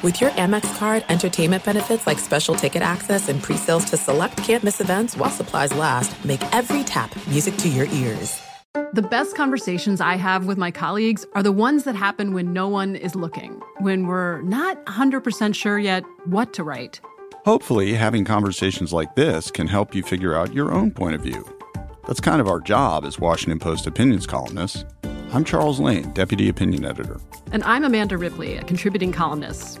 With your Amex card, entertainment benefits like special ticket access and pre-sales to select campus events while supplies last, make every tap music to your ears. The best conversations I have with my colleagues are the ones that happen when no one is looking, when we're not 100% sure yet what to write. Hopefully, having conversations like this can help you figure out your own point of view. That's kind of our job as Washington Post opinions columnists. I'm Charles Lane, Deputy Opinion Editor. And I'm Amanda Ripley, a contributing columnist.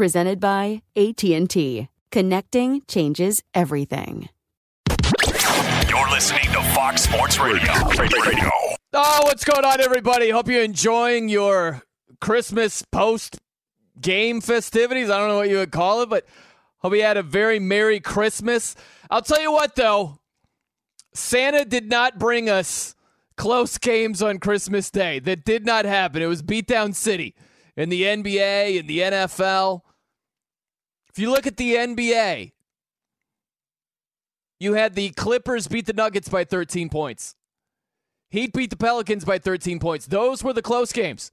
presented by AT&T. Connecting changes everything. You're listening to Fox Sports Radio. Radio. Oh, what's going on, everybody? Hope you're enjoying your Christmas post game festivities. I don't know what you would call it, but hope you had a very Merry Christmas. I'll tell you what, though, Santa did not bring us close games on Christmas Day. That did not happen. It was beatdown city in the NBA, in the NFL. You look at the NBA, you had the Clippers beat the Nuggets by 13 points. Heat beat the Pelicans by 13 points. Those were the close games.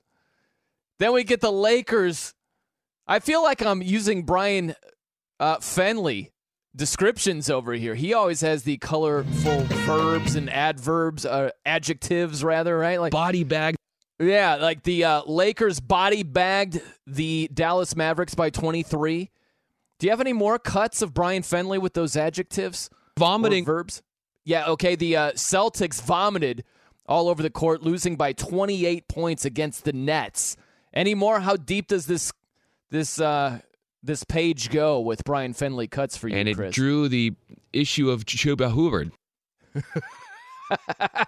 Then we get the Lakers. I feel like I'm using Brian uh, Fenley descriptions over here. He always has the colorful verbs and adverbs, uh, adjectives rather, right? Like body bag. Yeah, like the uh, Lakers body bagged the Dallas Mavericks by 23. Do you have any more cuts of Brian Fenley with those adjectives? Vomiting verbs? Yeah, okay. The uh, Celtics vomited all over the court, losing by 28 points against the Nets. Any more? How deep does this this uh, this page go with Brian Fenley cuts for you? And it Chris? drew the issue of Chuba Hubbard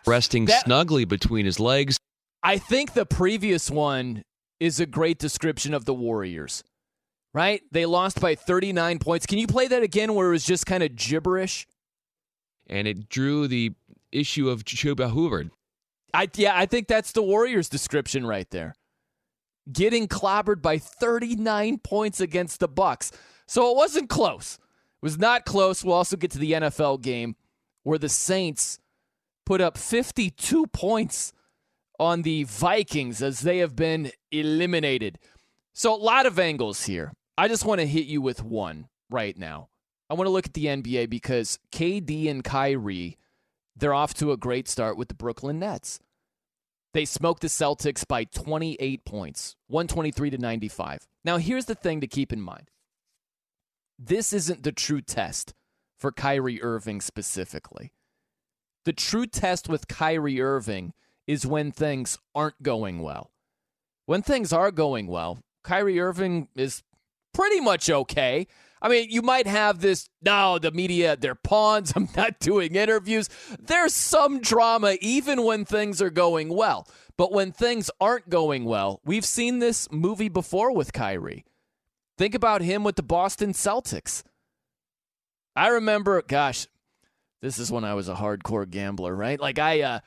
resting That- snugly between his legs. I think the previous one is a great description of the Warriors. Right? They lost by 39 points. Can you play that again where it was just kind of gibberish? And it drew the issue of Chuba Hubbard. I yeah, I think that's the Warriors description right there. Getting clobbered by 39 points against the Bucks. So it wasn't close. It was not close. We'll also get to the NFL game where the Saints put up 52 points on the Vikings as they have been eliminated. So a lot of angles here. I just want to hit you with one right now. I want to look at the NBA because KD and Kyrie, they're off to a great start with the Brooklyn Nets. They smoked the Celtics by 28 points, 123 to 95. Now, here's the thing to keep in mind. This isn't the true test for Kyrie Irving specifically. The true test with Kyrie Irving is when things aren't going well. When things are going well, Kyrie Irving is pretty much okay. I mean, you might have this, no, the media, they're pawns. I'm not doing interviews. There's some drama even when things are going well. But when things aren't going well, we've seen this movie before with Kyrie. Think about him with the Boston Celtics. I remember, gosh, this is when I was a hardcore gambler, right? Like I, uh,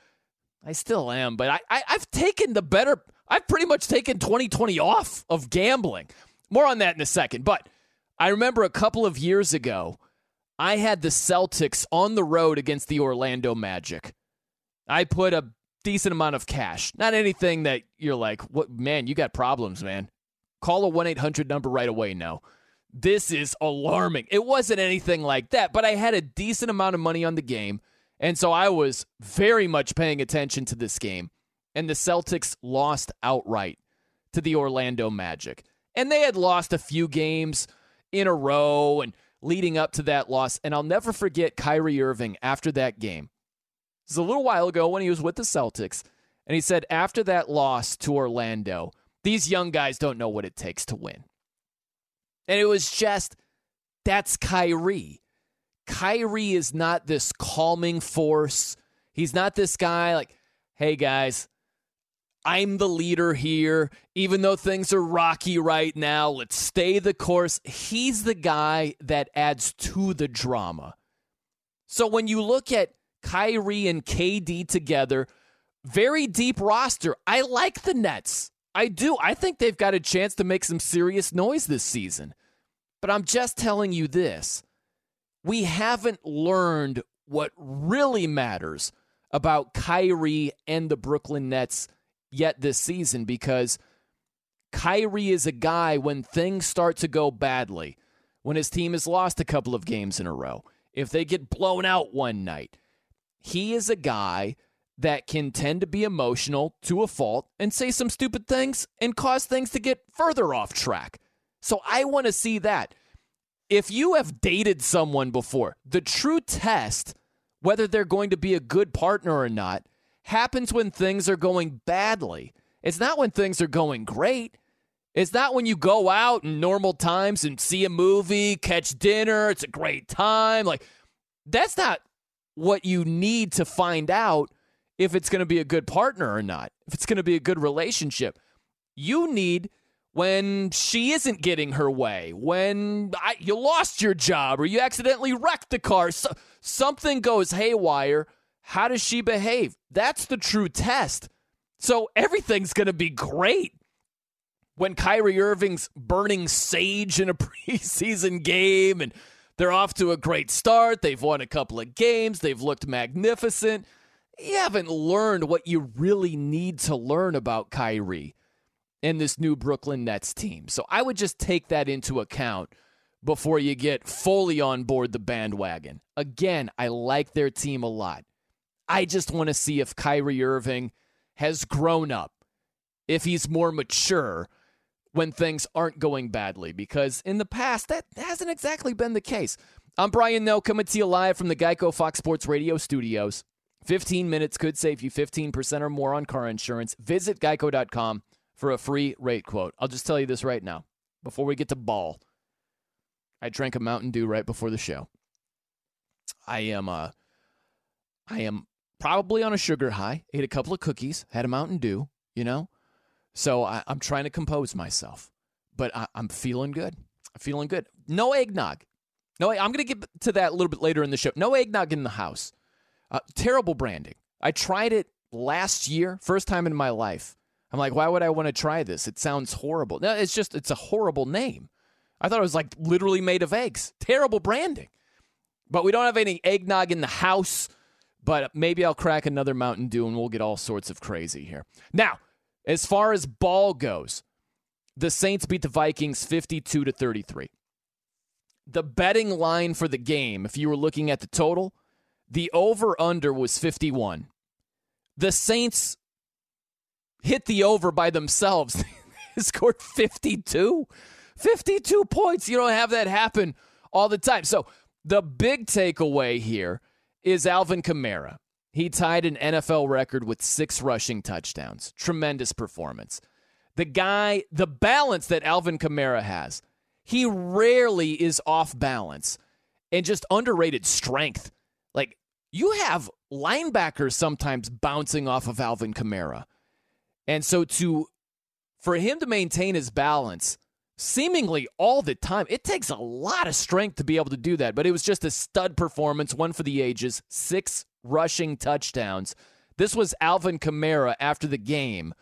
I still am, but I, I I've taken the better. I've pretty much taken 2020 off of gambling. More on that in a second. But I remember a couple of years ago, I had the Celtics on the road against the Orlando Magic. I put a decent amount of cash. Not anything that you're like, what man, you got problems, man. Call a 1 800 number right away. No. this is alarming. It wasn't anything like that, but I had a decent amount of money on the game. And so I was very much paying attention to this game. And the Celtics lost outright to the Orlando Magic. And they had lost a few games in a row and leading up to that loss. And I'll never forget Kyrie Irving after that game. This is a little while ago when he was with the Celtics. And he said, after that loss to Orlando, these young guys don't know what it takes to win. And it was just, that's Kyrie. Kyrie is not this calming force. He's not this guy like, hey guys, I'm the leader here. Even though things are rocky right now, let's stay the course. He's the guy that adds to the drama. So when you look at Kyrie and KD together, very deep roster. I like the Nets. I do. I think they've got a chance to make some serious noise this season. But I'm just telling you this we haven't learned what really matters about Kyrie and the Brooklyn Nets yet this season because Kyrie is a guy when things start to go badly, when his team has lost a couple of games in a row, if they get blown out one night, he is a guy that can tend to be emotional to a fault and say some stupid things and cause things to get further off track. So I want to see that. If you have dated someone before, the true test, whether they're going to be a good partner or not, happens when things are going badly. It's not when things are going great. It's not when you go out in normal times and see a movie, catch dinner, it's a great time. Like, that's not what you need to find out if it's going to be a good partner or not, if it's going to be a good relationship. You need when she isn't getting her way, when I, you lost your job or you accidentally wrecked the car, so, something goes haywire. How does she behave? That's the true test. So everything's going to be great when Kyrie Irving's burning sage in a preseason game and they're off to a great start. They've won a couple of games, they've looked magnificent. You haven't learned what you really need to learn about Kyrie and this new Brooklyn Nets team. So I would just take that into account before you get fully on board the bandwagon. Again, I like their team a lot. I just want to see if Kyrie Irving has grown up, if he's more mature when things aren't going badly, because in the past, that hasn't exactly been the case. I'm Brian Noe coming to you live from the Geico Fox Sports Radio studios. 15 minutes could save you 15% or more on car insurance. Visit geico.com for a free rate quote. I'll just tell you this right now before we get to ball. I drank a Mountain Dew right before the show. I am uh I am probably on a sugar high. Ate a couple of cookies, had a Mountain Dew, you know? So I, am trying to compose myself. But I, I'm feeling good. I'm feeling good. No eggnog. No, I'm going to get to that a little bit later in the show. No eggnog in the house. Uh, terrible branding. I tried it last year, first time in my life. I'm like, why would I want to try this? It sounds horrible. No, it's just, it's a horrible name. I thought it was like literally made of eggs. Terrible branding. But we don't have any eggnog in the house. But maybe I'll crack another Mountain Dew and we'll get all sorts of crazy here. Now, as far as ball goes, the Saints beat the Vikings 52 to 33. The betting line for the game, if you were looking at the total, the over under was 51. The Saints hit the over by themselves. they scored 52. 52 points. You don't have that happen all the time. So the big takeaway here is Alvin Kamara. He tied an NFL record with six rushing touchdowns. Tremendous performance. The guy, the balance that Alvin Kamara has, he rarely is off balance and just underrated strength. Like you have linebackers sometimes bouncing off of Alvin Kamara. And so to for him to maintain his balance seemingly all the time, it takes a lot of strength to be able to do that. But it was just a stud performance, one for the ages, six rushing touchdowns. This was Alvin Kamara after the game,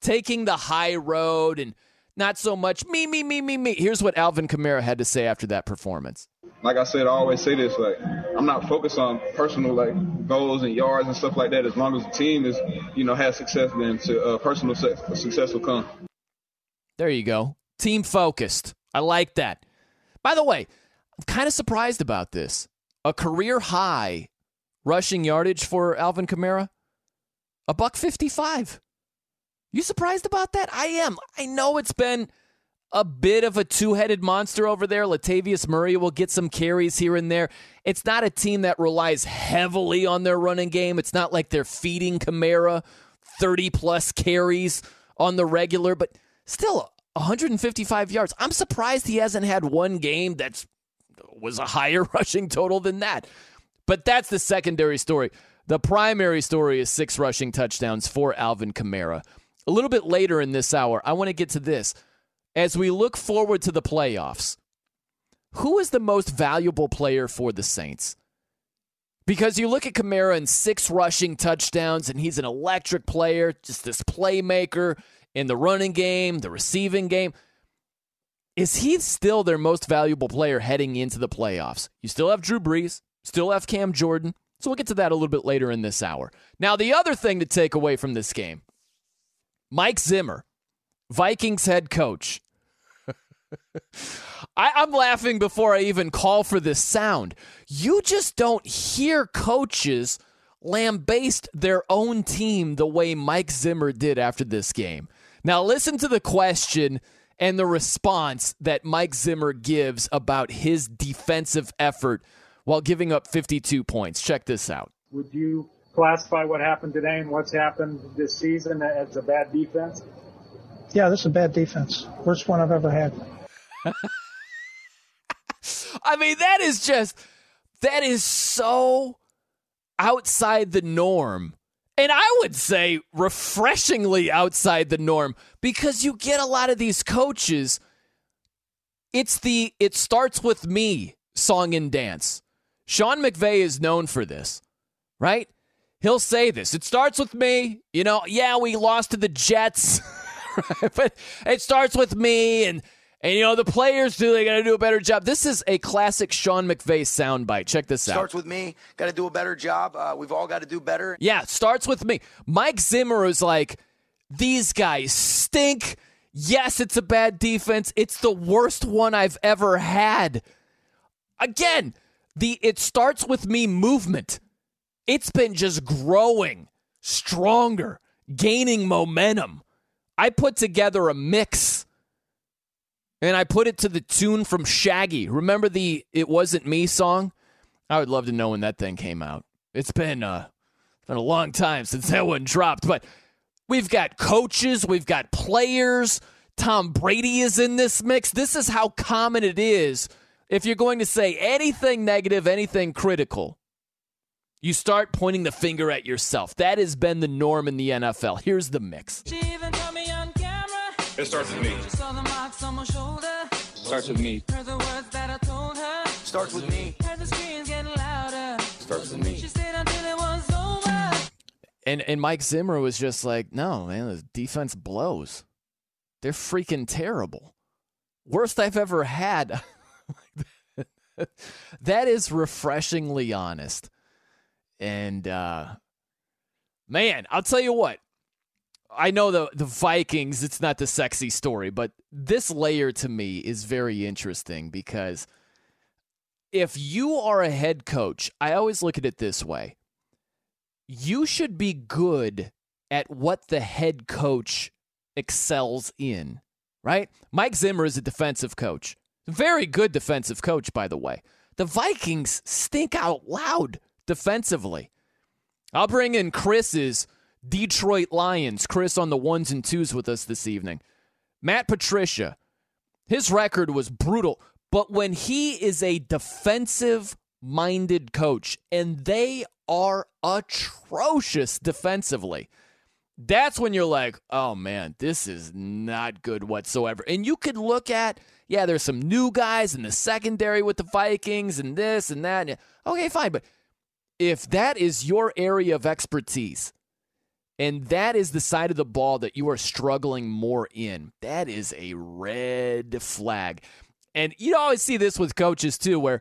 taking the high road and not so much me, me, me, me, me. Here's what Alvin Kamara had to say after that performance like I said, I always say this, like I'm not focused on personal like goals and yards and stuff like that. As long as the team is, you know, has success, then to uh, personal success will come. There you go, team focused. I like that. By the way, I'm kind of surprised about this. A career high rushing yardage for Alvin Kamara, a buck 55. You surprised about that? I am. I know it's been a bit of a two headed monster over there. Latavius Murray will get some carries here and there. It's not a team that relies heavily on their running game. It's not like they're feeding Kamara 30 plus carries on the regular, but still 155 yards. I'm surprised he hasn't had one game that's was a higher rushing total than that. But that's the secondary story. The primary story is six rushing touchdowns for Alvin Kamara. A little bit later in this hour, I want to get to this. As we look forward to the playoffs, who is the most valuable player for the Saints? Because you look at Kamara and six rushing touchdowns, and he's an electric player, just this playmaker in the running game, the receiving game. Is he still their most valuable player heading into the playoffs? You still have Drew Brees, still have Cam Jordan. So we'll get to that a little bit later in this hour. Now, the other thing to take away from this game Mike Zimmer, Vikings head coach. I, I'm laughing before I even call for this sound. You just don't hear coaches lambaste their own team the way Mike Zimmer did after this game. Now, listen to the question and the response that Mike Zimmer gives about his defensive effort while giving up 52 points. Check this out. Would you classify what happened today and what's happened this season as a bad defense? Yeah, this is a bad defense. Worst one I've ever had. I mean, that is just, that is so outside the norm. And I would say refreshingly outside the norm because you get a lot of these coaches. It's the it starts with me song and dance. Sean McVay is known for this, right? He'll say this. It starts with me. You know, yeah, we lost to the Jets, but it starts with me and and you know the players do. They got to do a better job. This is a classic Sean McVay soundbite. Check this out. Starts with me. Got to do a better job. Uh, we've all got to do better. Yeah, starts with me. Mike Zimmer is like, these guys stink. Yes, it's a bad defense. It's the worst one I've ever had. Again, the it starts with me movement. It's been just growing, stronger, gaining momentum. I put together a mix and I put it to the tune from Shaggy. Remember the It Wasn't Me song? I would love to know when that thing came out. It's been, uh, been a long time since that one dropped, but we've got coaches, we've got players. Tom Brady is in this mix. This is how common it is if you're going to say anything negative, anything critical. You start pointing the finger at yourself. That has been the norm in the NFL. Here's the mix. It starts with me. Starts with me. Starts with me. Starts with me. And and Mike Zimmer was just like, no, man, the defense blows. They're freaking terrible. Worst I've ever had. that is refreshingly honest. And uh man, I'll tell you what. I know the the Vikings, it's not the sexy story, but this layer to me is very interesting because if you are a head coach, I always look at it this way. You should be good at what the head coach excels in, right? Mike Zimmer is a defensive coach. Very good defensive coach, by the way. The Vikings stink out loud defensively. I'll bring in Chris's Detroit Lions. Chris on the ones and twos with us this evening. Matt Patricia, his record was brutal, but when he is a defensive minded coach, and they are atrocious defensively, that's when you're like, oh man, this is not good whatsoever. And you could look at, yeah, there's some new guys in the secondary with the Vikings and this and that. Okay, fine. But if that is your area of expertise, and that is the side of the ball that you are struggling more in. That is a red flag. And you always see this with coaches too, where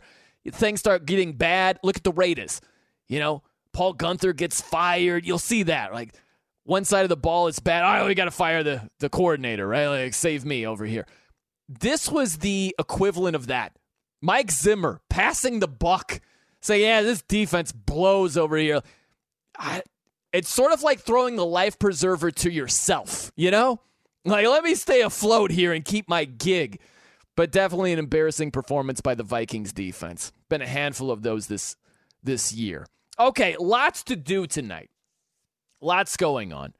things start getting bad. Look at the Raiders. You know, Paul Guenther gets fired. You'll see that. Like one side of the ball is bad. Oh, we got to fire the, the coordinator, right? Like, save me over here. This was the equivalent of that. Mike Zimmer passing the buck, say, "Yeah, this defense blows over here." I, it's sort of like throwing the life preserver to yourself, you know? Like, let me stay afloat here and keep my gig. But definitely an embarrassing performance by the Vikings defense. Been a handful of those this this year. Okay, lots to do tonight. Lots going on.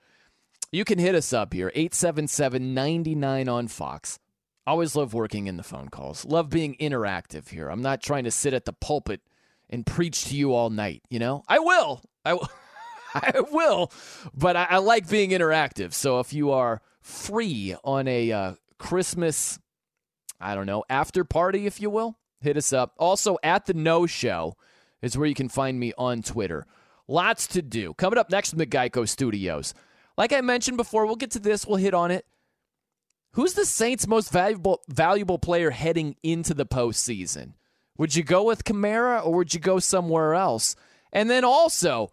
You can hit us up here, 877 99 on Fox. Always love working in the phone calls. Love being interactive here. I'm not trying to sit at the pulpit and preach to you all night, you know? I will. I will. I will, but I, I, like being interactive. So if you are free on a uh, Christmas, I don't know, after party, if you will, hit us up. Also, at the No Show is where you can find me on Twitter. Lots to do. Coming up next from the Geico Studios. Like I mentioned before, we'll get to this. We'll hit on it. Who's the Saints' most valuable valuable player heading into the postseason? Would you go with Kamara or would you go somewhere else? And then also,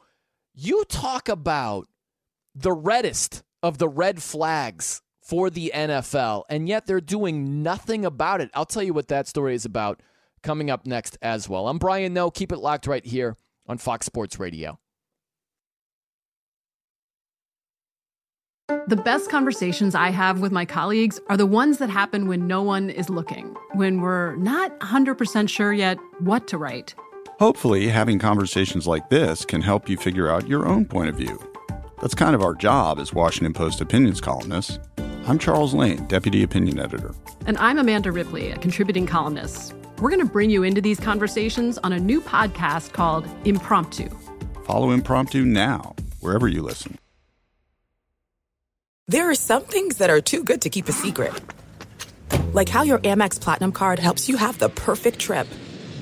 you talk about the reddest of the red flags for the NFL, and yet they're doing nothing about it. I'll tell you what that story is about coming up next as well. I'm Brian Noe. Keep it locked right here on Fox Sports Radio. The best conversations I have with my colleagues are the ones that happen when no one is looking, when we're not 100% sure yet what to write. Hopefully, having conversations like this can help you figure out your own point of view. That's kind of our job as Washington Post opinions columnists. I'm Charles Lane, Deputy Opinion Editor. And I'm Amanda Ripley, a contributing columnist. We're going to bring you into these conversations on a new podcast called Impromptu. Follow Impromptu now, wherever you listen. There are some things that are too good to keep a secret, like how your Amex Platinum card helps you have the perfect trip.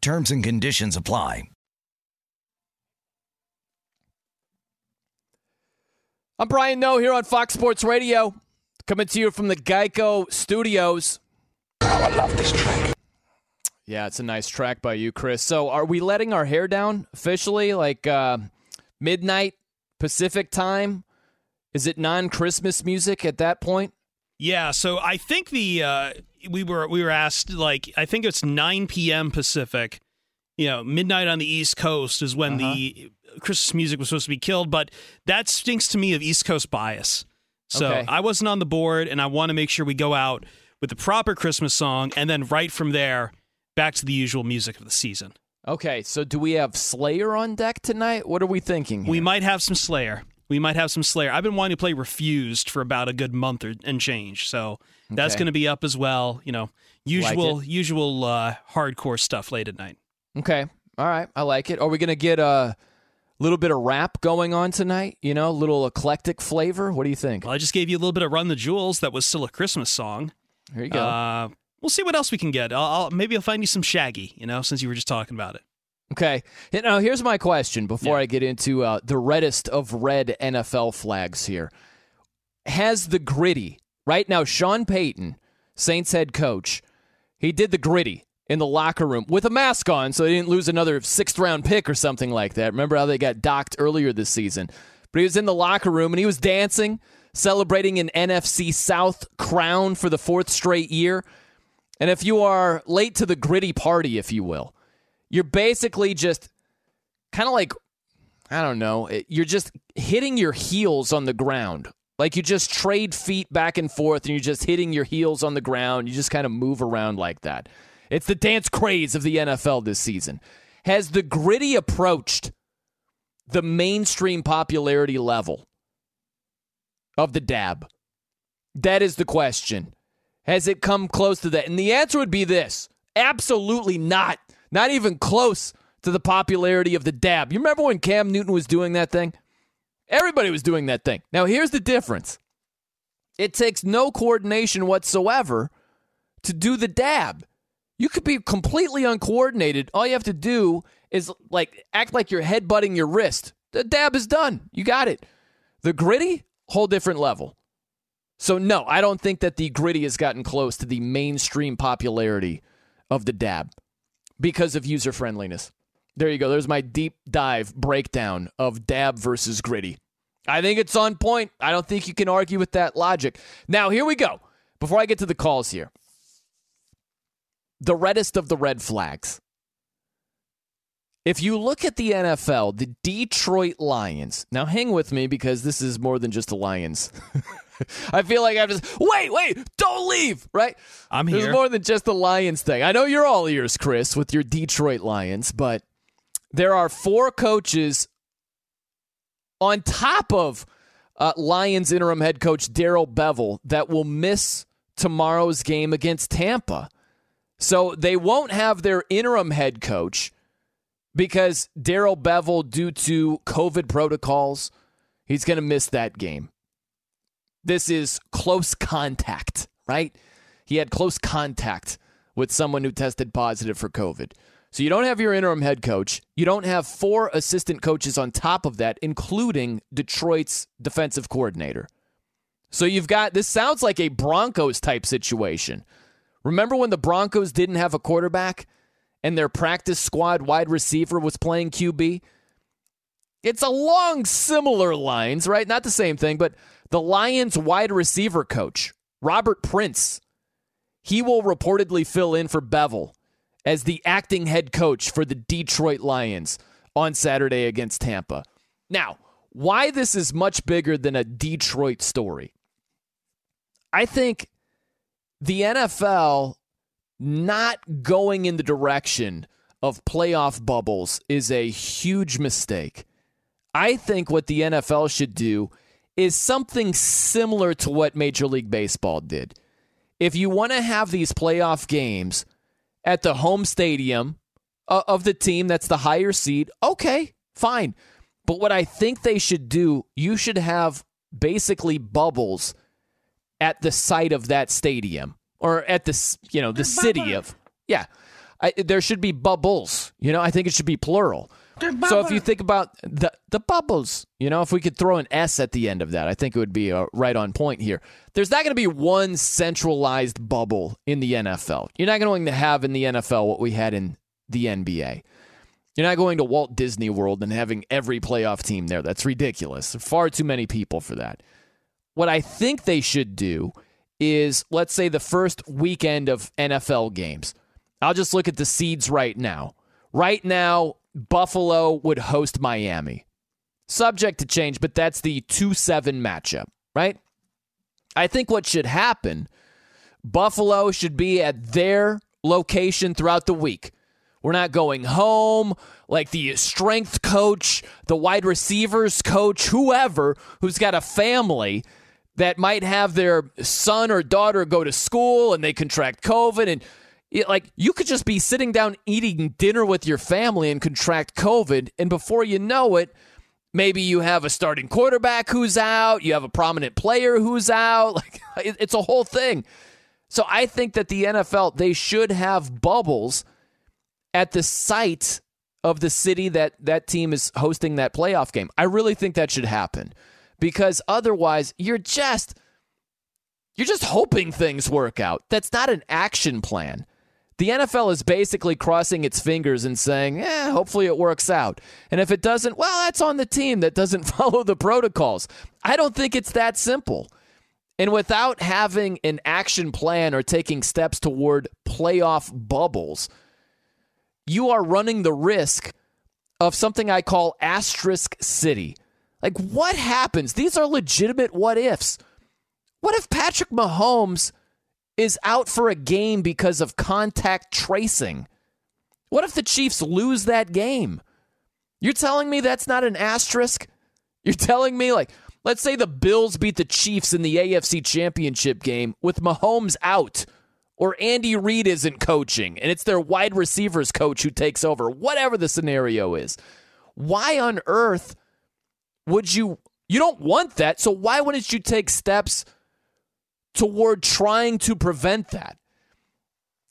Terms and conditions apply. I'm Brian Noe here on Fox Sports Radio, coming to you from the Geico Studios. Oh, I love this track. Yeah, it's a nice track by you, Chris. So, are we letting our hair down officially? Like uh, midnight Pacific time? Is it non-Christmas music at that point? Yeah. So I think the uh, we were we were asked like I think it's 9 p.m. Pacific. You know, midnight on the East Coast is when uh-huh. the Christmas music was supposed to be killed, but that stinks to me of East Coast bias. So Okay. I wasn't on the board, and I want to make sure we go out with the proper Christmas song, and then right from there back to the usual music of the season. Okay, so do we have Slayer on deck tonight? What are we thinking? We might have some Slayer. We might have some Slayer. I've been wanting to play Refused for about a good month or, and change, so that's Okay. going to be up as well. You know, usual it. usual uh, hardcore stuff late at night. Okay. All right. I like it. Are we going to get a little bit of rap going on tonight? You know, a little eclectic flavor? What do you think? Well, I just gave you a little bit of Run the Jewels. That was still a Christmas song. There you go. Uh, we'll see what else we can get. I'll, I'll maybe I'll find you some Shaggy. You know, since you were just talking about it. Okay. Now, here's my question before I get into uh, the reddest of red NFL flags here. Has the Griddy, right now, Sean Payton, Saints head coach, he did the Griddy in the locker room with a mask on so they didn't lose another sixth round pick or something like that. Remember how they got docked earlier this season? but he was in the locker room and he was dancing, celebrating an NFC South crown for the fourth straight year. And if you are late to the Griddy party, if you will, you're basically just kind of like, I don't know, you're just hitting your heels on the ground. Like you just trade feet back and forth and you're just hitting your heels on the ground. You just kind of move around like that. It's the dance craze of the NFL this season. Has the Griddy approached the mainstream popularity level of the dab? That is the question. Has it come close to that? And the answer would be this absolutely not. Not even close to the popularity of the dab. You remember when Cam Newton was doing that thing? Everybody was doing that thing. Now, here's the difference it takes no coordination whatsoever to do the dab. You could be completely uncoordinated. All you have to do is like act like you're headbutting your wrist. The dab is done. You got it. The Griddy, whole different level. So no, I don't think that the Griddy has gotten close to the mainstream popularity of the dab because of user friendliness. There you go. There's my deep dive breakdown of dab versus Griddy. I think it's on point. I don't think you can argue with that logic. Now, here we go. Before I get to the calls here, the reddest of the red flags. If you look at the NFL, the Detroit Lions, now hang with me because this is more than just the Lions. I feel like I have to wait, wait, don't leave, right? I'm here. There's more than just the Lions thing. I know you're all ears, Chris, with your Detroit Lions, but there are four coaches on top of uh, Lions interim head coach Darrell Bevell that will miss tomorrow's game against Tampa. So they won't have their interim head coach because Darrell Bevell, due to COVID protocols, he's going to miss that game. This is close contact, right? He had close contact with someone who tested positive for COVID. So you don't have your interim head coach. You don't have four assistant coaches on top of that, including Detroit's defensive coordinator. So you've got this sounds like a Broncos type situation. Remember when the Broncos didn't have a quarterback and their practice squad wide receiver was playing QB? It's along similar lines, right? Not the same thing, but the Lions wide receiver coach, Robert Prince, he will reportedly fill in for Bevell as the acting head coach for the Detroit Lions on Saturday against Tampa. Now, why this is much bigger than a Detroit story. I think the NFL not going in the direction of playoff bubbles is a huge mistake. I think what the NFL should do is something similar to what Major League Baseball did. If you want to have these playoff games at the home stadium uh, of the team that's the higher seed, okay, fine. But what I think they should do, you should have basically bubbles at the site of that stadium or at the you know the city of yeah. I, there should be bubbles. You know, I think it should be plural. So if you think about the the bubbles, you know, if we could throw an S at the end of that, I think it would be uh, right on point here. There's not going to be one centralized bubble in the NFL. You're not going to have in the NFL what we had in the NBA. You're not going to Walt Disney World and having every playoff team there. That's ridiculous. Far too many people for that. What I think they should do is, let's say, the first weekend of NFL games. I'll just look at the seeds right now. Right now, Buffalo would host Miami. Subject to change, but that's the 2 7 matchup, right? I think what should happen, Buffalo should be at their location throughout the week. We're not going home. Like the strength coach, the wide receivers coach, whoever who's got a family that might have their son or daughter go to school and they contract COVID and like you could just be sitting down eating dinner with your family and contract COVID, and before you know it, maybe you have a starting quarterback who's out, you have a prominent player who's out. Like it, it's a whole thing. So I think that the NFL they should have bubbles at the site of the city that that team is hosting that playoff game. I really think that should happen because otherwise you're just you're just hoping things work out. That's not an action plan. The NFL is basically crossing its fingers and saying, eh, hopefully it works out. And if it doesn't, well, that's on the team that doesn't follow the protocols. I don't think it's that simple. And without having an action plan or taking steps toward playoff bubbles, you are running the risk of something I call asterisk city. Like, what happens? These are legitimate what ifs. What if Patrick Mahomes is out for a game because of contact tracing? What if the Chiefs lose that game? You're telling me that's not an asterisk? You're telling me, like, let's say the Bills beat the Chiefs in the AFC Championship game with Mahomes out, or Andy Reid isn't coaching and it's their wide receivers coach who takes over, whatever the scenario is. Why on earth would you? You don't want that, so why wouldn't you take steps toward trying to prevent that?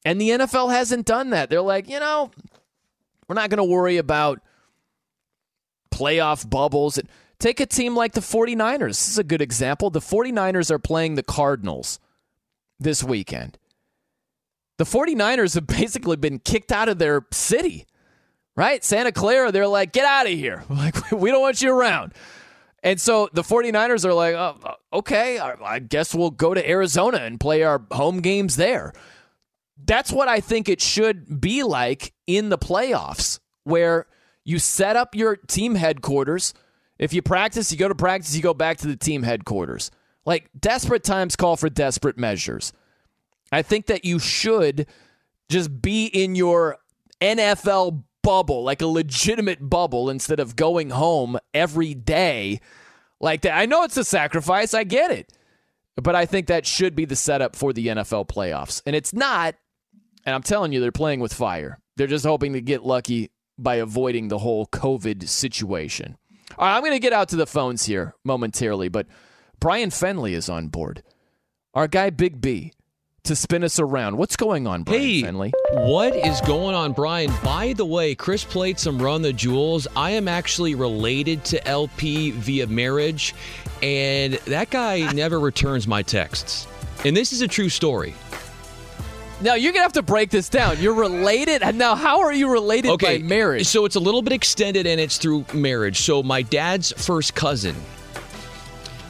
And the NFL hasn't done that. They're like, you know, we're not going to worry about playoff bubbles. Take a team like the 49ers. This is a good example. The 49ers are playing the Cardinals this weekend. The 49ers have basically been kicked out of their city, right? Santa Clara, they're like, get out of here. Like, we don't want you around. And so the 49ers are like, oh, uh, okay, I guess we'll go to Arizona and play our home games there. That's what I think it should be like in the playoffs, where you set up your team headquarters. If you practice, you go to practice, you go back to the team headquarters. Like, desperate times call for desperate measures. I think that you should just be in your NFL bubble, like a legitimate bubble, instead of going home every day like that. I know it's a sacrifice. I get it. But I think that should be the setup for the NFL playoffs. And it's not. And I'm telling you, they're playing with fire. They're just hoping to get lucky by avoiding the whole COVID situation. All right, I'm going to get out to the phones here momentarily, but Brian Fenley is on board. Our guy, Big B to spin us around. What's going on, Brian hey, Fenley? What is going on, Brian? By the way, Chris played some Run the Jewels. I am actually related to El-P via marriage, and that guy never returns my texts. And this is a true story. Now you're gonna have to break this down. You're related, and now how are you related okay, by marriage? So it's a little bit extended, and it's through marriage. So my dad's first cousin,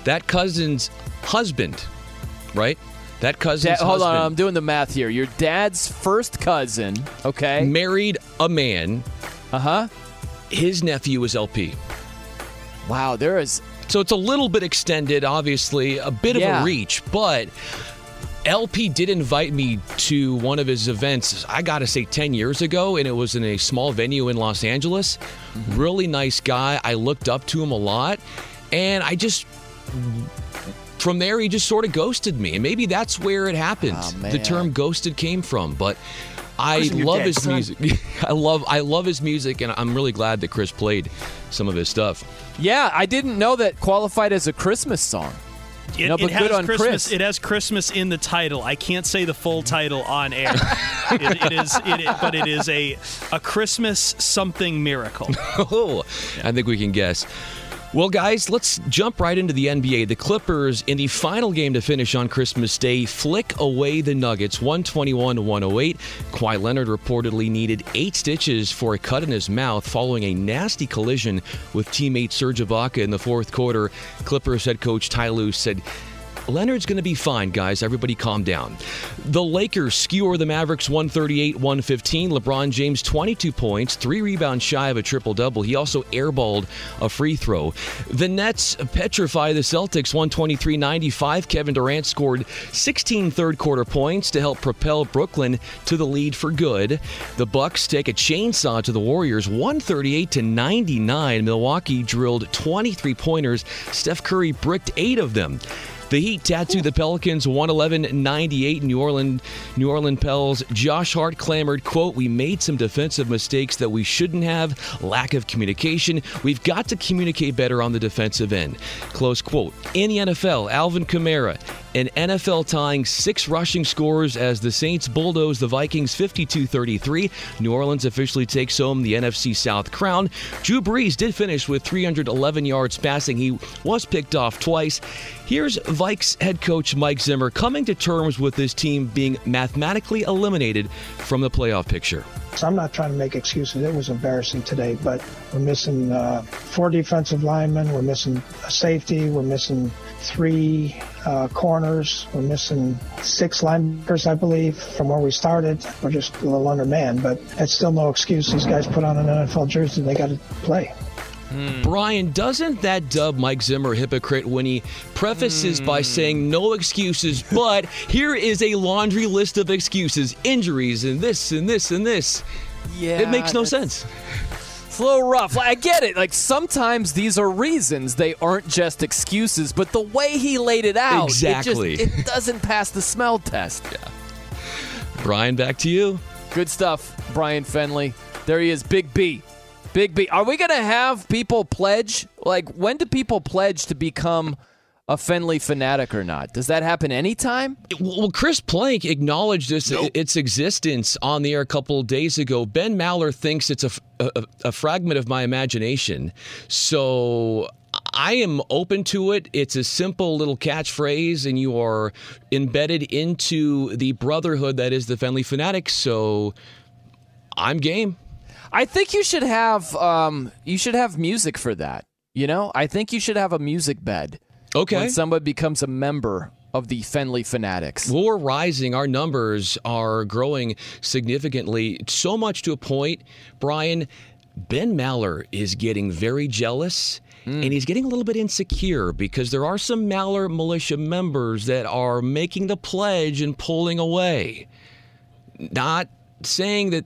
that cousin's husband, right? That cousin's Dad, hold husband on, I'm doing the math here. Your dad's first cousin, okay, married a man. Uh huh. His nephew is El-P. Wow, there is. So it's a little bit extended, obviously, a bit Yeah. of a reach, but El-P did invite me to one of his events, I gotta say, 10 years ago, and it was in a small venue in Los Angeles. Mm-hmm. Really nice guy. I looked up to him a lot, and I just. From there, he just sort of ghosted me, and maybe that's where it happened. Oh, the term "ghosted" came from, but I love dead, his son. music. I love, I love his music, and I'm really glad that Chris played some of his stuff. Yeah, I didn't know that qualified as a Christmas song. It, no, it but has good on Christmas. Chris. It has Christmas in the title. I can't say the full title on air. it, it is, it, is- but it is a a Christmas something miracle. Oh, I think we can guess. Well, guys, let's jump right into the NBA. The Clippers, in the final game to finish on Christmas Day, flick away the Nuggets 121 108. Kawhi Leonard reportedly needed eight stitches for a cut in his mouth following a nasty collision with teammate Serge Ibaka in the fourth quarter. Clippers head coach Ty Lue said, Leonard's going to be fine, guys. Everybody calm down. The Lakers skewer the Mavericks 138 115. LeBron James, 22 points, three rebounds shy of a triple double. He also airballed a free throw. The Nets petrify the Celtics 123 95. Kevin Durant scored 16 third quarter points to help propel Brooklyn to the lead for good. The Bucks take a chainsaw to the Warriors 138 to 99. Milwaukee drilled 23 pointers. Steph Curry bricked eight of them. The Heat tattooed the Pelicans 111-98 New Orleans New Orleans Pels. Josh Hart clamored, quote, "We made some defensive mistakes that we shouldn't have. Lack of communication. We've got to communicate better on the defensive end." Close quote. In the NFL, Alvin Kamara, an NFL tying six rushing scores as the Saints bulldoze the Vikings 52-33. New Orleans officially takes home the NFC South crown. Drew Brees did finish with 311 yards passing. He was picked off twice. Here's Vikes head coach Mike Zimmer coming to terms with his team being mathematically eliminated from the playoff picture. So I'm not trying to make excuses. It was embarrassing today, but we're missing uh, four defensive linemen. We're missing a safety. We're missing three uh, corners. We're missing six linebackers, I believe, from where we started. We're just a little undermanned, but that's still no excuse. These guys put on an NFL jersey. They got to play. Mm. Brian, doesn't that dub Mike Zimmer hypocrite when he prefaces mm. by saying no excuses, but here is a laundry list of excuses, injuries, and this and this and this? Yeah. It makes no sense. It's a little rough. I get it. Like sometimes these are reasons; they aren't just excuses. But the way he laid it out, exactly, it, just, it doesn't pass the smell test. Yeah. Brian, back to you. Good stuff, Brian Fenley. There he is, Big B. Big B. Are we going to have people pledge? Like, when do people pledge to become a Fenley fanatic or not? Does that happen anytime? Well, Chris Plank acknowledged this, nope. its existence on the air a couple days ago. Ben Maller thinks it's a, a, a fragment of my imagination. So I am open to it. It's a simple little catchphrase, and you are embedded into the brotherhood that is the Fenley Fanatics. So I'm game. I think you should have um, you should have music for that. You know, I think you should have a music bed. Okay. When somebody becomes a member of the Fenley Fanatics. Well, we're rising. Our numbers are growing significantly, so much to a point, Brian. Ben Maller is getting very jealous. Mm. And he's getting a little bit insecure because there are some Maller militia members that are making the pledge and pulling away. Not saying that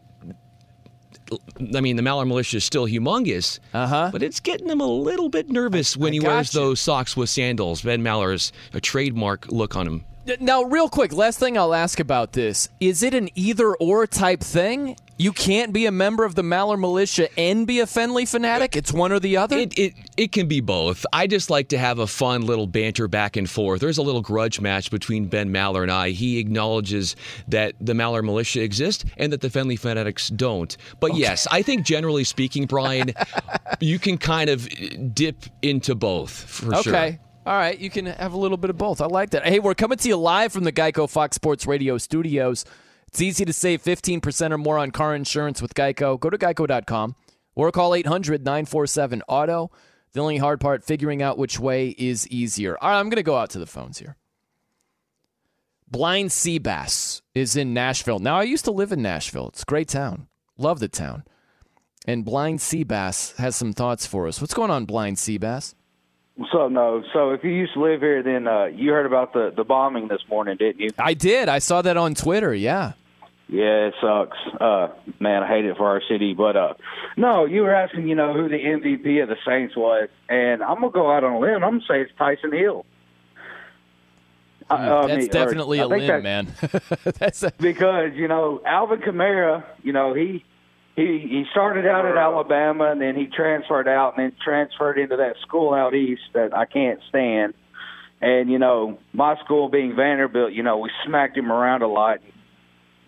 I mean, the Maller Militia is still humongous, uh-huh. but it's getting him a little bit nervous when I he wears you. those socks with sandals. Ben Maller's a trademark look on him. Now, real quick, last thing I'll ask about this: Is it an either or type thing? You can't be a member of the Maller Militia and be a Fenley fanatic. It's one or the other. It, it it can be both. I just like to have a fun little banter back and forth. There's a little grudge match between Ben Maller and I. He acknowledges that the Maller Militia exists and that the Fenley fanatics don't. But okay. yes, I think generally speaking, Brian, you can kind of dip into both for okay. sure. Okay. All right, you can have a little bit of both. I like that. Hey, we're coming to you live from the Geico Fox Sports Radio studios. It's easy to save 15% or more on car insurance with Geico. Go to geico.com or call 800 947 Auto. The only hard part, figuring out which way is easier. All right, I'm going to go out to the phones here. Blind Sea Bass is in Nashville. Now, I used to live in Nashville. It's a great town. Love the town. And Blind Sea Bass has some thoughts for us. What's going on, Blind Sea Bass? So no. So if you used to live here, then uh, you heard about the the bombing this morning, didn't you? I did. I saw that on Twitter. Yeah. Yeah, it sucks. Uh, man, I hate it for our city. But uh, no, you were asking, you know, who the MVP of the Saints was, and I'm gonna go out on a limb. I'm gonna say it's Taysom Hill. Uh, that's I mean, definitely or, a limb, man. that's a- because you know Alvin Kamara. You know he he he started out at Alabama, and then he transferred out, and then transferred into that school out east that I can't stand. And you know, my school being Vanderbilt, you know, we smacked him around a lot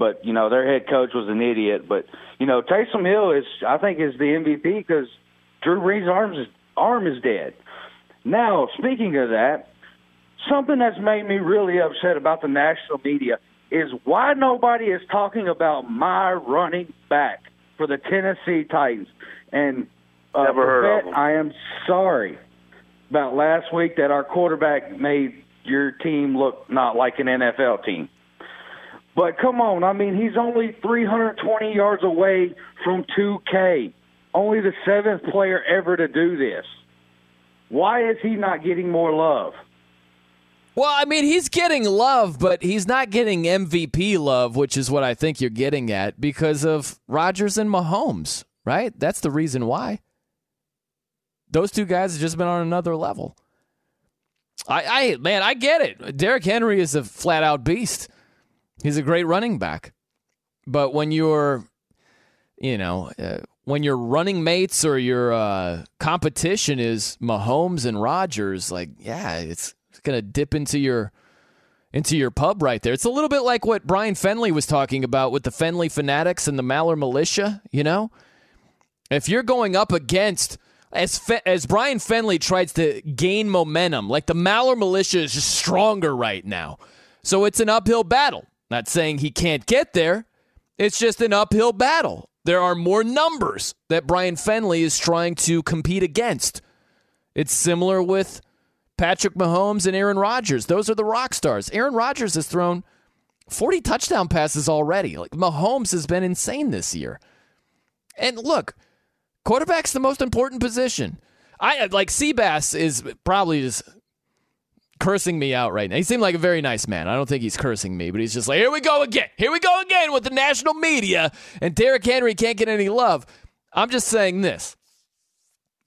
but you know their head coach was an idiot. But you know Taysom Hill is, I think, is the MVP because Drew Brees' arms is, arm is dead. Now, speaking of that, something that's made me really upset about the national media is why nobody is talking about my running back for the Tennessee Titans. And uh, Never heard of him. I am sorry about last week that our quarterback made your team look not like an NFL team. But come on, I mean, he's only 320 yards away from 2K. Only the seventh player ever to do this. Why is he not getting more love? Well, I mean, he's getting love, but he's not getting MVP love, which is what I think you're getting at because of Rodgers and Mahomes, right? That's the reason why. Those two guys have just been on another level. I, I man, I get it. Derrick Henry is a flat out beast. He's a great running back. But when you're, you know, uh, when your running mates or your uh, competition is Mahomes and Rodgers, like, yeah, it's, it's going to dip into your into your pub right there. It's a little bit like what Brian Fenley was talking about with the Fenley Fanatics and the Maller Militia, you know? If you're going up against as Fe- as Brian Fenley tries to gain momentum, like the Maller militia is just stronger right now. So it's an uphill battle. Not saying he can't get there. It's just an uphill battle. There are more numbers that Brian Fenley is trying to compete against. It's similar with Patrick Mahomes and Aaron Rodgers. Those are the rock stars. Aaron Rodgers has thrown 40 touchdown passes already. Like Mahomes has been insane this year. And look, quarterback's the most important position. I like Seabass is probably just cursing me out right now. He seemed like a very nice man. I don't think he's cursing me, but he's just like, here we go again. Here we go again with the national media, and Derrick Henry can't get any love. I'm just saying this.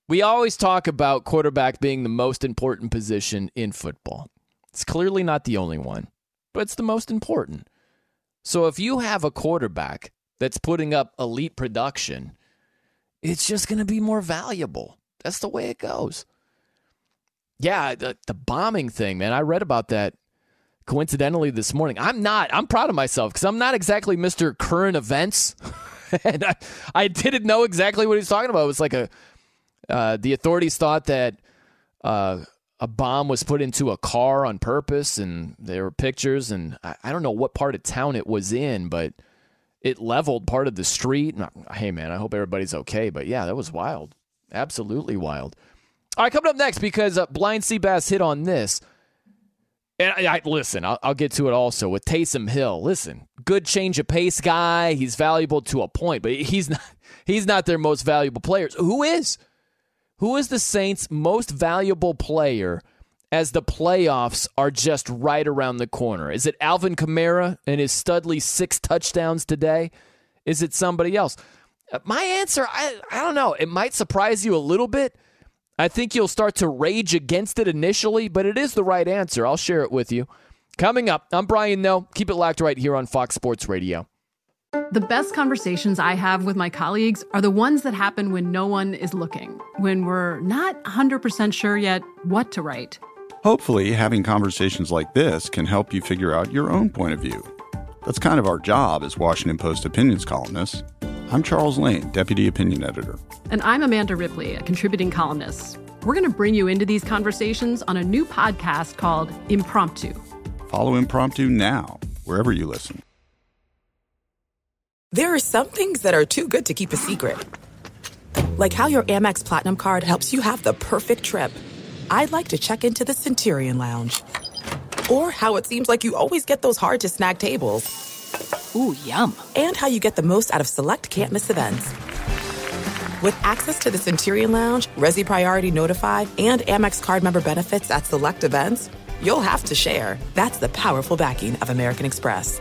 We always talk about quarterback being the most important position in football. It's clearly not the only one, but it's the most important. So if you have a quarterback that's putting up elite production, it's just going to be more valuable. That's the way it goes. Yeah, the, the bombing thing, man. I read about that coincidentally this morning. I'm not, I'm proud of myself because I'm not exactly Mr. Current Events. and I, I didn't know exactly what he's talking about. It was like a, uh, the authorities thought that uh, a bomb was put into a car on purpose, and there were pictures, and I, I don't know what part of town it was in, but it leveled part of the street. Hey, man, I hope everybody's okay. But yeah, that was wild. Absolutely wild. All right, coming up next, because uh, Blind Seabass hit on this. And I, I listen, I'll, I'll, get to it also with Taysom Hill. Listen, good change of pace guy. He's valuable to a point, but he's not. He's not their most valuable player. Who is? Who is the Saints' most valuable player as the playoffs are just right around the corner? Is it Alvin Kamara and his Studley six touchdowns today? Is it somebody else? Uh, my answer, I, I don't know. It might surprise you a little bit. I think you'll start to rage against it initially, but it is the right answer. I'll share it with you. Coming up, I'm Brian Noe. Keep it locked right here on Fox Sports Radio. The best conversations I have with my colleagues are the ones that happen when no one is looking, when we're not 100% sure yet what to write. Hopefully, having conversations like this can help you figure out your own point of view. That's kind of our job as Washington Post opinions columnists. I'm Charles Lane, Deputy Opinion Editor. And I'm Amanda Ripley, a contributing columnist. We're going to bring you into these conversations on a new podcast called Impromptu. Follow Impromptu now, wherever you listen. There are some things that are too good to keep a secret, like how your Amex Platinum card helps you have the perfect trip. I'd like to check into the Centurion Lounge, or how it seems like you always get those hard to snag tables. Ooh, yum. And how you get the most out of select can't miss events. With access to the Centurion Lounge, Resy Priority Notify, and Amex card member benefits at select events, you'll have to share. That's the powerful backing of American Express.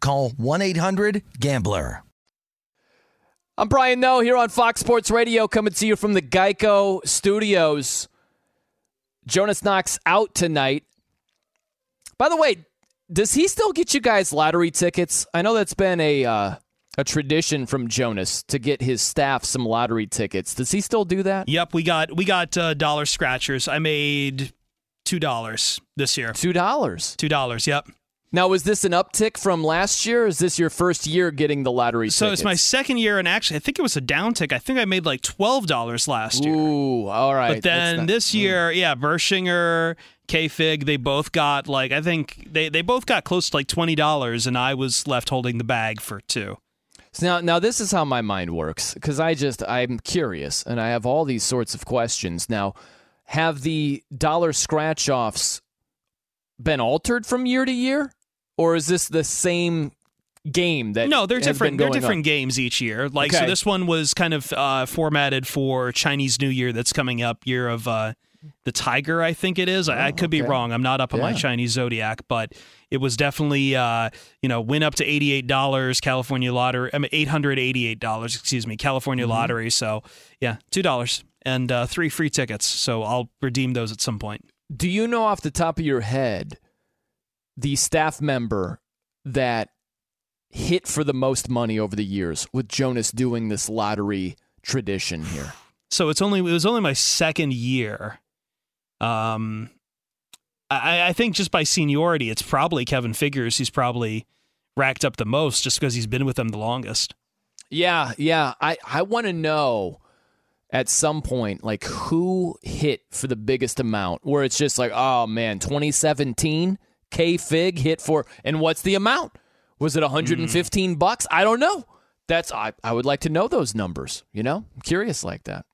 call 1-800-GAMBLER. I'm Brian Noe here on Fox Sports Radio, coming to you from the Geico Studios. Jonas Knox out tonight. By the way, does he still get you guys lottery tickets? I know that's been a uh, a tradition from Jonas to get his staff some lottery tickets. Does he still do that? Yep, we got we got uh, dollar scratchers. I made two dollars this year. Two dollars. Two dollars. Yep. Now, is this an uptick from last year? is this your first year getting the lottery so tickets? it's my second year, and actually, I think it was a downtick. I think I made like twelve dollars last year. Ooh, all right. But then not, this mm. year, yeah, Bershinger, K Fig, they both got like I think they they both got close to like twenty dollars, and I was left holding the bag for two. So now, now this is how my mind works because I just I'm curious and I have all these sorts of questions. Now, have the dollar scratch offs been altered from year to year? Or is this the same game that no, they're different. They're different on? games each year. Like so, this one was kind of uh, formatted for Chinese New Year that's coming up, year of uh, the tiger. I think it is. I, I could be Oh, wrong. I'm not up on my Chinese zodiac, but it was definitely uh, you know went up to eighty eight dollars California lottery. I mean eight hundred eighty eight dollars. Excuse me, California Mm-hmm. lottery. So yeah, two dollars and uh, three free tickets. So I'll redeem those at some point. Do you know off the top of your head the staff member that hit for the most money over the years with Jonas doing this lottery tradition here? So it's only it was only my second year. Um, I, I think just by seniority, it's probably Kevin Figures. He's probably racked up the most just because he's been with them the longest. Yeah, yeah. I, I want to know at some point, like, who hit for the biggest amount where it's just like, oh, man, 2017, K Fig hit for, and what's the amount? Was it 115 bucks? I don't know. That's, I, I would like to know those numbers, you know? I'm curious like that.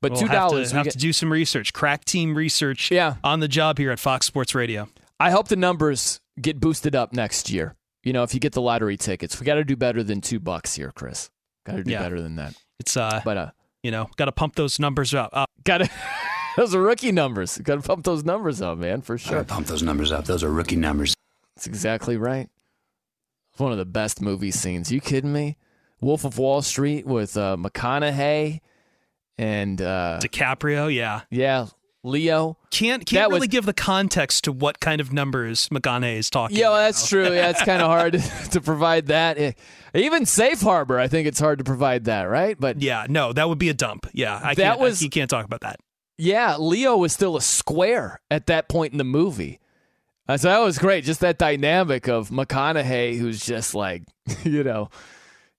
But We'll $2. have to, we have get- to do some research. Crack team research. Yeah. on the job here at Fox Sports Radio. I hope the numbers get boosted up next year. You know, if you get the lottery tickets, we got to do better than two bucks here, Chris. Got to do Yeah. better than that. It's uh, but uh, you know, got to pump those numbers up. up. got to. those are rookie numbers. Got to pump those numbers up, man, for sure. Pump those numbers up. Those are rookie numbers. That's exactly right. It's one of the best movie scenes. You kidding me? Wolf of Wall Street with uh, McConaughey and uh, DiCaprio. Yeah, yeah, Leo. Can't can't was- really give the context to what kind of numbers McConaughey is talking. Yeah, well, that's true. Yeah, it's kind of hard to provide that. Eh, Even Safe Harbor, I think it's hard to provide that, right? But Yeah, no, that would be a dump. Yeah, I That can't, was- I, you can't talk about that. Yeah, Leo was still a square at that point in the movie. Uh, so that was great. Just that dynamic of McConaughey, who's just like, you know,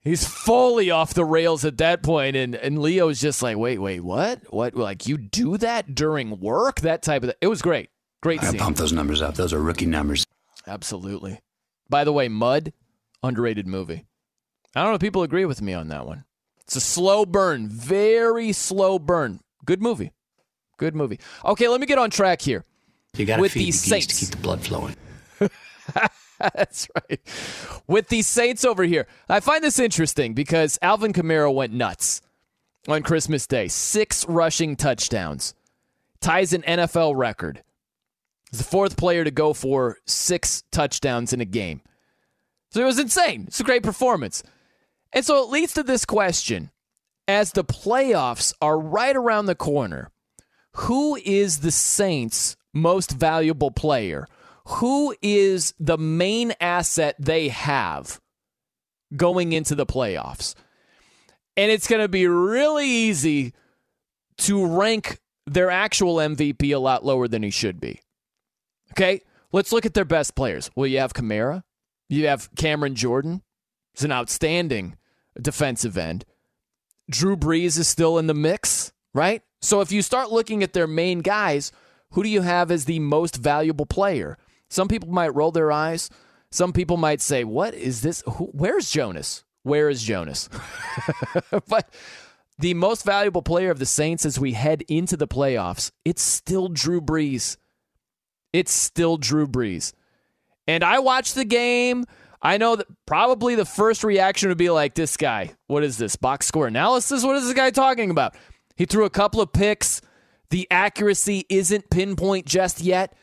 he's fully off the rails at that point, and and Leo's just like, wait, wait, what? What? Like you do that during work? That type of. It was great. Great Gotta pump those numbers up. Those are rookie numbers. Absolutely. By the way, Mud, underrated movie. I don't know if people agree with me on that one. It's a slow burn, very slow burn. Good movie. Good movie. Okay, let me get on track here. You gotta with feed these the geese Saints. to keep the blood flowing. That's right. With these Saints over here, I find this interesting because Alvin Kamara went nuts on Christmas Day. Six rushing touchdowns, ties an NFL record. He's the fourth player to go for six touchdowns in a game. So it was insane. It's a great performance. And so it leads to this question as the playoffs are right around the corner, who is the Saints' most valuable player? Who is the main asset they have going into the playoffs? And it's going to be really easy to rank their actual MVP a lot lower than he should be. Okay, let's look at their best players. Well, you have Kamara, you have Cameron Jordan, he's an outstanding defensive end. Drew Brees is still in the mix, right? So if you start looking at their main guys, who do you have as the most valuable player? Some people might roll their eyes. Some people might say, "What is this? Where's Jonas? Where is Jonas?" but the most valuable player of the Saints as we head into the playoffs, it's still Drew Brees. It's still Drew Brees. And I watched the game. I know that probably the first reaction would be like, this guy, what is this? Box score analysis? What is this guy talking about? He threw a couple of picks. The accuracy isn't pinpoint just yet.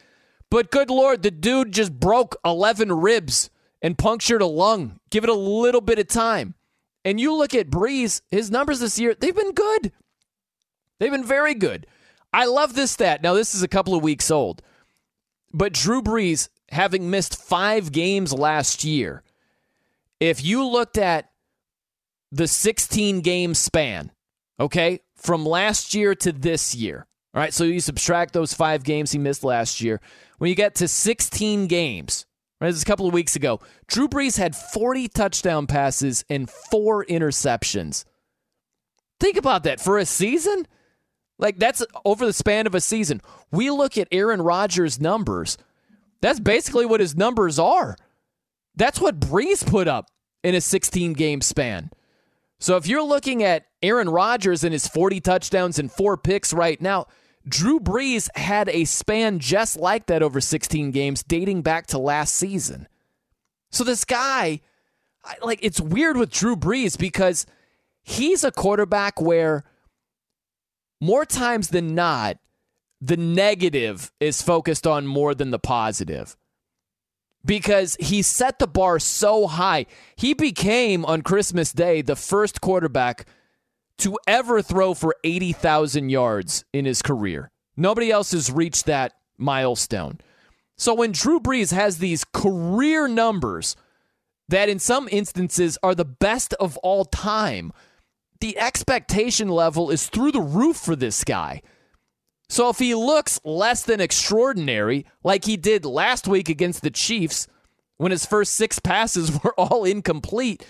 But good Lord, the dude just broke 11 ribs and punctured a lung. Give it a little bit of time. And you look at Brees, his numbers this year, they've been good. They've been very good. I love this stat. Now, this is a couple of weeks old. But Drew Brees, having missed five games last year, if you looked at the 16 game span, okay, from last year to this year, all right, so you subtract those five games he missed last year. When you get to 16 games, right, this is a couple of weeks ago, Drew Brees had 40 touchdown passes and four interceptions. Think about that for a season. Like that's over the span of a season. We look at Aaron Rodgers' numbers. That's basically what his numbers are. That's what Brees put up in a 16 game span. So if you're looking at Aaron Rodgers and his 40 touchdowns and four picks right now, Drew Brees had a span just like that over 16 games dating back to last season. So this guy, like, it's weird with Drew Brees because he's a quarterback where more times than not, the negative is focused on more than the positive because he set the bar so high. He became on Christmas Day the first quarterback to ever throw for 80,000 yards in his career. Nobody else has reached that milestone. So when Drew Brees has these career numbers that in some instances are the best of all time, the expectation level is through the roof for this guy. So if he looks less than extraordinary, like he did last week against the Chiefs, when his first six passes were all incomplete,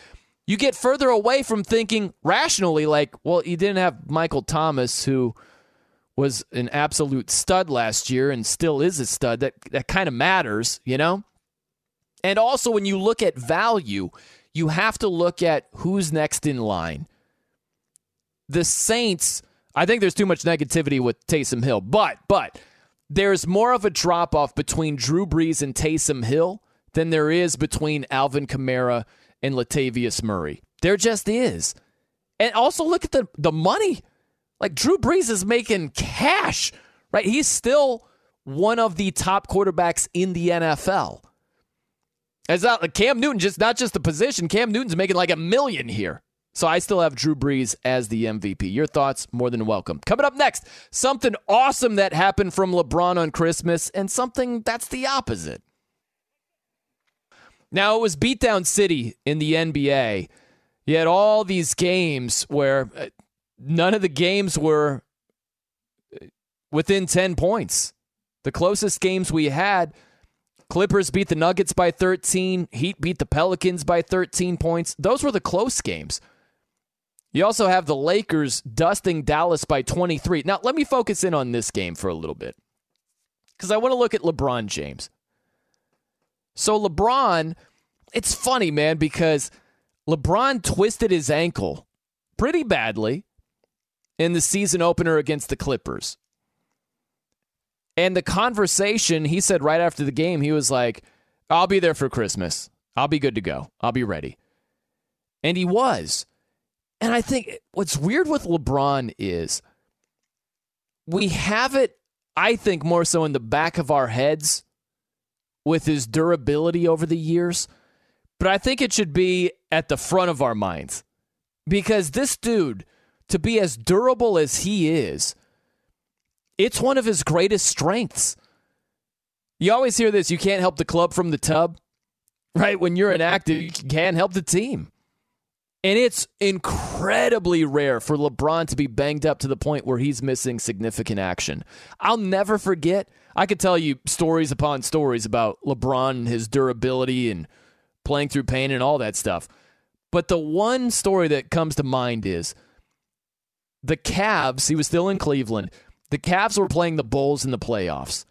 you get further away from thinking rationally, like, well, you didn't have Michael Thomas, who was an absolute stud last year and still is a stud. That that kind of matters, you know? And also when you look at value, you have to look at who's next in line. The Saints, I think there's too much negativity with Taysom Hill, but but there's more of a drop off between Drew Brees and Taysom Hill than there is between Alvin Kamara and Latavius Murray. There just is. And also look at the the money. Like Drew Brees is making cash, right? He's still one of the top quarterbacks in the NFL. As not like Cam Newton, just not just the position. Cam Newton's making like a million here. So I still have Drew Brees as the MVP. Your thoughts more than welcome. Coming up next, something awesome that happened from LeBron on Christmas and something that's the opposite. Now, it was beatdown city in the NBA. You had all these games where uh, none of the games were uh, within 10 points. The closest games we had, Clippers beat the Nuggets by 13, Heat beat the Pelicans by 13 points. Those were the close games. You also have the Lakers dusting Dallas by 23. Now, let me focus in on this game for a little bit because I want to look at LeBron James. So, LeBron, it's funny, man, because LeBron twisted his ankle pretty badly in the season opener against the Clippers. And the conversation, he said right after the game, he was like, I'll be there for Christmas. I'll be good to go. I'll be ready. And he was. And I think what's weird with LeBron is we have it, I think, more so in the back of our heads with his durability over the years, but I think it should be at the front of our minds because this dude, to be as durable as he is, it's one of his greatest strengths. You always hear this you can't help the club from the tub, right? When you're inactive, you can't help the team. And it's incredibly rare for LeBron to be banged up to the point where he's missing significant action. I'll never forget. I could tell you stories upon stories about LeBron and his durability and playing through pain and all that stuff. But the one story that comes to mind is the Cavs, he was still in Cleveland. The Cavs were playing the Bulls in the playoffs.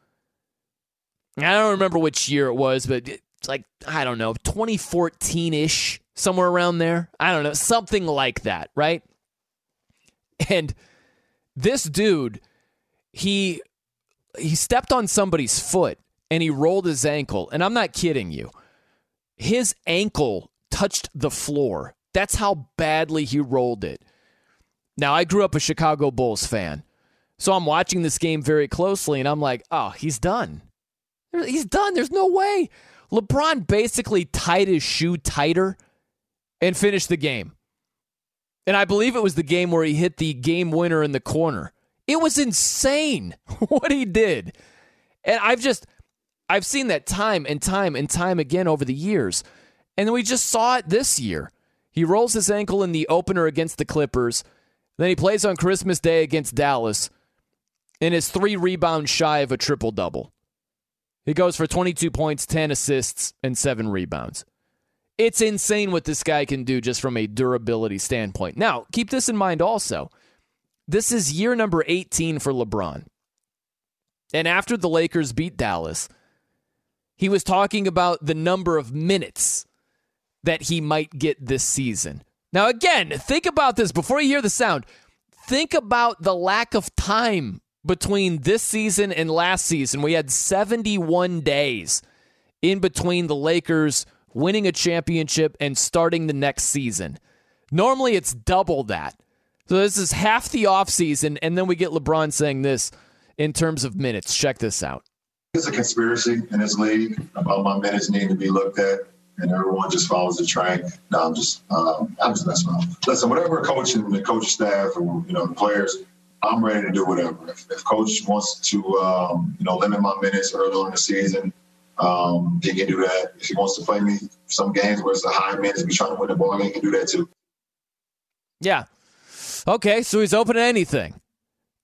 I don't remember which year it was, but it's like, I don't know, 2014 ish somewhere around there. I don't know, something like that, right? And this dude, he he stepped on somebody's foot and he rolled his ankle, and I'm not kidding you. His ankle touched the floor. That's how badly he rolled it. Now, I grew up a Chicago Bulls fan. So I'm watching this game very closely and I'm like, "Oh, he's done. He's done. There's no way." LeBron basically tied his shoe tighter and finished the game. And I believe it was the game where he hit the game winner in the corner. It was insane what he did. And I've just I've seen that time and time and time again over the years. And we just saw it this year. He rolls his ankle in the opener against the Clippers. Then he plays on Christmas Day against Dallas and is three rebounds shy of a triple double. He goes for 22 points, 10 assists, and seven rebounds. It's insane what this guy can do just from a durability standpoint. Now, keep this in mind also. This is year number 18 for LeBron. And after the Lakers beat Dallas, he was talking about the number of minutes that he might get this season. Now, again, think about this before you hear the sound. Think about the lack of time between this season and last season. We had 71 days in between the Lakers winning a championship and starting the next season. Normally it's double that. So this is half the offseason, and then we get LeBron saying this in terms of minutes. Check this out. It's a conspiracy in this league about my minutes needing to be looked at, and everyone just follows the train. No, I'm just, um, I'm just messing around. Listen, whatever coach and the coach staff or you know the players, I'm ready to do whatever. If, if coach wants to, um, you know, limit my minutes early in the season, um, he can do that. If he wants to play me some games where it's a high minutes, be trying to win the ball game, he can do that too. Yeah. Okay, so he's open to anything.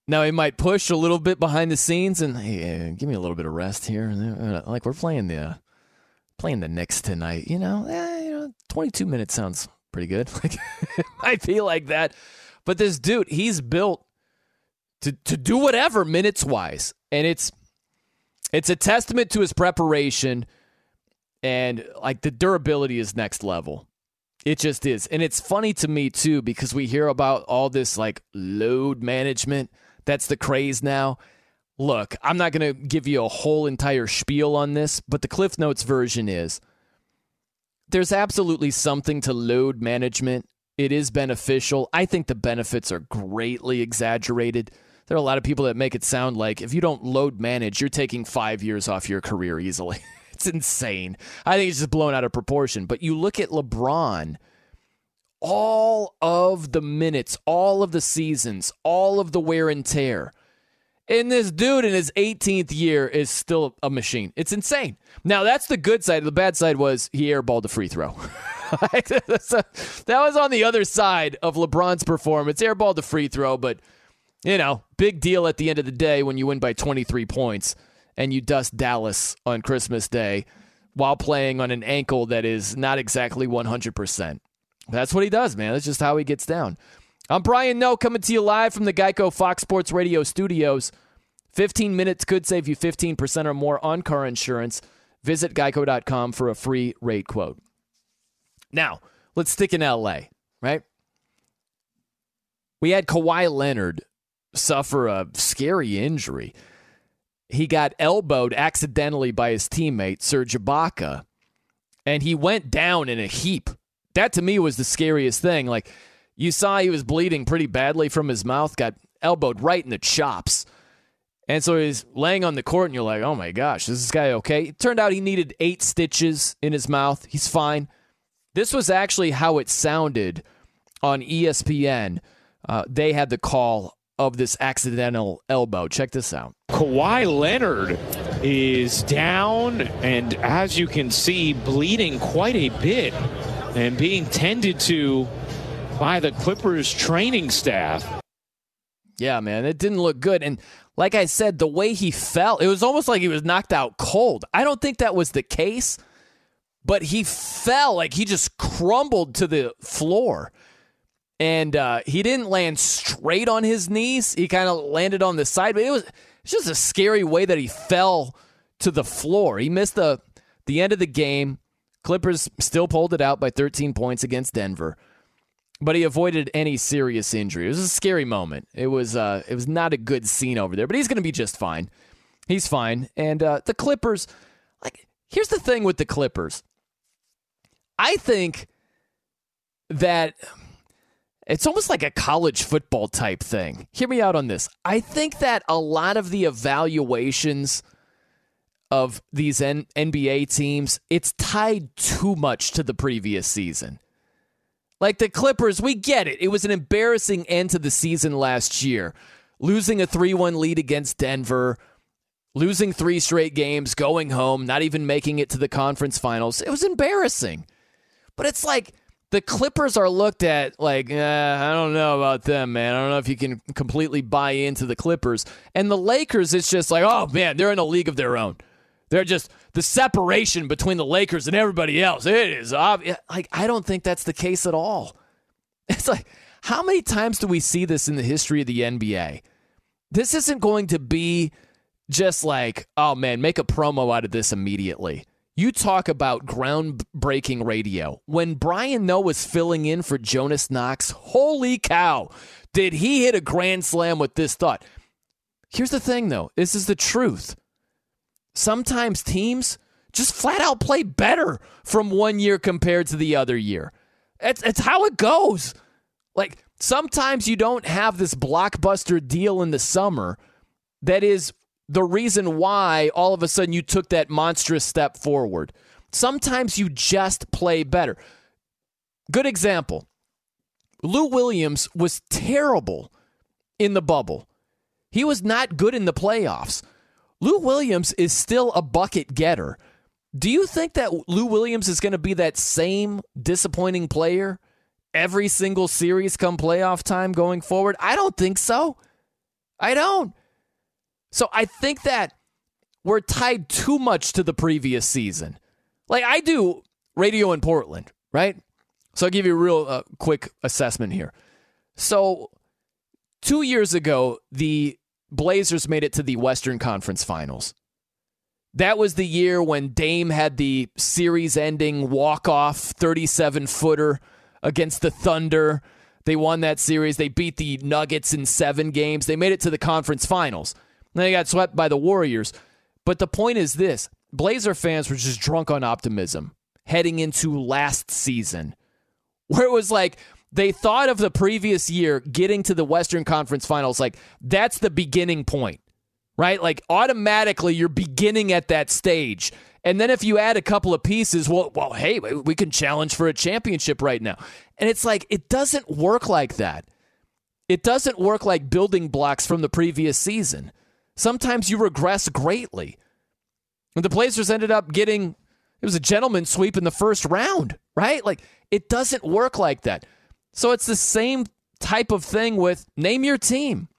Now he might push a little bit behind the scenes and hey, give me a little bit of rest here. Like we're playing the uh, playing the Knicks tonight. You know, eh, you know, 22 minutes sounds pretty good. Like might be like that. But this dude, he's built to to do whatever minutes wise, and it's it's a testament to his preparation and like the durability is next level. It just is. And it's funny to me too because we hear about all this like load management. That's the craze now. Look, I'm not going to give you a whole entire spiel on this, but the Cliff Notes version is there's absolutely something to load management. It is beneficial. I think the benefits are greatly exaggerated. There are a lot of people that make it sound like if you don't load manage, you're taking five years off your career easily. it's insane. I think it's just blown out of proportion. But you look at LeBron, all of the minutes, all of the seasons, all of the wear and tear. And this dude in his 18th year is still a machine. It's insane. Now, that's the good side. The bad side was he airballed the free throw. that was on the other side of LeBron's performance. Airballed the free throw, but, you know, big deal at the end of the day when you win by 23 points and you dust Dallas on Christmas Day while playing on an ankle that is not exactly 100%. That's what he does, man. That's just how he gets down. I'm Brian Noe coming to you live from the Geico Fox Sports Radio studios. 15 minutes could save you 15% or more on car insurance. Visit geico.com for a free rate quote. Now, let's stick in LA, right? We had Kawhi Leonard suffer a scary injury. He got elbowed accidentally by his teammate, Serge Ibaka, and he went down in a heap. That to me was the scariest thing. Like, you saw he was bleeding pretty badly from his mouth, got elbowed right in the chops. And so he's laying on the court, and you're like, oh my gosh, is this guy okay? It turned out he needed eight stitches in his mouth. He's fine. This was actually how it sounded on ESPN. Uh, they had the call of this accidental elbow. Check this out. Kawhi Leonard is down, and as you can see, bleeding quite a bit and being tended to by the Clippers training staff. Yeah, man, it didn't look good. And like I said, the way he fell, it was almost like he was knocked out cold. I don't think that was the case, but he fell like he just crumbled to the floor. And uh, he didn't land straight on his knees. He kind of landed on the side, but it was just a scary way that he fell to the floor. He missed the the end of the game. Clippers still pulled it out by 13 points against Denver but he avoided any serious injury. It was a scary moment. It was uh, it was not a good scene over there, but he's going to be just fine. He's fine. And uh, the Clippers, like, here's the thing with the Clippers. I think that it's almost like a college football type thing. Hear me out on this. I think that a lot of the evaluations of these N- NBA teams, it's tied too much to the previous season. Like the Clippers, we get it. It was an embarrassing end to the season last year. Losing a 3 1 lead against Denver, losing three straight games, going home, not even making it to the conference finals. It was embarrassing. But it's like the Clippers are looked at like, eh, I don't know about them, man. I don't know if you can completely buy into the Clippers. And the Lakers, it's just like, oh, man, they're in a league of their own. They're just the separation between the Lakers and everybody else. It is obvious. Like I don't think that's the case at all. It's like how many times do we see this in the history of the NBA? This isn't going to be just like, oh man, make a promo out of this immediately. You talk about groundbreaking radio. When Brian Noe was filling in for Jonas Knox, holy cow, did he hit a grand slam with this thought? Here's the thing, though this is the truth. Sometimes teams just flat out play better from one year compared to the other year. It's, it's how it goes. Like, sometimes you don't have this blockbuster deal in the summer that is the reason why all of a sudden you took that monstrous step forward. Sometimes you just play better. Good example Lou Williams was terrible in the bubble. He was not good in the playoffs. Lou Williams is still a bucket getter. Do you think that Lou Williams is going to be that same disappointing player every single series come playoff time going forward? I don't think so. I don't. So I think that we're tied too much to the previous season. Like I do radio in Portland, right? So I'll give you a real uh, quick assessment here. So two years ago, the Blazers made it to the Western Conference Finals. That was the year when Dame had the series ending walk off 37 footer against the Thunder. They won that series. They beat the Nuggets in seven games. They made it to the conference finals. They got swept by the Warriors. But the point is this Blazer fans were just drunk on optimism heading into last season, where it was like, they thought of the previous year getting to the Western Conference Finals like that's the beginning point, right? Like automatically you're beginning at that stage. And then if you add a couple of pieces, well, well, hey, we can challenge for a championship right now. And it's like it doesn't work like that. It doesn't work like building blocks from the previous season. Sometimes you regress greatly. And the Blazers ended up getting it was a gentleman sweep in the first round, right? Like it doesn't work like that. So it's the same type of thing with name your team.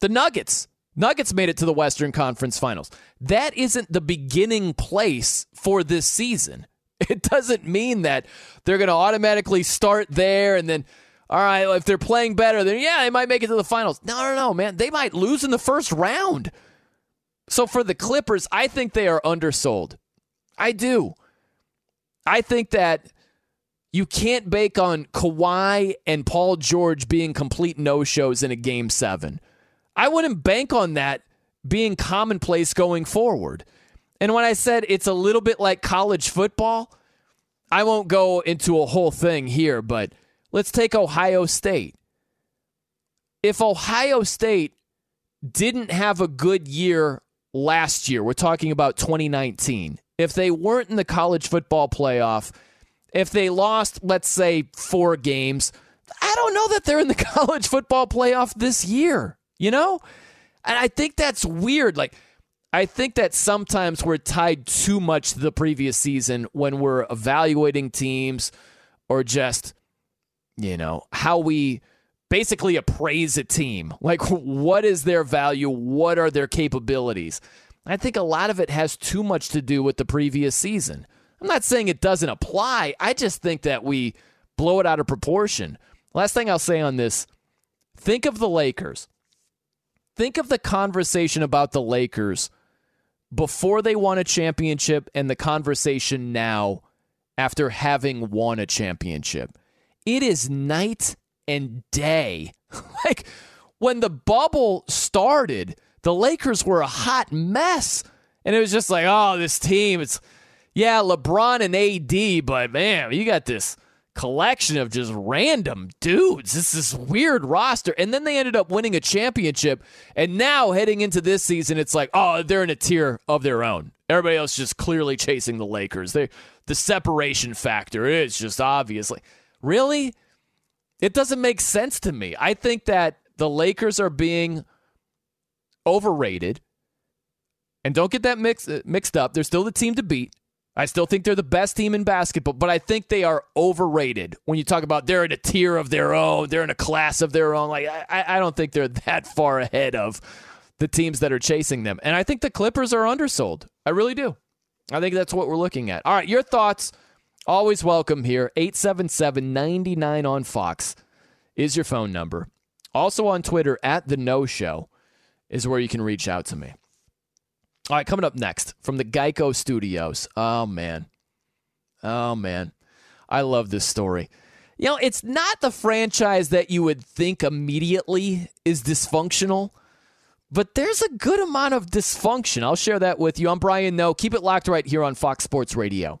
The Nuggets. Nuggets made it to the Western Conference Finals. That isn't the beginning place for this season. It doesn't mean that they're going to automatically start there and then, all right, if they're playing better, then yeah, they might make it to the finals. No, no, no, man. They might lose in the first round. So for the Clippers, I think they are undersold. I do. I think that you can't bake on Kawhi and Paul George being complete no shows in a game seven. I wouldn't bank on that being commonplace going forward. And when I said it's a little bit like college football, I won't go into a whole thing here, but let's take Ohio State. If Ohio State didn't have a good year last year, we're talking about 2019, if they weren't in the college football playoff, if they lost, let's say, four games, I don't know that they're in the college football playoff this year, you know? And I think that's weird. Like, I think that sometimes we're tied too much to the previous season when we're evaluating teams or just, you know, how we basically appraise a team. Like, what is their value? What are their capabilities? I think a lot of it has too much to do with the previous season. I'm not saying it doesn't apply. I just think that we blow it out of proportion. Last thing I'll say on this think of the Lakers. Think of the conversation about the Lakers before they won a championship and the conversation now after having won a championship. It is night and day. like when the bubble started, the Lakers were a hot mess. And it was just like, oh, this team, it's yeah, LeBron and AD, but man, you got this collection of just random dudes. This is weird roster. And then they ended up winning a championship. And now heading into this season, it's like, oh, they're in a tier of their own. Everybody else just clearly chasing the Lakers. They the separation factor is just obviously. Really? It doesn't make sense to me. I think that the Lakers are being overrated. And don't get that mix, uh, mixed up. They're still the team to beat. I still think they're the best team in basketball, but I think they are overrated when you talk about they're in a tier of their own, they're in a class of their own. Like I, I don't think they're that far ahead of the teams that are chasing them. And I think the Clippers are undersold. I really do. I think that's what we're looking at. All right, your thoughts always welcome here. 877 99 on Fox is your phone number. Also on Twitter at The Noe Show is where you can reach out to me. All right, coming up next from the Geico Studios. Oh, man. Oh, man. I love this story. You know, it's not the franchise that you would think immediately is dysfunctional, but there's a good amount of dysfunction. I'll share that with you. I'm Brian Noe. Keep it locked right here on Fox Sports Radio.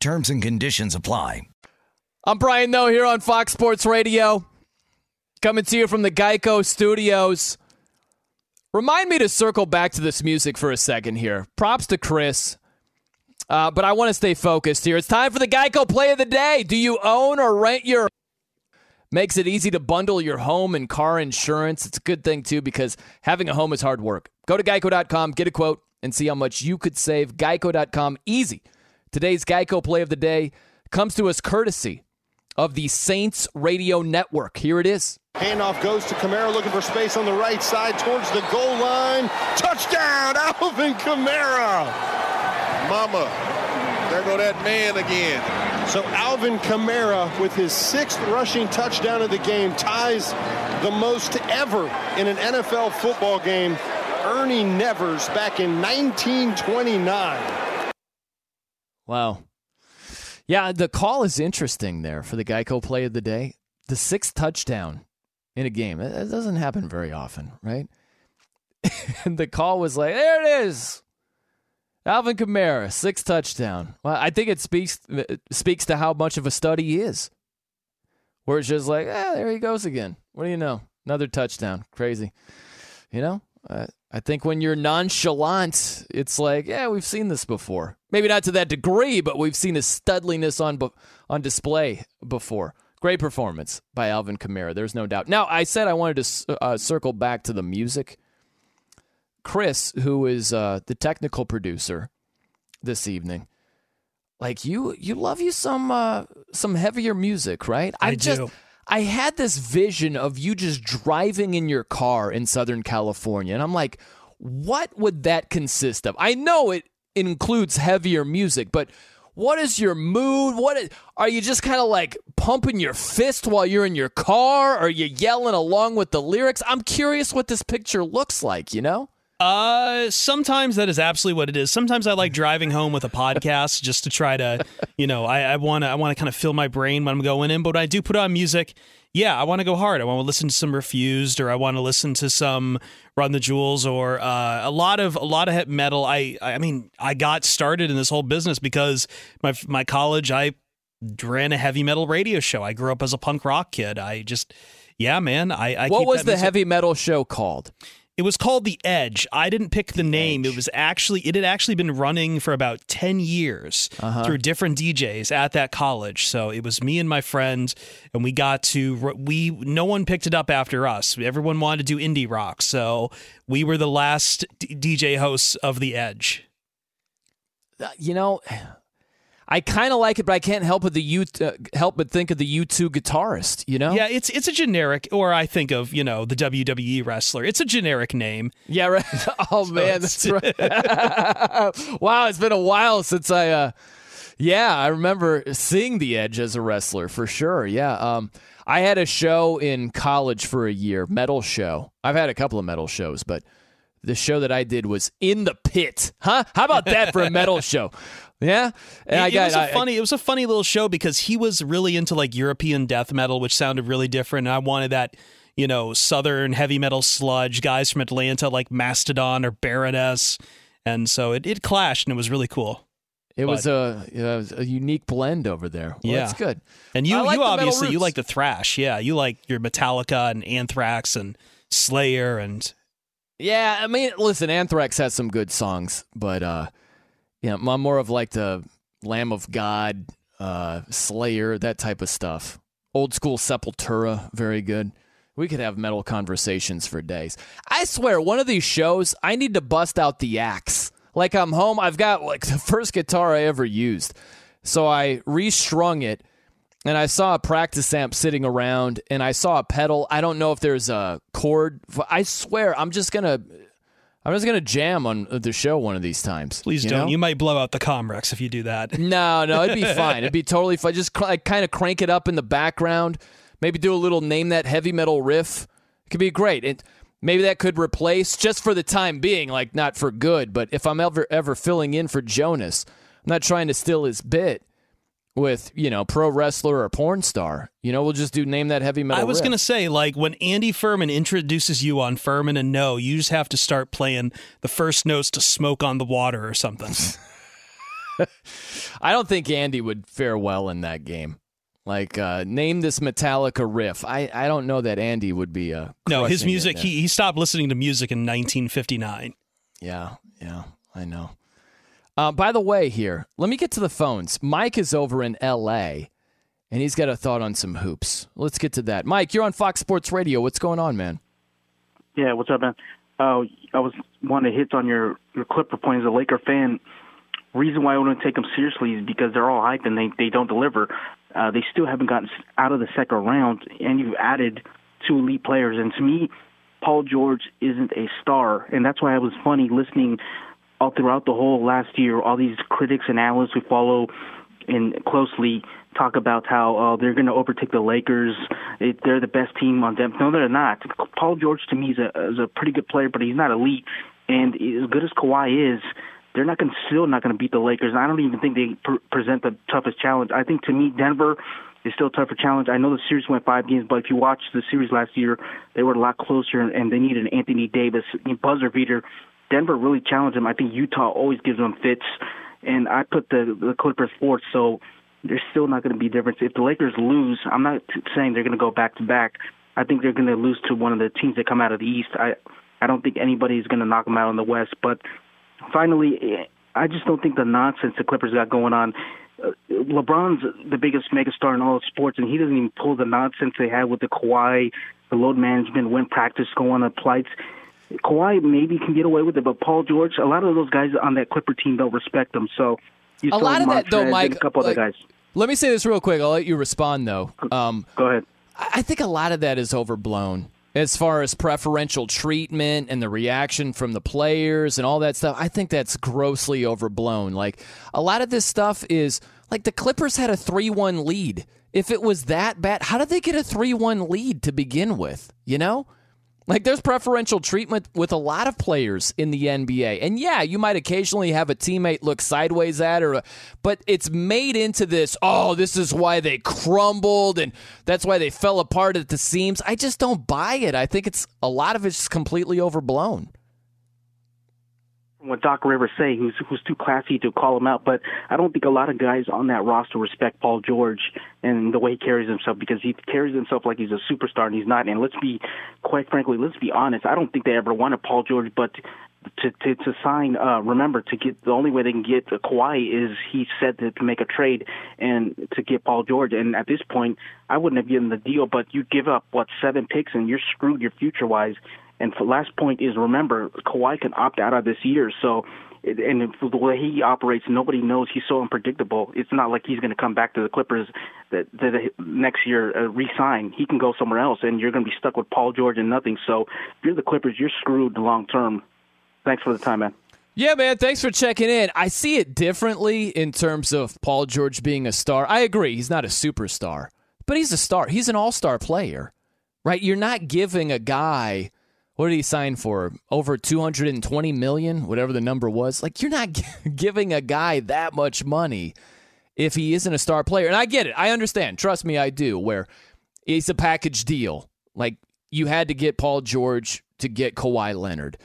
Terms and conditions apply. I'm Brian Noe here on Fox Sports Radio. Coming to you from the Geico Studios. Remind me to circle back to this music for a second here. Props to Chris. Uh, but I want to stay focused here. It's time for the Geico play of the day. Do you own or rent your makes it easy to bundle your home and car insurance. It's a good thing too because having a home is hard work. Go to geico.com, get a quote and see how much you could save. geico.com easy. Today's Geico play of the day comes to us courtesy of the Saints Radio Network. Here it is. Handoff goes to Kamara looking for space on the right side towards the goal line. Touchdown, Alvin Kamara. Mama, there go that man again. So Alvin Kamara, with his sixth rushing touchdown of the game, ties the most ever in an NFL football game. Ernie Nevers back in 1929. Wow. Yeah, the call is interesting there for the Geico play of the day. The sixth touchdown in a game. It doesn't happen very often, right? and the call was like, there it is. Alvin Kamara, sixth touchdown. Well, I think it speaks it speaks to how much of a stud he is. Where it's just like, ah, there he goes again. What do you know? Another touchdown. Crazy. You know, uh, I think when you're nonchalant, it's like, yeah, we've seen this before. Maybe not to that degree, but we've seen his studliness on on display before. Great performance by Alvin Kamara. There's no doubt. Now, I said I wanted to uh, circle back to the music. Chris, who is uh, the technical producer this evening, like you, you love you some uh, some heavier music, right? I, I just, do. I had this vision of you just driving in your car in Southern California, and I'm like, what would that consist of? I know it includes heavier music, but what is your mood? What is, are you just kind of like pumping your fist while you're in your car? Are you yelling along with the lyrics? I'm curious what this picture looks like, you know? Uh, sometimes that is absolutely what it is. Sometimes I like driving home with a podcast just to try to, you know, I want to I want to kind of fill my brain when I'm going in. But when I do put on music, yeah, I want to go hard. I want to listen to some Refused, or I want to listen to some Run the Jewels, or uh, a lot of a lot of heavy metal. I I mean, I got started in this whole business because my my college I ran a heavy metal radio show. I grew up as a punk rock kid. I just yeah, man. I, I what was the music- heavy metal show called? It was called The Edge. I didn't pick the, name. It was actually it had actually been running for about 10 years Uh-huh. through different DJs at that college. So it was me and my friend and we got to we no one picked it up after us. Everyone wanted to do indie rock. So we were the last D- DJ hosts of The Edge. Uh, You know, I kind of like it, but I can't help but the U uh, help but think of the U two guitarist. You know? Yeah, it's it's a generic or I think of, you know, the WWE wrestler. It's a generic name. Yeah, right. Oh man, that's right. wow, it's been a while since I. Uh, yeah, I remember seeing the Edge as a wrestler for sure. Yeah, um, I had a show in college for a year, metal show. I've had a couple of metal shows, but the show that I did was in the pit. Huh? How about that for a metal show? Yeah, and it, I it was a I- I- funny. it was a funny little show because he was really into like European death metal, which sounded really different. And I wanted that, you know, southern heavy metal sludge. Guys from Atlanta like Mastodon or Baroness, and so it, it clashed, and it was really cool. It was a, it was a unique blend over there. Well, yeah, that's good. And you, like you obviously you like the thrash. Yeah, you like your Metallica and Anthrax and Slayer and Yeah, I mean, listen, Anthrax has some good songs, but uh, know, I'm more of like the Lamb of God, uh, Slayer, that type of stuff. Old school Sepultura, very good. We could have metal conversations for days. I swear, one of these shows, I need to bust out the axe. Like I'm home, I've got like the first guitar I ever used, so I restrung it and I saw a practice amp sitting around and I saw a pedal. I don't know if there's a chord. I swear, I'm just gonna, I'm just gonna jam on the show one of these times. please you don't. know? You might blow out the Comrex if you do that. No, no, it'd be fine. It'd be totally fine. Just like, kind of crank it up in the background. Maybe do a little name that heavy metal riff. It could be great. It, maybe that could replace just for the time being, like not for good. But if I'm ever ever filling in for Jonas, I'm not trying to steal his bit with you know pro wrestler or porn star. You know, we'll just do name that heavy metal. I was riff. gonna say, like when Andy Furman introduces you on Furman and Noe, you just have to start playing the first notes to "Smoke on the Water" or something. I don't think Andy would fare well in that game. Like uh, name this Metallica riff. I, I don't know that Andy would be uh no, his music. He he stopped listening to music in 1959. Yeah, yeah, I know. Uh, by the way, here, let me get to the phones. Mike is over in L.A. and he's got a thought on some hoops. Let's get to that. Mike, you're on Fox Sports Radio. What's going on, man? Yeah, what's up, man? Uh, I was wanting to hit on your your Clipper point as a Laker fan. Reason why I wouldn't take them seriously is because they're all hype and they they don't deliver. Uh, they still haven't gotten out of the second round, and you've added two elite players. And to me, Paul George isn't a star, and that's why I was funny listening all throughout the whole last year. All these critics and analysts we follow and closely talk about how uh, they're going to overtake the Lakers. It, they're the best team on them. No, they're not. Paul George to me is a is a pretty good player, but he's not elite. And as good as Kawhi is, they're not going still not going to beat the Lakers. I don't even think they pr- present the toughest challenge. I think to me Denver is still a tougher challenge. I know the series went five games, but if you watch the series last year, they were a lot closer, and they needed an Anthony Davis buzzer beater. Denver really challenged them. I think Utah always gives them fits, and I put the the Clippers fourth. So there's still not going to be a difference. If the Lakers lose, I'm not saying they're going to go back to back. I think they're going to lose to one of the teams that come out of the East. I I don't think anybody's going to knock them out in the West. But finally, eh, I just don't think the nonsense the Clippers got going on. Uh, LeBron's the biggest megastar in all of sports, and he doesn't even pull the nonsense they had with the Kawhi, the load management, when practice go on the flights. Kawhi maybe can get away with it, but Paul George, a lot of those guys on that Clipper team don't respect him. So you a lot of that, though, Montrez Mike. a couple like, other guys. Let me say this real quick. I'll let you respond, though. Um, Go ahead. I I think a lot of that is overblown as far as preferential treatment and the reaction from the players and all that stuff. I think that's grossly overblown. Like a lot of this stuff is like the Clippers had a 3 1 lead. If it was that bad, how did they get a 3 1 lead to begin with? You know? Like there's preferential treatment with a lot of players in the NBA. And yeah, you might occasionally have a teammate look sideways at or but it's made into this, oh, this is why they crumbled and that's why they fell apart at the seams. I just don't buy it. I think it's a lot of it's completely overblown. What Doc Rivers say, who's who's too classy to call him out. But I don't think a lot of guys on that roster respect Paul George and the way he carries himself because he carries himself like he's a superstar and he's not. And let's be, quite frankly, let's be honest. I don't think they ever wanted Paul George, but to to to sign. Uh, remember, to get the only way they can get Kawhi is he said to, to make a trade and to get Paul George. And at this point, I wouldn't have given the deal, but you give up what seven picks and you're screwed your future wise. And last point is remember, Kawhi can opt out of this year, so. And the way he operates, nobody knows. He's so unpredictable. It's not like he's going to come back to the Clippers that, that next year uh, re-sign. He can go somewhere else, and you're going to be stuck with Paul George and nothing. So if you're the Clippers, you're screwed long term. Thanks for the time, man. Yeah, man. Thanks for checking in. I see it differently in terms of Paul George being a star. I agree. He's not a superstar, but he's a star. He's an all star player, right? You're not giving a guy what did he sign for? Over 220 million, whatever the number was. Like you're not giving a guy that much money if he isn't a star player. And I get it. I understand. Trust me, I do. Where it's a package deal. Like you had to get Paul George to get Kawhi Leonard.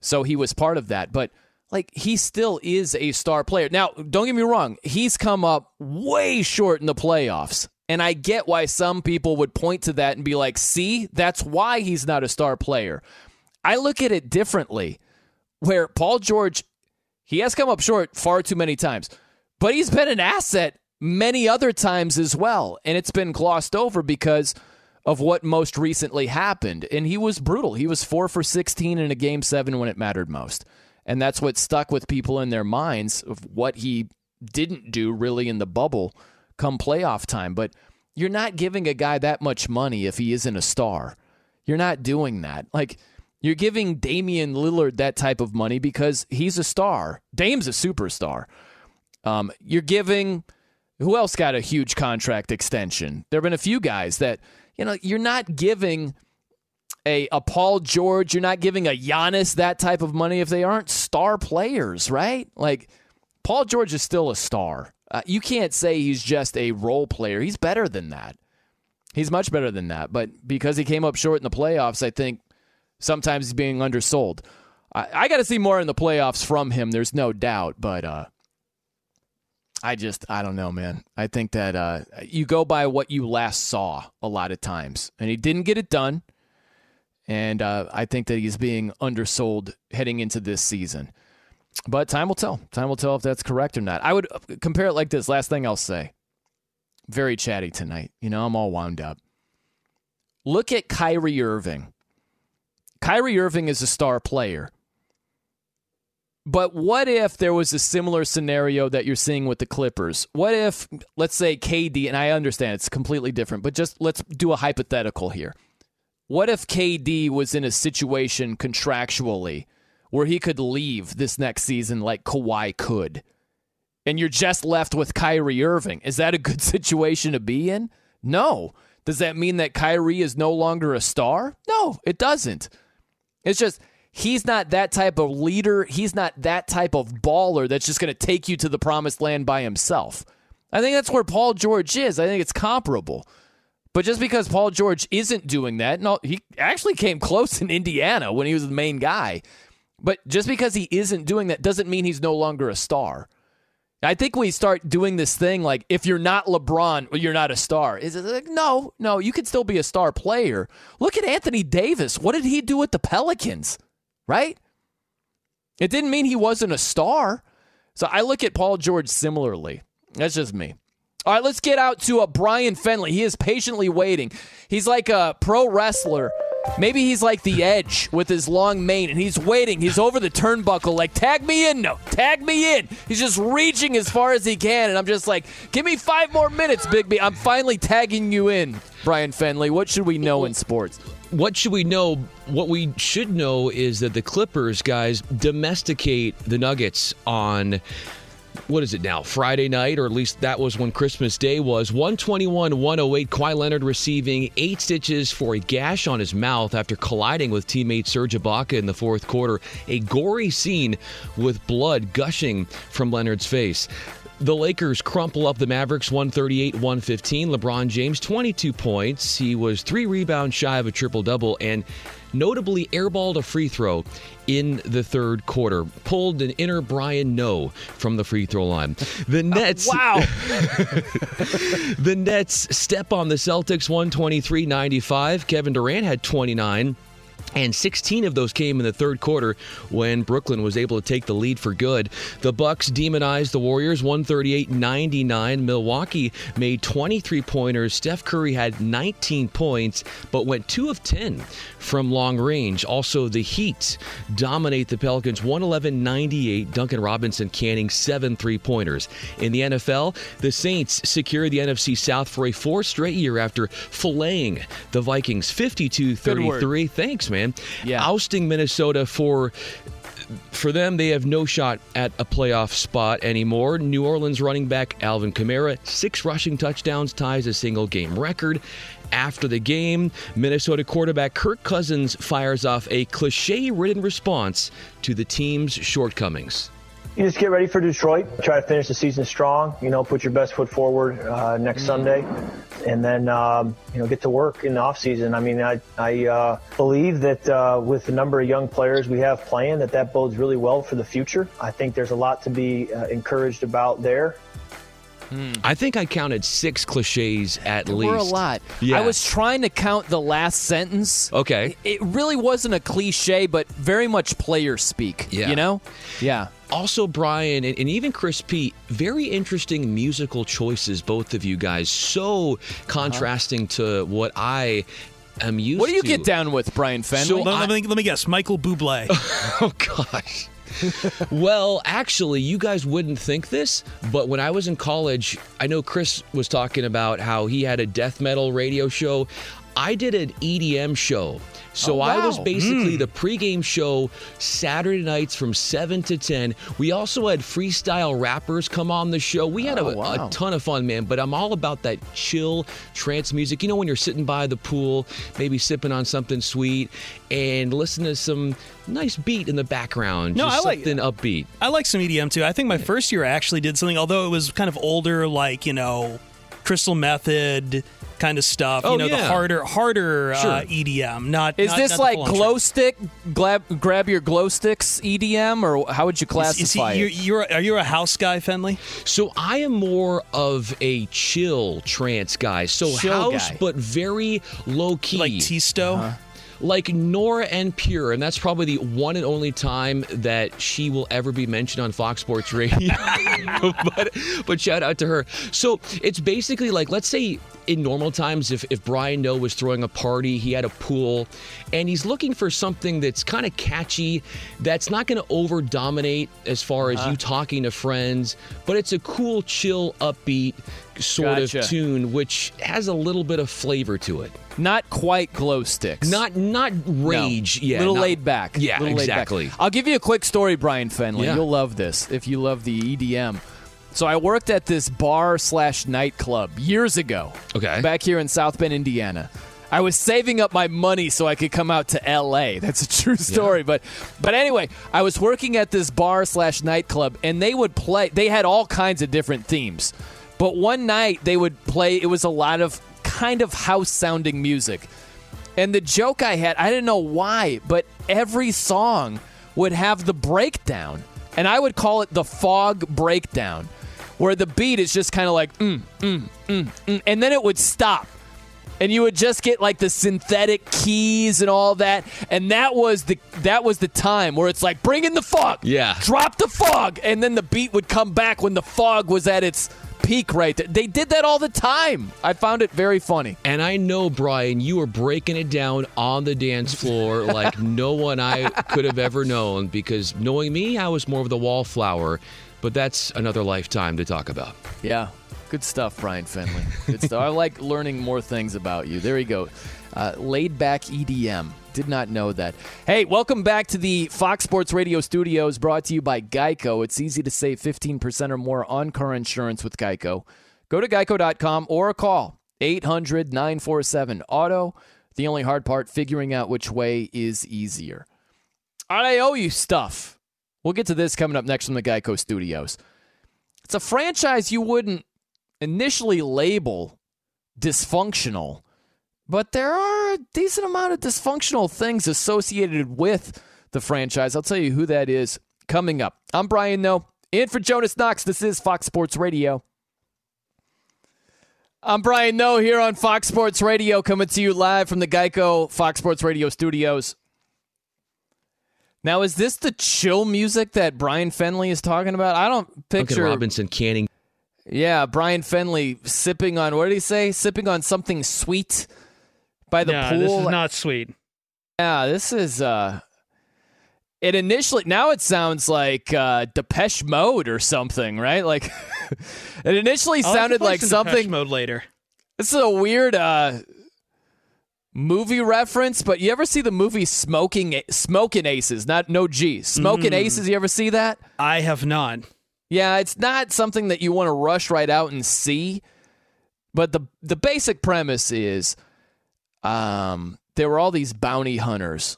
So he was part of that, but like he still is a star player. Now, don't get me wrong, he's come up way short in the playoffs. And I get why some people would point to that and be like, see, that's why he's not a star player. I look at it differently, where Paul George, he has come up short far too many times, but he's been an asset many other times as well. And it's been glossed over because of what most recently happened. And he was brutal. He was four for 16 in a game seven when it mattered most. And that's what stuck with people in their minds of what he didn't do really in the bubble come playoff time. But you're not giving a guy that much money if he isn't a star. You're not doing that. Like, you're giving Damian Lillard that type of money because he's a star. Dame's a superstar. Um, you're giving who else got a huge contract extension? There have been a few guys that, you know, you're not giving a, a Paul George, you're not giving a Giannis that type of money if they aren't star players, right? Like, Paul George is still a star. Uh, you can't say he's just a role player. He's better than that. He's much better than that. But because he came up short in the playoffs, I think sometimes he's being undersold. I, I got to see more in the playoffs from him. There's no doubt. But uh, I just, I don't know, man. I think that uh, you go by what you last saw a lot of times. And he didn't get it done. And uh, I think that he's being undersold heading into this season. But time will tell. Time will tell if that's correct or not. I would uh, compare it like this. Last thing I'll say. Very chatty tonight. You know, I'm all wound up. Look at Kyrie Irving. Kyrie Irving is a star player. But what if there was a similar scenario that you're seeing with the Clippers? What if, let's say, KD, and I understand it's completely different, but just let's do a hypothetical here. What if KD was in a situation contractually where he could leave this next season like Kawhi could? And you're just left with Kyrie Irving. Is that a good situation to be in? No. Does that mean that Kyrie is no longer a star? No, it doesn't. It's just he's not that type of leader. He's not that type of baller that's just going to take you to the promised land by himself. I think that's where Paul George is. I think it's comparable. But just because Paul George isn't doing that, no, he actually came close in Indiana when he was the main guy. But just because he isn't doing that doesn't mean he's no longer a star. I think we start doing this thing like if you're not LeBron, you're not a star. Is it like no, no, you could still be a star player. Look at Anthony Davis. What did he do with the Pelicans? Right? It didn't mean he wasn't a star. So I look at Paul George similarly. That's just me. All right, let's get out to a uh, Brian Fenley. He is patiently waiting. He's like a pro wrestler. Maybe he's like the edge with his long mane and he's waiting. He's over the turnbuckle, like, tag me in. No, tag me in. He's just reaching as far as he can. And I'm just like, give me five more minutes, Bigby. I'm finally tagging you in, Brian Fenley. What should we know in sports? What should we know? What we should know is that the Clippers, guys, domesticate the Nuggets on what is it now? Friday night, or at least that was when Christmas Day was. 121 108. Kawhi Leonard receiving eight stitches for a gash on his mouth after colliding with teammate Serge Ibaka in the fourth quarter. A gory scene with blood gushing from Leonard's face. The Lakers crumple up the Mavericks 138 115. LeBron James, 22 points. He was three rebounds shy of a triple double and notably airballed a free throw in the third quarter. Pulled an inner Brian Noe from the free throw line. The uh, Nets. wow. the Nets step on the Celtics 123 95. Kevin Durant had 29. And 16 of those came in the third quarter when Brooklyn was able to take the lead for good. The Bucks demonized the Warriors 138-99. Milwaukee made 23 pointers. Steph Curry had 19 points but went 2 of 10 from long range. Also the Heat dominate the Pelicans 111-98. Duncan Robinson canning 7 three-pointers. In the NFL, the Saints secure the NFC South for a fourth straight year after filleting the Vikings 52-33. Thanks, man. Yeah. Ousting Minnesota for for them, they have no shot at a playoff spot anymore. New Orleans running back Alvin Kamara, six rushing touchdowns, ties a single game record. After the game, Minnesota quarterback Kirk Cousins fires off a cliche ridden response to the team's shortcomings. You just get ready for Detroit. Try to finish the season strong. You know, put your best foot forward uh, next Sunday, and then um, you know get to work in the off season. I mean, I I uh, believe that uh, with the number of young players we have playing, that that bodes really well for the future. I think there's a lot to be uh, encouraged about there. I think I counted six cliches at There least. were a lot. Yeah. I was trying to count the last sentence. Okay. It really wasn't a cliche, but very much player speak. Yeah. You know? Yeah. Also, Brian and, and even Chris P, very interesting musical choices, both of you guys. So uh-huh. contrasting to what I am used to. What do you get down with, Brian Fenley? So let, I- let me, let me guess. Michael Bublé. oh gosh. well, actually, you guys wouldn't think this, but when I was in college, I know Chris was talking about how he had a death metal radio show. I did an EDM show. So Oh, I was basically Mm. the pregame show Saturday nights from 7 to 10. We also had freestyle rappers come on the show. We had a, Oh, wow. a ton of fun, man, but I'm all about that chill trance music. You know, when you're sitting by the pool, maybe sipping on something sweet and listening to some nice beat in the background. No, just I like- something upbeat. I like some EDM too. I think my first year I actually did something, although it was kind of older, like you know, Crystal Method kind of stuff. Oh, you know, the yeah. harder, harder uh, EDM. Not Is not- this not like full-on glow stick? Grab, grab your glow sticks EDM, or how would you Is- is he- classify you're, it? you're are you a house guy, Fenley? So I am more of a chill trance guy. So Chill house, guy. but very low key. Like Tiësto? Like Nora En Pure, and that's probably the one and only time that she will ever be mentioned on Fox Sports Radio. but, but shout out to her. So it's basically like, let's say in normal times, if, if Brian Noe was throwing a party, he had a pool, and he's looking for something that's kind of catchy, that's not going to over dominate as far as Uh-huh. you talking to friends, but it's a cool, chill, upbeat sort Gotcha. of tune, which has a little bit of flavor to it. Not quite glow sticks. Not not rage. No. Yeah, little not- laid back. Yeah, Little laid back. exactly. I'll give you a quick story, Brian Fenley. Yeah. You'll love this if you love the EDM. So I worked at this bar slash nightclub years ago. Okay. Back here in South Bend, Indiana. I was saving up my money so I could come out to LA. That's a true story. But but anyway, I was working at this bar slash nightclub and they would play they had all kinds of different themes. But one night they would play it was a lot of kind of house sounding music. And the joke I had, I didn't know why, but every song would have the breakdown. And I would call it the fog breakdown, where the beat is just kind of like, mm, mm, mm, mm, and then it would stop. And you would just get like the synthetic keys and all that. And that was the that was the time where it's like, bring in the fog. Yeah. Drop the fog. And then the beat would come back when the fog was at its peak right there. They did that all the time. I found it very funny. And I know, Brian, you were breaking it down on the dance floor like no one I could have ever known because knowing me, I was more of the wallflower, but that's another lifetime to talk about. Yeah. Good stuff, Brian Fenley. Good stuff. I like learning more things about you. There you go. Uh, laid back EDM. Did not know that. Hey, welcome back to the Fox Sports Radio studios brought to you by Geico. It's easy to save 15% or more on car insurance with Geico. Go to geico.com or call 800 947 Auto. The only hard part, figuring out which way is easier. I owe you stuff. We'll get to this coming up next from the Geico studios. it's a franchise you wouldn't initially label dysfunctional, but there are a decent amount of dysfunctional things associated with the franchise. I'll tell you who that is coming up. I'm Brian Noe. In for Jonas Knox, this is Fox Sports Radio. I'm Brian Noe here on Fox Sports Radio, coming to you live from the Geico Fox Sports Radio studios. Now, is this the chill music that Brian Fenley is talking about? I don't picture Duncan Robinson canning. Yeah, Brian Fenley sipping on what did he say? Sipping on something sweet by the no, pool. this is not sweet. Yeah, this is uh it initially now it sounds like uh Depeche Mode or something, right? Like it initially I'll sounded like some Depeche something mode later. This is a weird uh movie reference, but you ever see the movie Smoking Smoking Aces? Not no G. Smoking Mm. Aces, you ever see that? I have not. Yeah, it's not something that you want to rush right out and see. But the the basic premise is um there were all these bounty hunters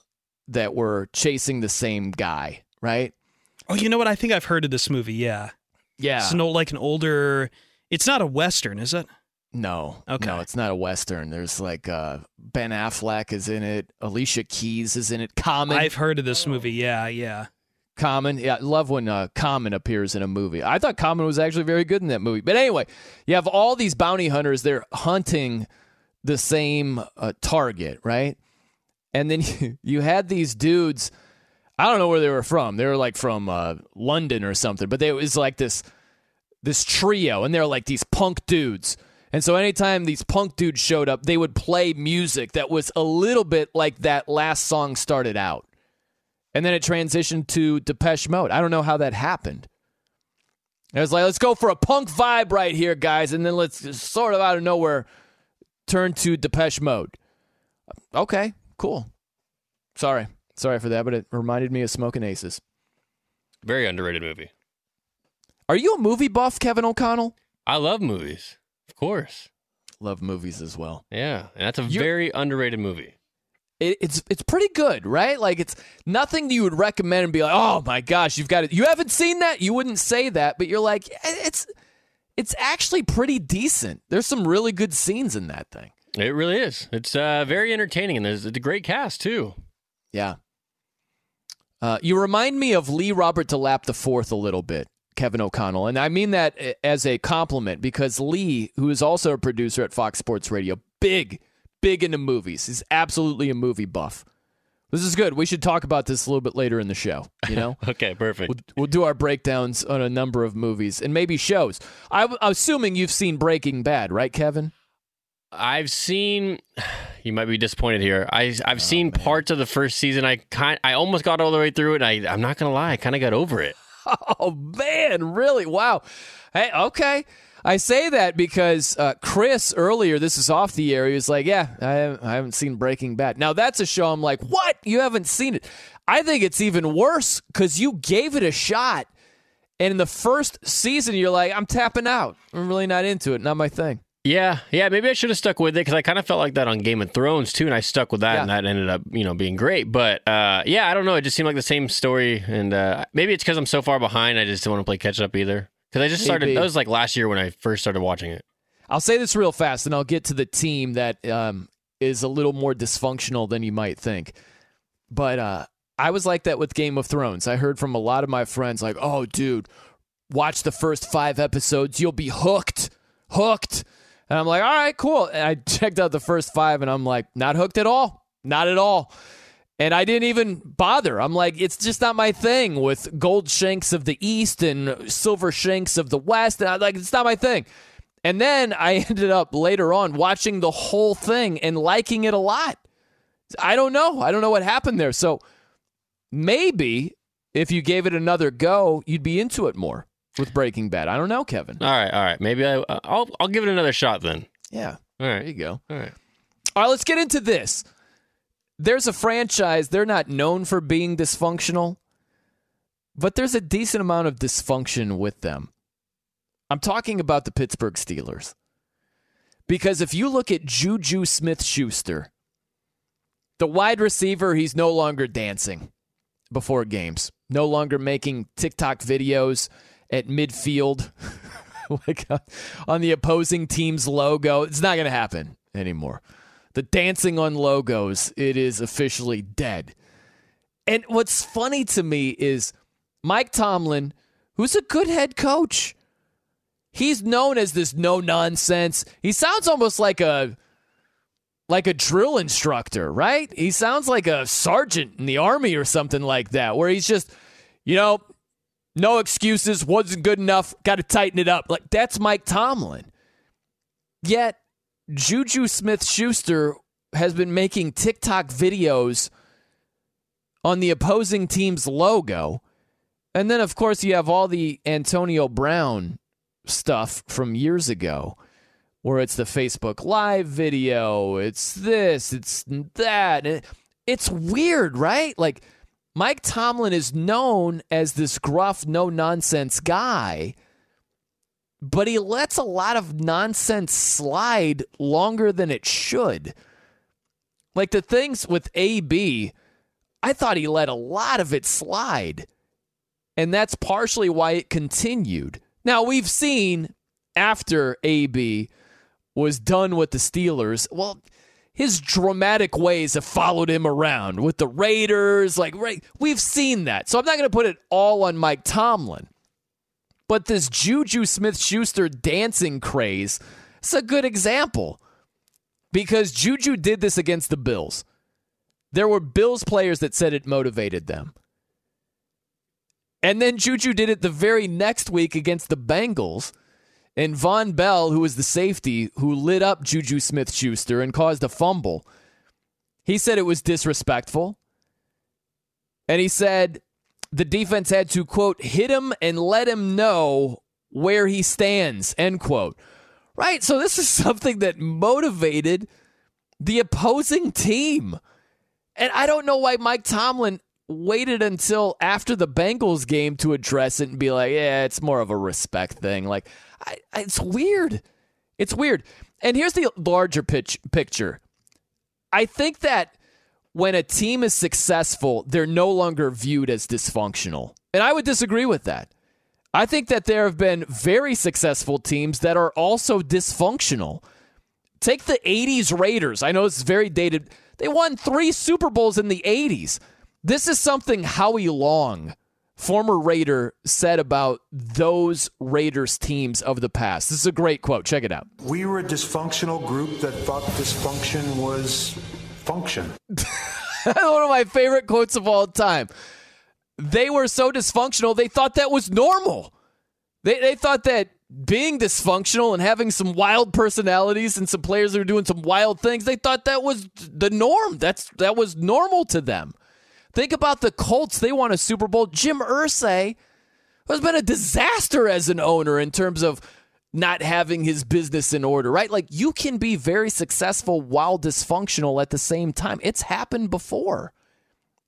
that were chasing the same guy, right? Oh, you know what? I think I've heard of this movie. Yeah. Yeah. It's an old, like an older. It's not a western, is it? No. Okay. No, it's not a western. There's like uh Ben Affleck is in it, Alicia Keys is in it, Common. I've heard of this movie. Yeah, yeah. Common. Yeah, I love when uh, Common appears in a movie. I thought Common was actually very good in that movie. But anyway, you have all these bounty hunters. They're hunting the same uh, target, right? And then you, you had these dudes. I don't know where they were from. They were like from uh, London or something. But they, it was like this this trio, and they're like these punk dudes. And so anytime these punk dudes showed up, they would play music that was a little bit like that last song started out. And then it transitioned to Depeche Mode. I don't know how that happened. It was like, let's go for a punk vibe right here, guys. And then let's just sort of out of nowhere turn to Depeche Mode. Okay, cool. Sorry. Sorry for that, but it reminded me of Smoking Aces. Very underrated movie. Are you a movie buff, Kevin O'Connell? I love movies. Of course. Love movies as well. Yeah, and that's a You're- very underrated movie. It, it's it's pretty good, right? Like it's nothing you would recommend and be like, oh my gosh, you've got it. You haven't seen that? You wouldn't say that, but you're like, "Eh, it's it's actually pretty decent. There's some really good scenes in that thing. It really is. It's uh, very entertaining, and there's a great cast too. Yeah. Uh, you remind me of Lee Robert DeLapp the fourth a little bit, Kevin O'Connell, and I mean that eh, as a compliment because Lee, who is also a producer at Fox Sports Radio, big, big into movies. He's absolutely a movie buff. This is good. We should talk about this a little bit later in the show. You know, Okay, perfect. we'll, we'll do our breakdowns on a number of movies and maybe shows. I, I'm assuming you've seen Breaking Bad, right, Kevin? I've seen. You might be disappointed here. I Oh, I've seen parts of the first season. I kind I almost got all the way through it. And I I'm not gonna lie. I kind of got over it. Oh man, really? Wow. Hey, okay. I say that because uh, Chris earlier, this is off the air. He was like, "Yeah, I haven't, I haven't seen Breaking Bad." Now that's a show. I'm like, "What? You haven't seen it?" I think it's even worse because you gave it a shot, and in the first season, you're like, "I'm tapping out. I'm really not into it. Not my thing." Yeah, yeah. Maybe I should have stuck with it because I kind of felt like that on Game of Thrones too, and I stuck with that, Yeah. and that ended up you know being great. But uh, yeah, I don't know. It just seemed like the same story, and uh, maybe it's because I'm so far behind. I just didn't want to play catch up either. Because I just started. Maybe. That was like last year when I first started watching it. I'll say this real fast, and I'll get to the team that um, is a little more dysfunctional than you might think. But uh, I was like that with Game of Thrones. I heard from a lot of my friends, like, "Oh, dude, watch the first five episodes, you'll be hooked, hooked." And I'm like, "All right, cool." And I checked out the first five, and I'm like, "Not hooked at all, not at all." And I didn't even bother. I'm like, it's just not my thing with gold shanks of the East and silver shanks of the West. And I like, it's not my thing. And then I ended up later on watching the whole thing and liking it a lot. I don't know. I don't know what happened there. So maybe if you gave it another go, you'd be into it more with Breaking Bad. I don't know, Kevin. All right, all right. Maybe I I'll I'll give it another shot then. Yeah. All right. There you go. All right. All right, let's get into this. There's a franchise, they're not known for being dysfunctional, but there's a decent amount of dysfunction with them. I'm talking about the Pittsburgh Steelers. Because if you look at Juju Smith Schuster, the wide receiver, he's no longer dancing before games, no longer making TikTok videos at midfield like uh, on the opposing team's logo. It's not going to happen anymore. The dancing on logos, it is officially dead. And what's funny to me is Mike Tomlin, who's a good head coach, he's known as this no nonsense. He sounds almost like a like a drill instructor, right? He sounds like a sergeant in the army or something like that, where he's just, you know, no excuses, wasn't good enough, got to tighten it up. Like that's Mike Tomlin. Yet Juju Smith Schuster has been making TikTok videos on the opposing team's logo. And then, of course, you have all the Antonio Brown stuff from years ago where it's the Facebook Live video, it's this, it's that. It's weird, right? Like, Mike Tomlin is known as this gruff, no nonsense guy, but he lets a lot of nonsense slide longer than it should. Like the things with AB, I thought he let a lot of it slide. And that's partially why it continued. Now, we've seen after AB was done with the Steelers, well, his dramatic ways have followed him around with the Raiders. Like, right, we've seen that. So I'm not going to put it all on Mike Tomlin. But this Juju Smith Schuster dancing craze, it's a good example because Juju did this against the Bills. There were Bills players that said it motivated them. And then Juju did it the very next week against the Bengals. And Vonn Bell, who was the safety who lit up Juju Smith Schuster and caused a fumble, he said it was disrespectful. And he said the defense had to, quote, hit him and let him know where he stands, end quote. Right? So this is something that motivated the opposing team. And I don't know why Mike Tomlin waited until after the Bengals game to address it and be like, yeah, it's more of a respect thing. Like, I, I, it's weird. It's weird. And here's the larger pitch, picture. I think that when a team is successful, they're no longer viewed as dysfunctional. And I would disagree with that. I think that there have been very successful teams that are also dysfunctional. Take the 80s Raiders. I know it's very dated. They won three Super Bowls in the 80s. This is something Howie Long, former Raider, said about those Raiders teams of the past. This is a great quote. Check it out. We were a dysfunctional group that thought dysfunction was function. One of my favorite quotes of all time. They were so dysfunctional, they thought that was normal. They, they thought that being dysfunctional and having some wild personalities and some players that are doing some wild things, they thought that was the norm. That's that was normal to them. Think about the Colts. They won a Super Bowl. Jim Irsay has been a disaster as an owner in terms of not having his business in order, right? Like you can be very successful while dysfunctional at the same time. It's happened before.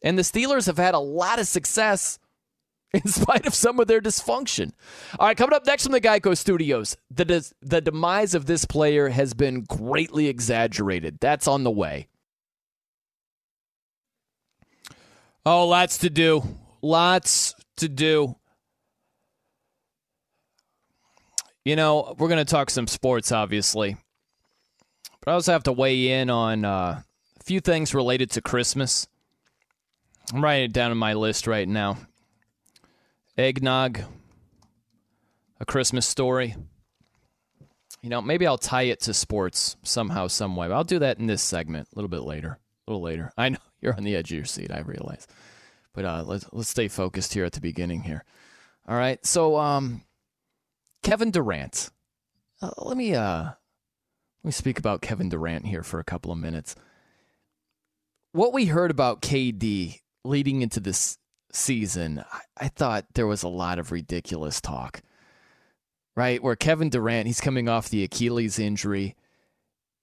And the Steelers have had a lot of success in spite of some of their dysfunction. All right, coming up next from the Geico Studios, the, des- the demise of this player has been greatly exaggerated. That's on the way. Oh, lots to do. Lots to do. You know, we're going to talk some sports, obviously. But I also have to weigh in on uh, a few things related to Christmas. I'm writing it down on my list right now eggnog, a Christmas story. You know, maybe I'll tie it to sports somehow, some way. I'll do that in this segment a little bit later. A little later. I know you're on the edge of your seat. I realize, but uh, let's let's stay focused here at the beginning here. All right. So, um, Kevin Durant. Uh, let me uh, let me speak about Kevin Durant here for a couple of minutes. What we heard about KD leading into this season, I, I thought there was a lot of ridiculous talk. Right, where Kevin Durant, he's coming off the Achilles injury.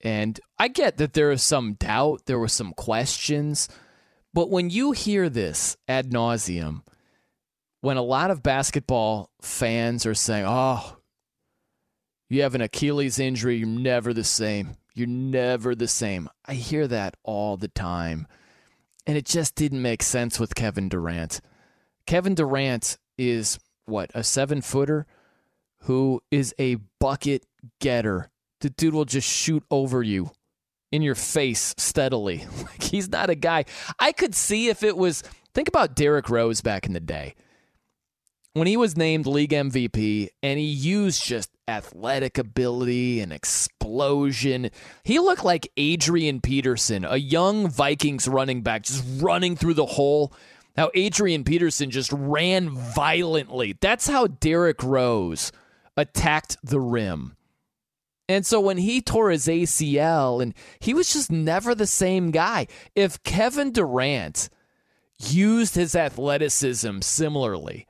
And I get that there is some doubt, there were some questions. But when you hear this ad nauseum, when a lot of basketball fans are saying, oh, you have an Achilles injury, you're never the same. You're never the same. I hear that all the time. And it just didn't make sense with Kevin Durant. Kevin Durant is what, a seven footer who is a bucket getter. The dude will just shoot over you in your face steadily. Like he's not a guy. I could see if it was think about Derrick Rose back in the day. When he was named league MVP and he used just athletic ability and explosion, he looked like Adrian Peterson, a young Vikings running back just running through the hole. How Adrian Peterson just ran violently. That's how Derrick Rose attacked the rim. And so when he tore his ACL, and he was just never the same guy. If Kevin Durant used his athleticism similarly,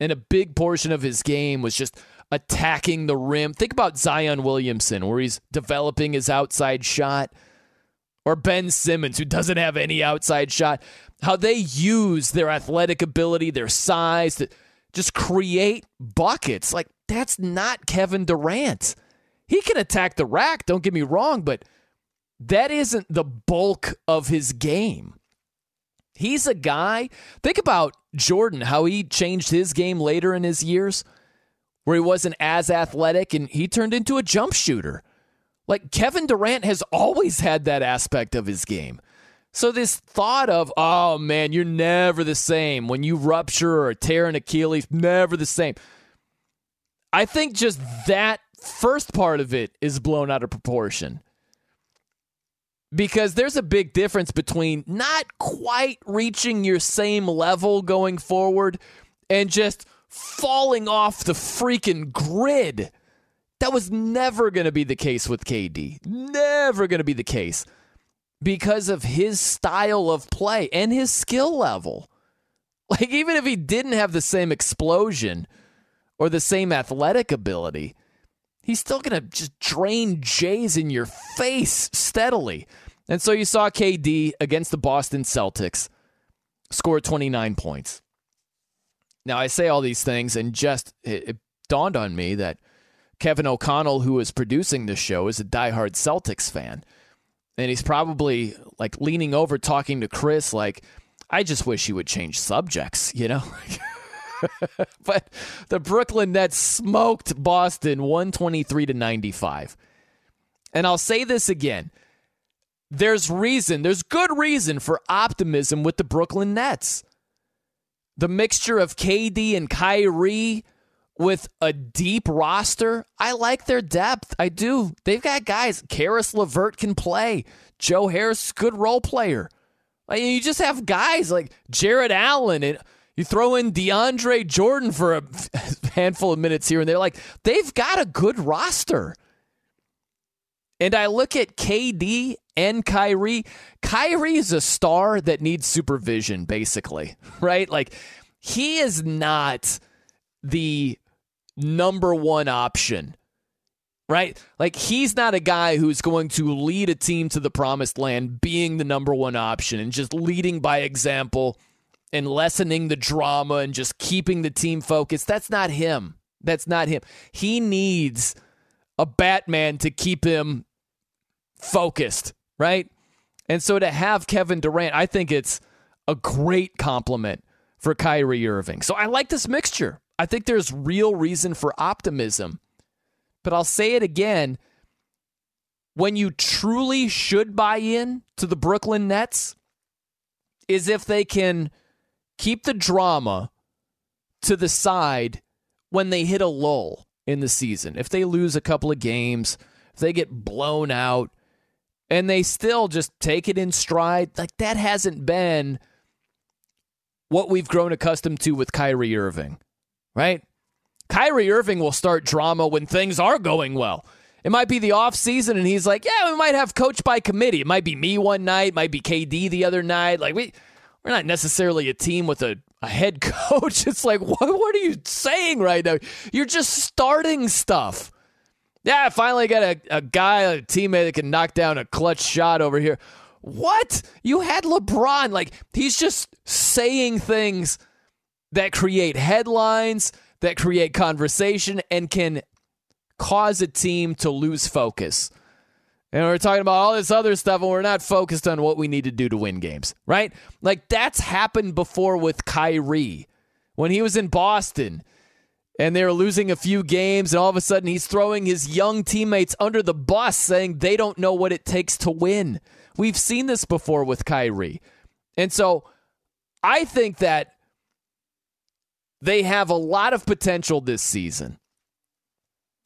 and a big portion of his game was just attacking the rim. Think about Zion Williamson, where he's developing his outside shot, or Ben Simmons, who doesn't have any outside shot. How they use their athletic ability, their size to just create buckets. Like, that's not Kevin Durant. He can attack the rack, don't get me wrong, but that isn't the bulk of his game. He's a guy, think about Jordan, how he changed his game later in his years, where he wasn't as athletic and he turned into a jump shooter. Like Kevin Durant has always had that aspect of his game. So this thought of, oh man, you're never the same when you rupture or tear an Achilles, never the same. I think just that first part of it is blown out of proportion. Because there's a big difference between not quite reaching your same level going forward and just falling off the freaking grid. That was never going to be the case with KD. Never going to be the case because of his style of play and his skill level. Like, even if he didn't have the same explosion or the same athletic ability, he's still going to just drain Jays in your face steadily. And so you saw KD against the Boston Celtics score 29 points. Now, I say all these things, and just it, it dawned on me that Kevin O'Connell, who is producing this show, is a diehard Celtics fan. And he's probably like leaning over talking to Chris, like, I just wish he would change subjects, you know? but the Brooklyn Nets smoked Boston 123 to 95. And I'll say this again. There's reason, there's good reason for optimism with the Brooklyn Nets. The mixture of KD and Kyrie with a deep roster, I like their depth. I do. They've got guys. Caris LeVert can play. Joe Harris, good role player. you just have guys like Jarrett Allen and you throw in DeAndre Jordan for a handful of minutes here and there. Like they've got a good roster. And I look at KD and Kyrie. Kyrie is a star that needs supervision, basically, right? Like he is not the number one option, right? Like he's not a guy who's going to lead a team to the promised land being the number one option and just leading by example and lessening the drama and just keeping the team focused. That's not him. That's not him. He needs a Batman to keep him focused, right? And so to have Kevin Durant, I think it's a great complement for Kyrie Irving. So I like this mixture. I think there's real reason for optimism. But I'll say it again when you truly should buy in to the Brooklyn Nets is if they can keep the drama to the side when they hit a lull in the season. If they lose a couple of games, if they get blown out, and they still just take it in stride, like that hasn't been what we've grown accustomed to with Kyrie Irving, right? Kyrie Irving will start drama when things are going well. It might be the off season, and he's like, "Yeah, we might have coach by committee. It might be me one night, might be KD the other night. Like we we're not necessarily a team with a, a head coach. It's like, what, what are you saying right now? You're just starting stuff. Yeah, I finally got a, a guy, a teammate that can knock down a clutch shot over here. What? You had LeBron. Like, he's just saying things that create headlines, that create conversation, and can cause a team to lose focus. And we're talking about all this other stuff, and we're not focused on what we need to do to win games, right? Like that's happened before with Kyrie when he was in Boston. and they were losing a few games, and all of a sudden he's throwing his young teammates under the bus, saying they don't know what it takes to win. We've seen this before with Kyrie. And so I think that they have a lot of potential this season.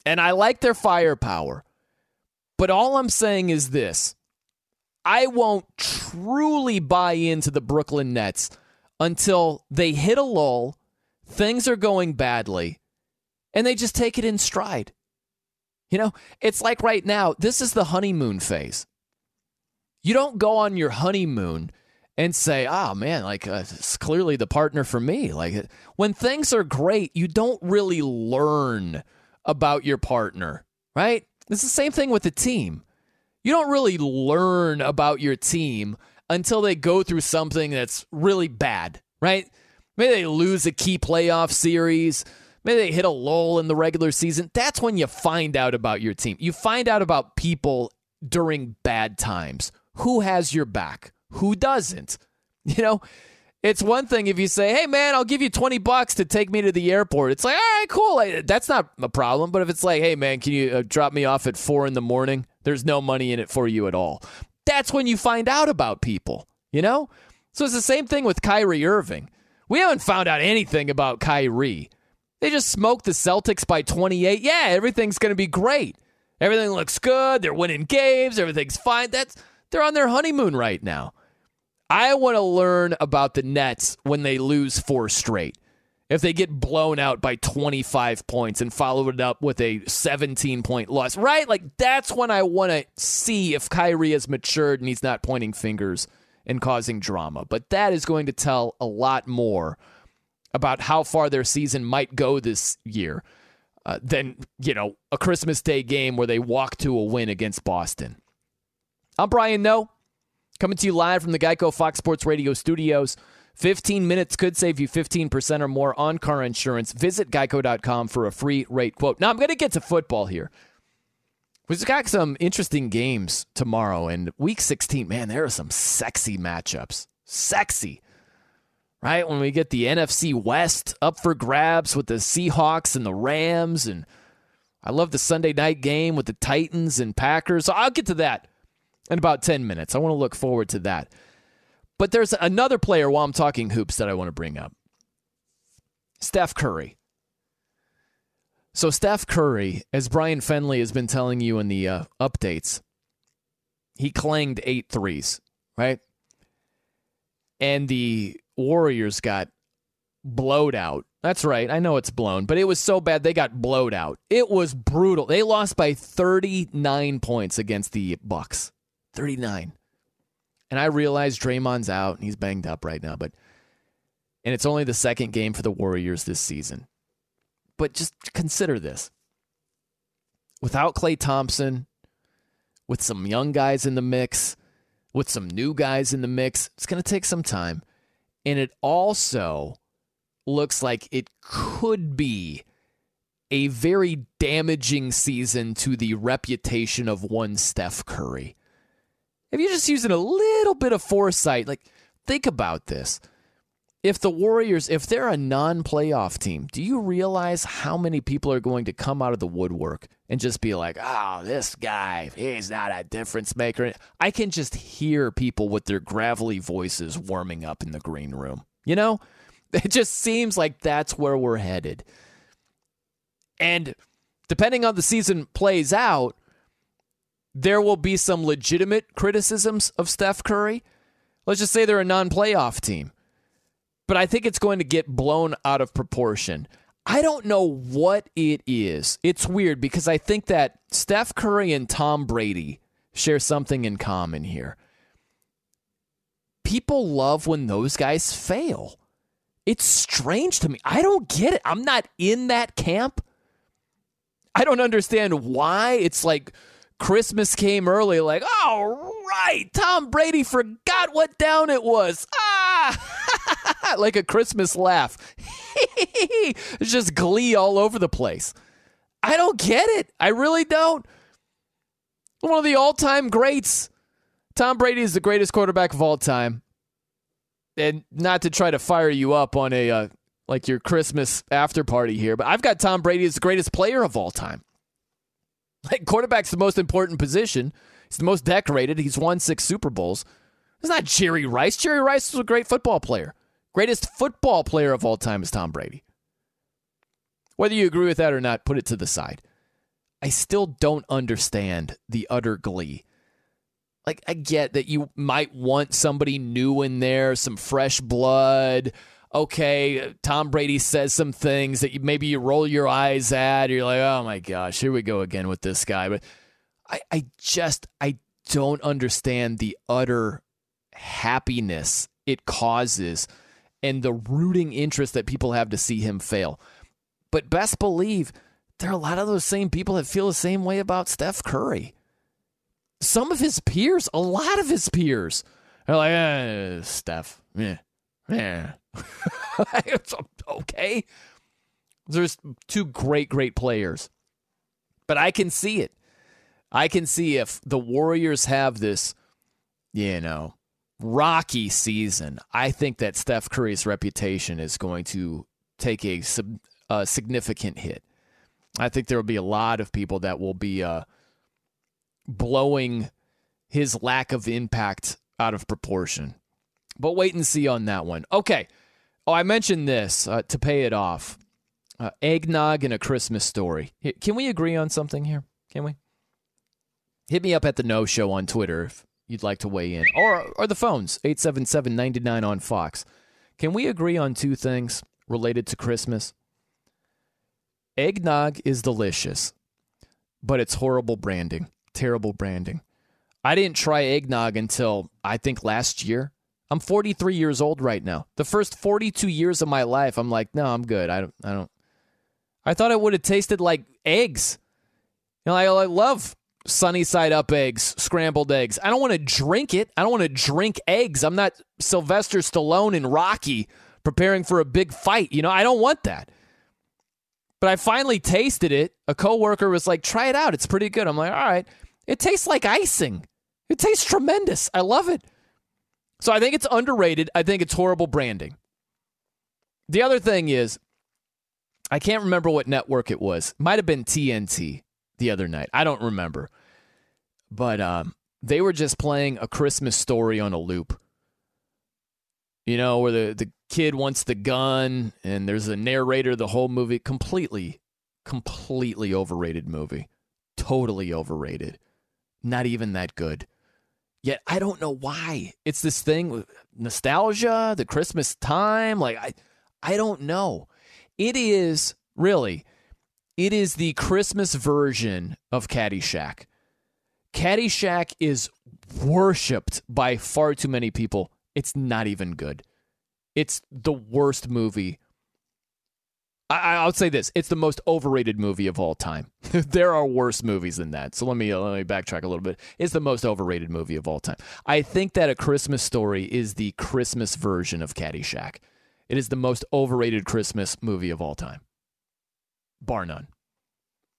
And I like their firepower. But all I'm saying is this I won't truly buy into the Brooklyn Nets until they hit a lull, things are going badly, and they just take it in stride. You know, it's like right now, this is the honeymoon phase. You don't go on your honeymoon and say, "Oh man, like uh, it's clearly the partner for me." Like when things are great, you don't really learn about your partner, right? It's the same thing with the team. You don't really learn about your team until they go through something that's really bad, right? Maybe they lose a key playoff series. Maybe they hit a lull in the regular season. That's when you find out about your team. You find out about people during bad times. Who has your back? Who doesn't? You know, it's one thing if you say, "Hey, man, I'll give you twenty bucks to take me to the airport." It's like, all right, cool. That's not a problem. But if it's like, "Hey, man, can you uh, drop me off at four in the morning?" There's no money in it for you at all. That's when you find out about people. You know, so it's the same thing with Kyrie Irving. We haven't found out anything about Kyrie. They just smoked the Celtics by 28. Yeah, everything's going to be great. Everything looks good. They're winning games. Everything's fine. That's they're on their honeymoon right now. I want to learn about the Nets when they lose four straight. If they get blown out by 25 points and follow it up with a 17 point loss, right? Like that's when I want to see if Kyrie has matured and he's not pointing fingers and causing drama. But that is going to tell a lot more about how far their season might go this year uh, than, you know, a Christmas Day game where they walk to a win against Boston. I'm Brian Noe, coming to you live from the Geico Fox Sports Radio studios. 15 minutes could save you 15% or more on car insurance. Visit geico.com for a free rate quote. Now, I'm going to get to football here. We've got some interesting games tomorrow, and week 16, man, there are some sexy matchups. Sexy. Right? When we get the NFC West up for grabs with the Seahawks and the Rams, and I love the Sunday night game with the Titans and Packers. So I'll get to that in about 10 minutes. I want to look forward to that. But there's another player while I'm talking hoops that I want to bring up Steph Curry. So, Steph Curry, as Brian Fenley has been telling you in the uh, updates, he clanged eight threes, right? And the Warriors got blowed out. That's right. I know it's blown, but it was so bad they got blowed out. It was brutal. They lost by 39 points against the Bucks. 39. And I realize Draymond's out and he's banged up right now, but and it's only the second game for the Warriors this season. But just consider this. Without Klay Thompson, with some young guys in the mix, with some new guys in the mix, it's going to take some time. And it also looks like it could be a very damaging season to the reputation of one Steph Curry if you're just using a little bit of foresight, like think about this. If the Warriors, if they're a non playoff team, do you realize how many people are going to come out of the woodwork and just be like, oh, this guy, he's not a difference maker? I can just hear people with their gravelly voices warming up in the green room. You know, it just seems like that's where we're headed. And depending on the season plays out, there will be some legitimate criticisms of Steph Curry. Let's just say they're a non playoff team. But I think it's going to get blown out of proportion. I don't know what it is. It's weird because I think that Steph Curry and Tom Brady share something in common here. People love when those guys fail. It's strange to me. I don't get it. I'm not in that camp. I don't understand why it's like Christmas came early, like, oh, right, Tom Brady forgot what down it was. Ah, like a Christmas laugh. it's just glee all over the place. I don't get it. I really don't. One of the all time greats. Tom Brady is the greatest quarterback of all time. And not to try to fire you up on a uh, like your Christmas after party here, but I've got Tom Brady as the greatest player of all time. Like quarterback's the most important position. He's the most decorated. He's won six Super Bowls. It's not Jerry Rice. Jerry Rice was a great football player. Greatest football player of all time is Tom Brady. Whether you agree with that or not, put it to the side. I still don't understand the utter glee. Like, I get that you might want somebody new in there, some fresh blood. Okay, Tom Brady says some things that you, maybe you roll your eyes at. you're like, oh my gosh, here we go again with this guy. But I, I just, I don't understand the utter happiness it causes and the rooting interest that people have to see him fail. But best believe there are a lot of those same people that feel the same way about Steph Curry. Some of his peers, a lot of his peers, are like, eh, Steph, yeah, yeah. okay. There's two great, great players. But I can see it. I can see if the Warriors have this, you know, rocky season, I think that Steph Curry's reputation is going to take a, a significant hit. I think there will be a lot of people that will be uh, blowing his lack of impact out of proportion. But wait and see on that one. Okay. Oh, I mentioned this uh, to pay it off. Uh, eggnog and a Christmas story. Can we agree on something here? Can we? Hit me up at the Noe Show on Twitter if you'd like to weigh in, or or the phones 877-99 on Fox. Can we agree on two things related to Christmas? Eggnog is delicious, but it's horrible branding, terrible branding. I didn't try eggnog until I think last year. I'm 43 years old right now. The first 42 years of my life, I'm like, no, I'm good. I don't. I don't. I thought it would have tasted like eggs. You know, I, I love sunny side up eggs, scrambled eggs. I don't want to drink it. I don't want to drink eggs. I'm not Sylvester Stallone in Rocky preparing for a big fight. You know, I don't want that. But I finally tasted it. A coworker was like, "Try it out. It's pretty good." I'm like, "All right." It tastes like icing. It tastes tremendous. I love it. So I think it's underrated. I think it's horrible branding. The other thing is, I can't remember what network it was. Might have been TNT the other night. I don't remember. But um, they were just playing a Christmas story on a loop. You know, where the, the kid wants the gun and there's a narrator the whole movie. Completely, completely overrated movie. Totally overrated. Not even that good. Yet I don't know why. It's this thing with nostalgia, the Christmas time. Like I I don't know. It is really it is the Christmas version of Caddyshack. Caddyshack is worshipped by far too many people. It's not even good. It's the worst movie I, I would say this: it's the most overrated movie of all time. there are worse movies than that. So let me uh, let me backtrack a little bit. It's the most overrated movie of all time. I think that A Christmas Story is the Christmas version of Caddyshack. It is the most overrated Christmas movie of all time, bar none.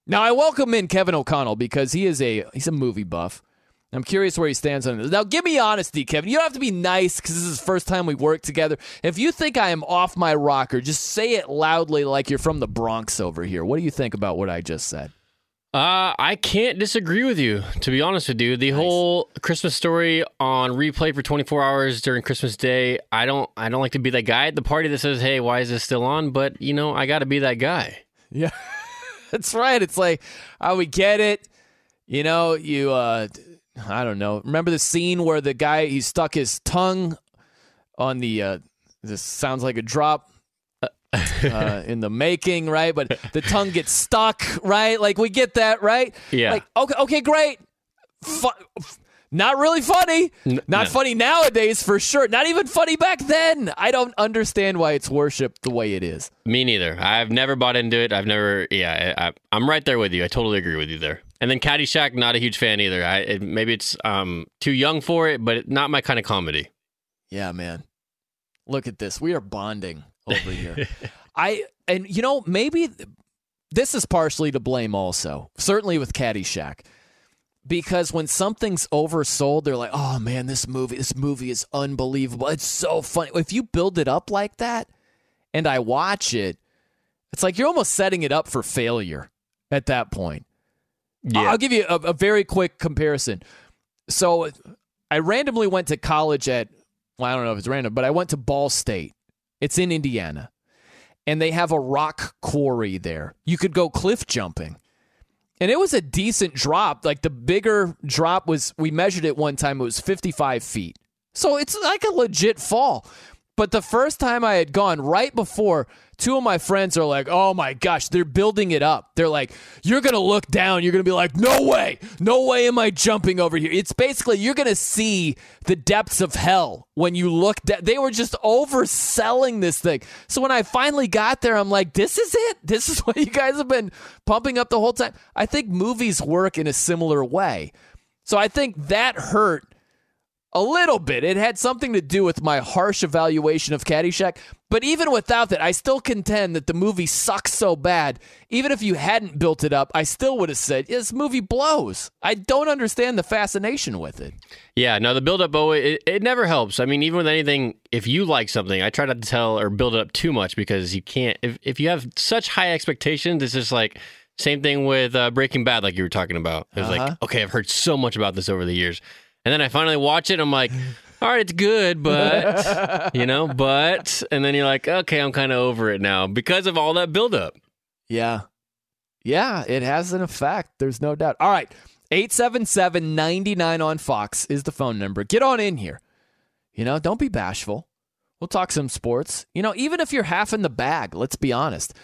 Now I welcome in Kevin O'Connell because he is a he's a movie buff. I'm curious where he stands on this. Now, give me honesty, Kevin. You don't have to be nice because this is the first time we work together. If you think I am off my rocker, just say it loudly like you're from the Bronx over here. What do you think about what I just said? Uh, I can't disagree with you, to be honest with you. The nice. whole Christmas story on replay for 24 hours during Christmas Day, I don't I don't like to be that guy at the party that says, "Hey, why is this still on?" But, you know, I got to be that guy. Yeah. That's right. It's like, oh, we get it. You know, you uh I don't know. Remember the scene where the guy he stuck his tongue on the uh this sounds like a drop uh, in the making, right? But the tongue gets stuck, right? Like we get that, right? Yeah. Like okay, okay, great. Fu- not really funny. N- Not no. funny nowadays for sure. Not even funny back then. I don't understand why it's worshipped the way it is. Me neither. I've never bought into it. I've never. Yeah, I, I'm right there with you. I totally agree with you there. And then Caddyshack, not a huge fan either. I it, maybe it's um too young for it, but not my kind of comedy. Yeah, man. Look at this. We are bonding over here. I and you know maybe this is partially to blame also. Certainly with Caddyshack because when something's oversold, they're like, "Oh man, this movie, this movie is unbelievable. It's so funny." If you build it up like that, and I watch it, it's like you're almost setting it up for failure at that point. Yeah. I'll give you a, a very quick comparison. So I randomly went to college at, well, I don't know if it's random, but I went to Ball State. It's in Indiana. And they have a rock quarry there. You could go cliff jumping. And it was a decent drop. Like the bigger drop was, we measured it one time, it was 55 feet. So it's like a legit fall. But the first time I had gone, right before, two of my friends are like, oh my gosh, they're building it up. They're like, you're going to look down. You're going to be like, no way. No way am I jumping over here. It's basically, you're going to see the depths of hell when you look down. They were just overselling this thing. So when I finally got there, I'm like, this is it. This is what you guys have been pumping up the whole time. I think movies work in a similar way. So I think that hurt a little bit. It had something to do with my harsh evaluation of Caddyshack. But even without that, I still contend that the movie sucks so bad. Even if you hadn't built it up, I still would have said this movie blows. I don't understand the fascination with it. Yeah, no, the build up, oh, it, it never helps. I mean, even with anything, if you like something, I try not to tell or build it up too much because you can't. If if you have such high expectations, it's just like same thing with uh, Breaking Bad, like you were talking about. It was Uh-huh. like, okay, I've heard so much about this over the years, and then I finally watch it. I'm like. All right, it's good, but you know, but and then you're like, okay, I'm kind of over it now because of all that buildup. Yeah. Yeah, it has an effect. There's no doubt. All right. 877 99 on Fox is the phone number. Get on in here. You know, don't be bashful. We'll talk some sports. You know, even if you're half in the bag, let's be honest.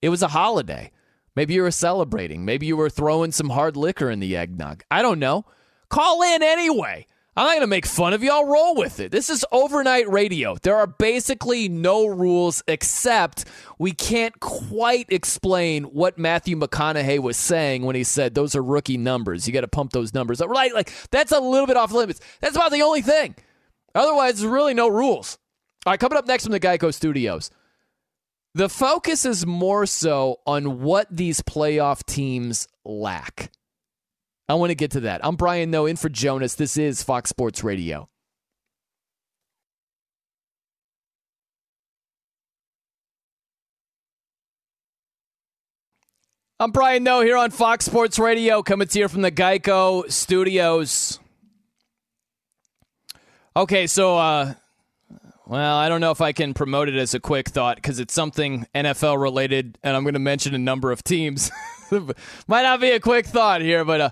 It was a holiday. Maybe you were celebrating. Maybe you were throwing some hard liquor in the eggnog. I don't know. Call in anyway. I'm not going to make fun of you. I'll roll with it. This is overnight radio. There are basically no rules except we can't quite explain what Matthew McConaughey was saying when he said those are rookie numbers. You got to pump those numbers up. Right? Like, that's a little bit off limits. That's about the only thing. Otherwise, there's really no rules. All right, coming up next from the Geico Studios. The focus is more so on what these playoff teams lack. I want to get to that. I'm Brian Noe in for Jonas. This is Fox Sports Radio. I'm Brian Noe here on Fox Sports Radio, coming to you from the Geico Studios. Okay, so uh well, I don't know if I can promote it as a quick thought because it's something NFL related, and I'm going to mention a number of teams. Might not be a quick thought here, but uh,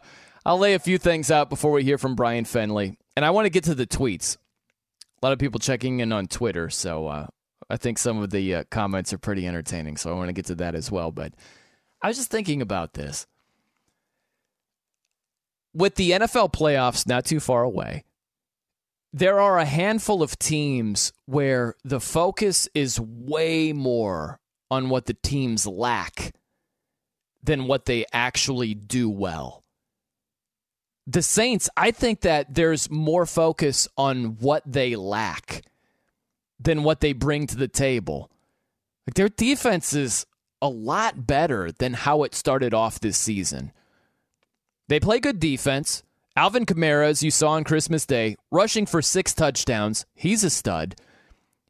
I'll lay a few things out before we hear from Brian Fenley. And I want to get to the tweets. A lot of people checking in on Twitter, so uh, I think some of the uh, comments are pretty entertaining. So I want to get to that as well. But I was just thinking about this. With the NFL playoffs not too far away, there are a handful of teams where the focus is way more on what the teams lack than what they actually do well. The Saints, I think that there's more focus on what they lack than what they bring to the table. Like their defense is a lot better than how it started off this season. They play good defense. Alvin Kamara, as you saw on Christmas Day, rushing for six touchdowns. He's a stud.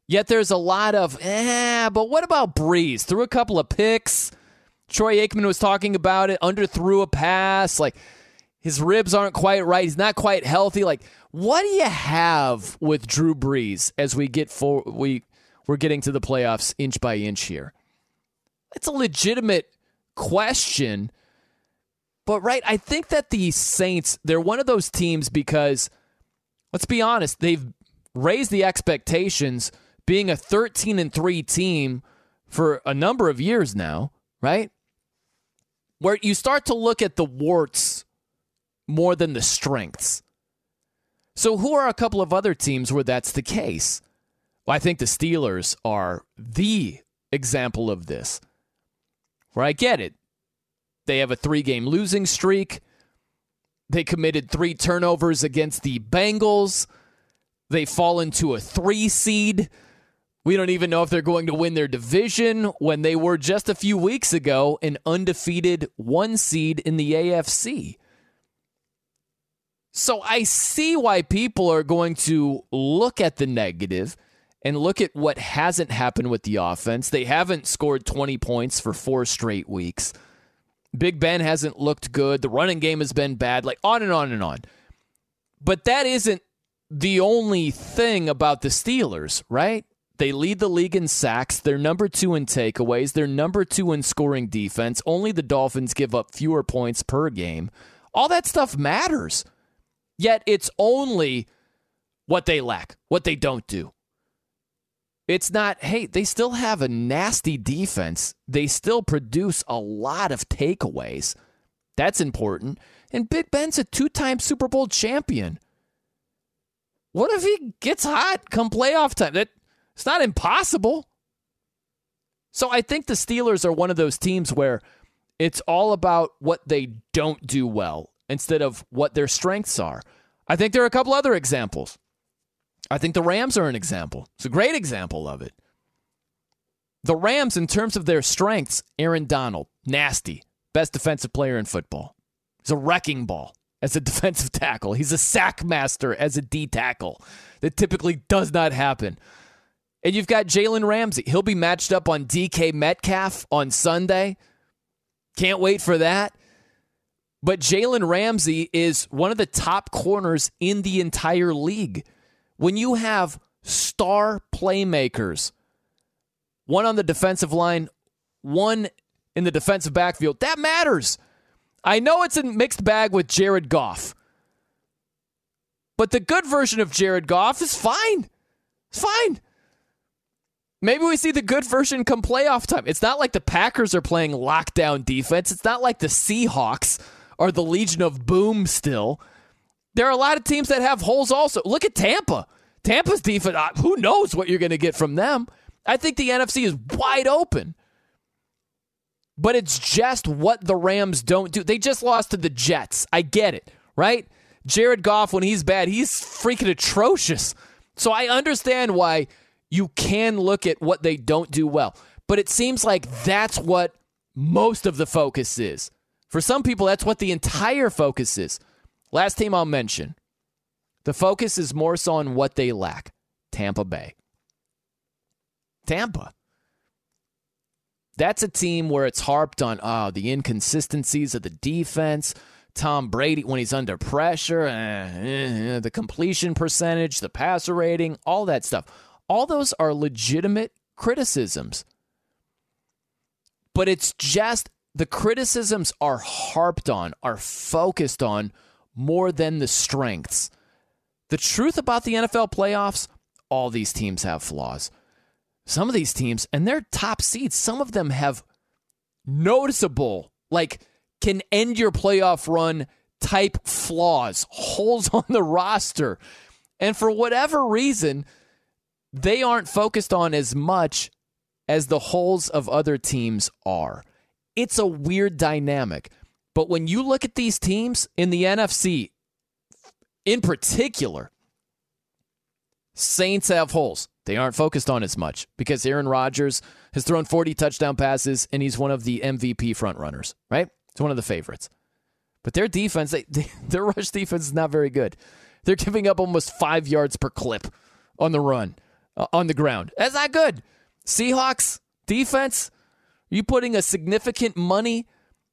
Yet there's a lot of, eh, but what about Brees? Threw a couple of picks. Troy Aikman was talking about it, underthrew a pass. Like, his ribs aren't quite right. He's not quite healthy. Like, what do you have with Drew Brees as we get for we we're getting to the playoffs inch by inch here? It's a legitimate question. But right, I think that the Saints, they're one of those teams because let's be honest, they've raised the expectations being a 13 and 3 team for a number of years now, right? Where you start to look at the warts more than the strengths. So, who are a couple of other teams where that's the case? Well, I think the Steelers are the example of this. Where I get it. They have a three game losing streak. They committed three turnovers against the Bengals. They fall into a three seed. We don't even know if they're going to win their division when they were just a few weeks ago an undefeated one seed in the AFC. So I see why people are going to look at the negative and look at what hasn't happened with the offense. They haven't scored 20 points for four straight weeks. Big Ben hasn't looked good. The running game has been bad, like on and on and on. But that isn't the only thing about the Steelers, right? They lead the league in sacks. They're number two in takeaways. They're number two in scoring defense. Only the Dolphins give up fewer points per game. All that stuff matters. Yet it's only what they lack, what they don't do. It's not, hey, they still have a nasty defense. They still produce a lot of takeaways. That's important. And Big Ben's a two time Super Bowl champion. What if he gets hot come playoff time? That it's not impossible. So I think the Steelers are one of those teams where it's all about what they don't do well instead of what their strengths are. I think there are a couple other examples. I think the Rams are an example. It's a great example of it. The Rams, in terms of their strengths, Aaron Donald, nasty, best defensive player in football. He's a wrecking ball as a defensive tackle. He's a sack master as a D tackle. That typically does not happen. And you've got Jalen Ramsey. He'll be matched up on DK Metcalf on Sunday. Can't wait for that. But Jalen Ramsey is one of the top corners in the entire league when you have star playmakers, one on the defensive line, one in the defensive backfield, that matters. I know it's a mixed bag with Jared Goff, but the good version of Jared Goff is fine. It's fine. Maybe we see the good version come playoff time. It's not like the Packers are playing lockdown defense. It's not like the Seahawks are the Legion of Boom still. There are a lot of teams that have holes also. Look at Tampa. Tampa's defense, uh, who knows what you're going to get from them? I think the NFC is wide open. But it's just what the Rams don't do. They just lost to the Jets. I get it, right? Jared Goff, when he's bad, he's freaking atrocious. So I understand why you can look at what they don't do well. But it seems like that's what most of the focus is. For some people, that's what the entire focus is. Last team I'll mention the focus is more so on what they lack Tampa Bay. Tampa. That's a team where it's harped on oh, the inconsistencies of the defense. Tom Brady, when he's under pressure, eh, eh, the completion percentage, the passer rating, all that stuff. All those are legitimate criticisms. But it's just the criticisms are harped on, are focused on more than the strengths. The truth about the NFL playoffs, all these teams have flaws. Some of these teams, and their top seeds, some of them have noticeable, like can end your playoff run type flaws, holes on the roster. And for whatever reason, they aren't focused on as much as the holes of other teams are. It's a weird dynamic. But when you look at these teams in the NFC, in particular, Saints have holes. They aren't focused on as much because Aaron Rodgers has thrown 40 touchdown passes and he's one of the MVP frontrunners, right? It's one of the favorites. But their defense, they, they, their rush defense is not very good. They're giving up almost five yards per clip on the run, uh, on the ground. That's not good. Seahawks defense, you putting a significant money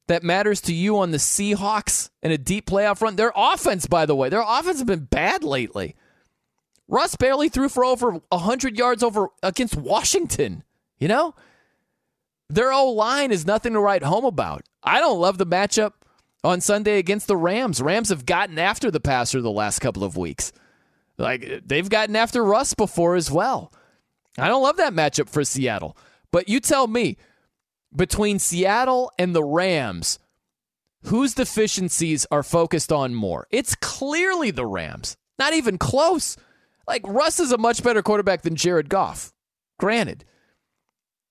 that matters to you on the Seahawks in a deep playoff run? Their offense, by the way, their offense has been bad lately. Russ barely threw for over 100 yards over against Washington. You know? Their O line is nothing to write home about. I don't love the matchup on Sunday against the Rams. Rams have gotten after the passer the last couple of weeks. Like they've gotten after Russ before as well. I don't love that matchup for Seattle. But you tell me, between Seattle and the Rams, whose deficiencies are focused on more? It's clearly the Rams. Not even close. Like Russ is a much better quarterback than Jared Goff. Granted.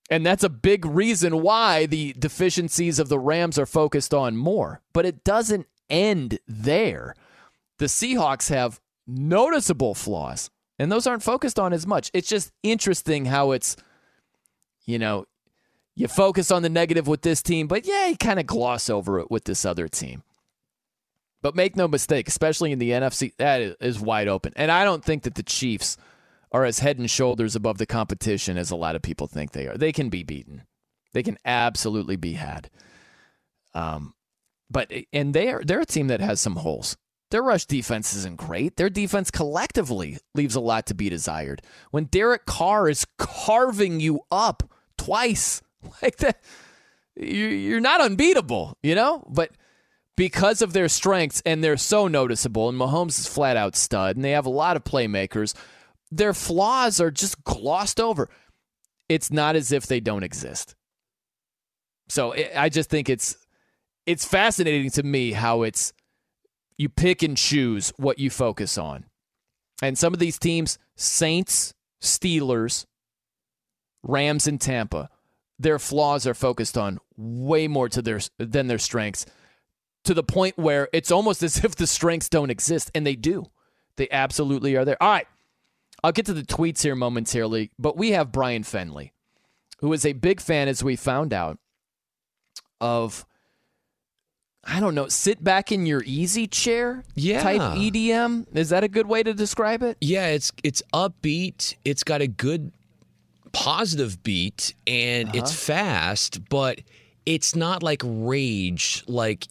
And that's a big reason why the deficiencies of the Rams are focused on more. But it doesn't end there. The Seahawks have noticeable flaws, and those aren't focused on as much. It's just interesting how it's, you know, you focus on the negative with this team, but yeah, you kind of gloss over it with this other team. But make no mistake, especially in the NFC, that is wide open. And I don't think that the Chiefs are as head and shoulders above the competition as a lot of people think they are. They can be beaten. They can absolutely be had. Um, but and they are they're a team that has some holes. Their rush defense isn't great. Their defense collectively leaves a lot to be desired. When Derek Carr is carving you up twice like that, you're not unbeatable, you know. But because of their strengths and they're so noticeable, and Mahomes is flat out stud, and they have a lot of playmakers, their flaws are just glossed over. It's not as if they don't exist. So I just think it's it's fascinating to me how it's you pick and choose what you focus on. And some of these teams, Saints, Steelers, Rams and Tampa, their flaws are focused on way more to their than their strengths to the point where it's almost as if the strengths don't exist and they do. They absolutely are there. All right. I'll get to the tweets here momentarily, but we have Brian Fenley, who is a big fan as we found out of I don't know, sit back in your easy chair yeah. type EDM. Is that a good way to describe it? Yeah, it's it's upbeat. It's got a good positive beat and uh-huh. it's fast, but it's not like rage like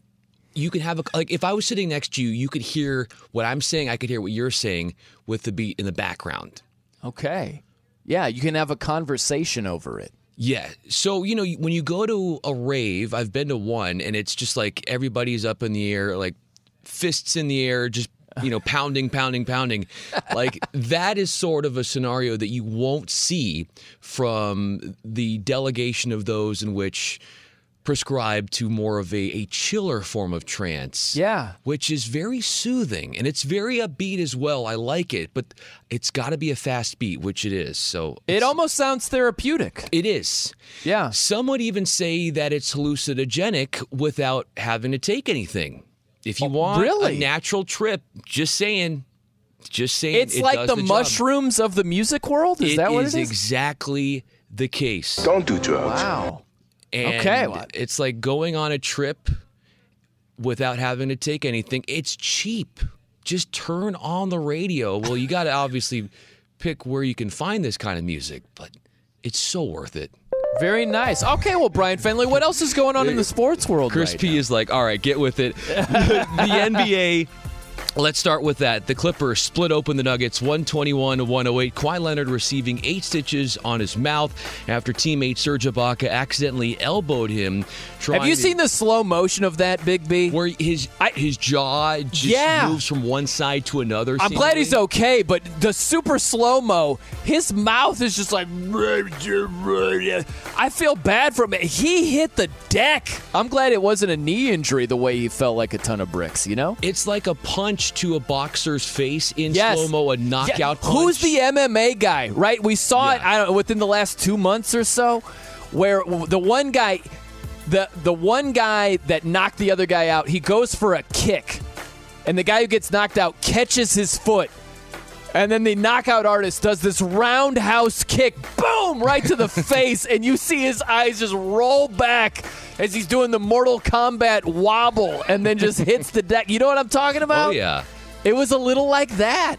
you could have a like if I was sitting next to you, you could hear what I'm saying, I could hear what you're saying with the beat in the background. Okay. Yeah, you can have a conversation over it. Yeah. So, you know, when you go to a rave, I've been to one and it's just like everybody's up in the air, like fists in the air, just, you know, pounding, pounding, pounding. Like that is sort of a scenario that you won't see from the delegation of those in which prescribed to more of a, a chiller form of trance. Yeah. Which is very soothing and it's very upbeat as well. I like it, but it's got to be a fast beat, which it is. So it almost sounds therapeutic. It is. Yeah. Some would even say that it's hallucinogenic without having to take anything. If you oh, want really? a natural trip, just saying. Just saying. It's it like the, the mushrooms of the music world. Is it that what is it is? exactly the case. Don't do drugs. Wow. And okay. it's like going on a trip without having to take anything. It's cheap. Just turn on the radio. Well, you got to obviously pick where you can find this kind of music, but it's so worth it. Very nice. Okay, well, Brian Fenley, what else is going on in uh, the sports world? Chris right P now? is like, all right, get with it. the, the NBA Let's start with that. The Clippers split open the Nuggets 121 to 108. Kawhi Leonard receiving eight stitches on his mouth after teammate Serge Ibaka accidentally elbowed him. Have you to, seen the slow motion of that, Big B? Where his his jaw just yeah. moves from one side to another. I'm glad he's okay, but the super slow mo, his mouth is just like. I feel bad for him. He hit the deck. I'm glad it wasn't a knee injury the way he felt like a ton of bricks, you know? It's like a punch to a boxer's face in yes. slow mo, a knockout yeah. punch. Who's the MMA guy, right? We saw yeah. it I don't know, within the last two months or so, where the one guy, the the one guy that knocked the other guy out, he goes for a kick, and the guy who gets knocked out catches his foot. And then the knockout artist does this roundhouse kick, boom, right to the face, and you see his eyes just roll back as he's doing the Mortal Kombat wobble and then just hits the deck. You know what I'm talking oh, about? Oh, yeah. It was a little like that.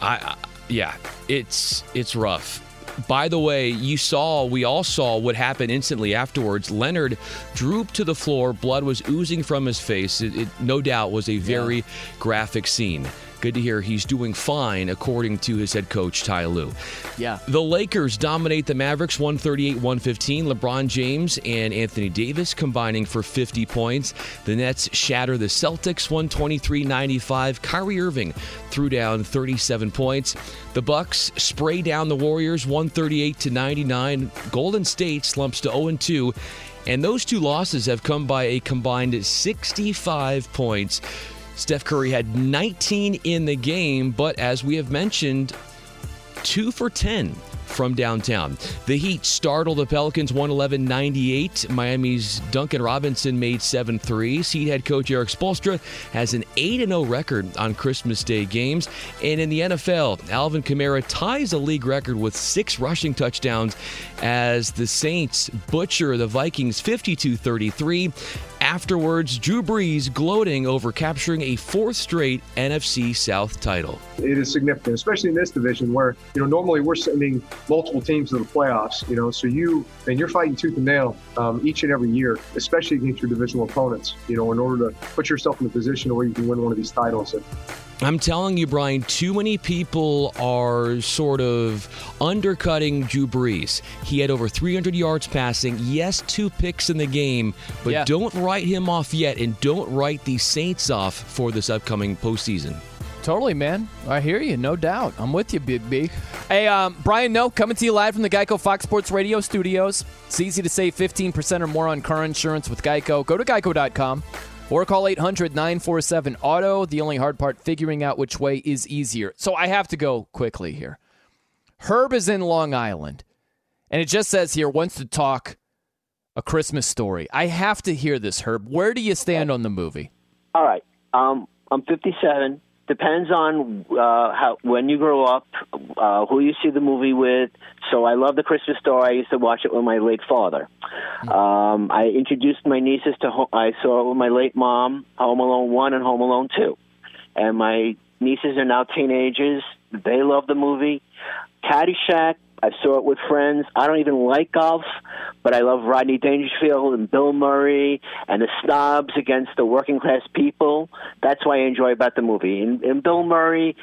I, I yeah, it's it's rough. By the way, you saw, we all saw what happened instantly afterwards. Leonard drooped to the floor, blood was oozing from his face. It, it no doubt was a very yeah. graphic scene. Good to hear he's doing fine, according to his head coach, Ty Lue. Yeah. The Lakers dominate the Mavericks 138 115. LeBron James and Anthony Davis combining for 50 points. The Nets shatter the Celtics 123 95. Kyrie Irving threw down 37 points. The Bucks spray down the Warriors 138 to 99. Golden State slumps to 0 2. And those two losses have come by a combined 65 points. Steph Curry had 19 in the game, but as we have mentioned, two for 10 from downtown. The Heat startled the Pelicans 111 98. Miami's Duncan Robinson made seven threes. Heat head coach Erik Spoelstra has an 8 0 record on Christmas Day games. And in the NFL, Alvin Kamara ties a league record with six rushing touchdowns as the Saints butcher the Vikings 52 33. Afterwards, Drew Brees gloating over capturing a fourth straight NFC South title. It is significant, especially in this division where, you know, normally we're sending multiple teams to the playoffs, you know, so you, and you're fighting tooth and nail um, each and every year, especially against your divisional opponents, you know, in order to put yourself in a position where you can win one of these titles. And, I'm telling you, Brian, too many people are sort of undercutting Drew Brees. He had over 300 yards passing, yes, two picks in the game, but Yeah. don't write him off yet, and don't write the Saints off for this upcoming postseason. Totally, man. I hear you, no doubt. I'm with you, Big B. Hey, um, Brian Noe, coming to you live from the Geico Fox Sports Radio studios. It's easy to save 15% or more on car insurance with Geico. Go to geico.com or call 800 947 Auto. The only hard part, figuring out which way is easier. So I have to go quickly here. Herb is in Long Island, and it just says here wants to talk a Christmas story. I have to hear this, Herb. Where do you stand on the movie? All right. Um, I'm 57. Depends on uh, how when you grow up, uh, who you see the movie with. So I love the Christmas story. I used to watch it with my late father. Um, I introduced my nieces to. Ho- I saw it with my late mom, Home Alone one and Home Alone two, and my nieces are now teenagers. They love the movie. Caddyshack. I saw it with friends. I don't even like golf, but I love Rodney Dangerfield and Bill Murray and the snobs against the working class people. That's why I enjoy about the movie. And, and Bill Murray,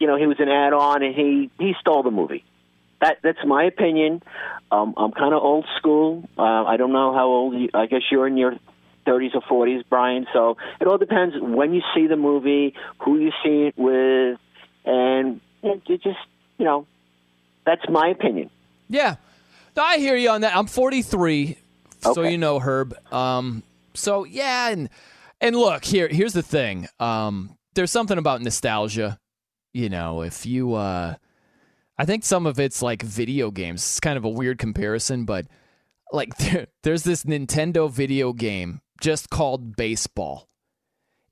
you know, he was an add-on and he he stole the movie. That that's my opinion. Um, I'm kind of old school. Uh, I don't know how old. You, I guess you're in your 30s or 40s, Brian. So it all depends when you see the movie, who you see it with, and it, it just you know, that's my opinion. Yeah. I hear you on that. I'm 43, so you know Herb. Um, so yeah, and and look here. Here's the thing. Um, there's something about nostalgia. You know, if you, uh, I think some of it's like video games. It's kind of a weird comparison, but like there, there's this Nintendo video game just called Baseball.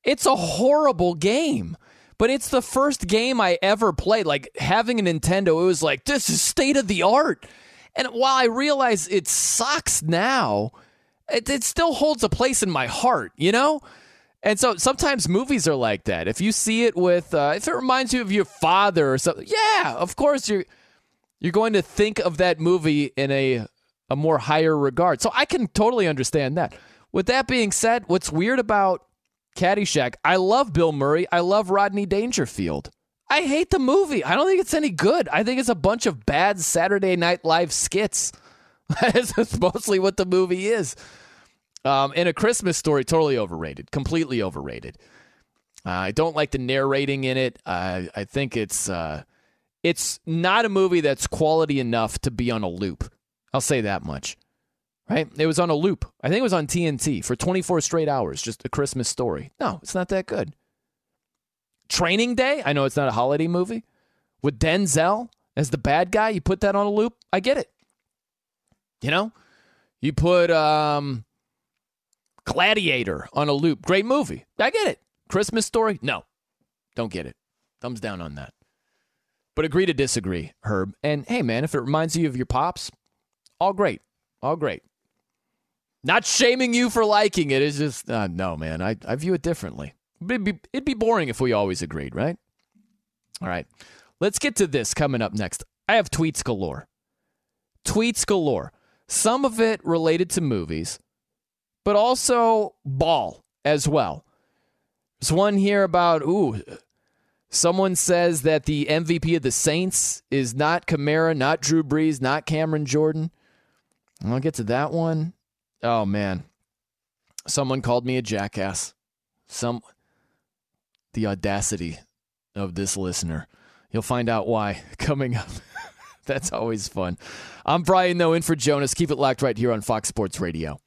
It's a horrible game. But it's the first game I ever played. Like having a Nintendo, it was like, this is state of the art. And while I realize it sucks now, it, it still holds a place in my heart, you know? And so sometimes movies are like that. If you see it with, uh, if it reminds you of your father or something, yeah, of course you're you're going to think of that movie in a a more higher regard. So I can totally understand that. With that being said, what's weird about Caddyshack, I love Bill Murray. I love Rodney Dangerfield. I hate the movie. I don't think it's any good. I think it's a bunch of bad Saturday Night Live skits. That's mostly what the movie is. Um, and a Christmas story, totally overrated, completely overrated. Uh, I don't like the narrating in it. Uh, I think it's uh, it's not a movie that's quality enough to be on a loop. I'll say that much. Right? It was on a loop. I think it was on TNT for 24 straight hours, just a Christmas story. No, it's not that good. Training Day, I know it's not a holiday movie. With Denzel as the bad guy, you put that on a loop. I get it. You know? You put um Gladiator on a loop. Great movie. I get it. Christmas story? No. Don't get it. Thumbs down on that. But agree to disagree, Herb. And hey, man, if it reminds you of your pops, all great. All great. Not shaming you for liking it. It's just, uh, no, man. I, I view it differently. It'd be, it'd be boring if we always agreed, right? All right. Let's get to this coming up next. I have tweets galore. Tweets galore. Some of it related to movies, but also ball as well. There's one here about, ooh, someone says that the MVP of the Saints is not Kamara, not Drew Brees, not Cameron Jordan. I'll get to that one. Oh, man. Someone called me a jackass. Some, the audacity of this listener. You'll find out why coming up. That's always fun. I'm Brian Noe, in for Jonas. Keep it locked right here on Fox Sports Radio.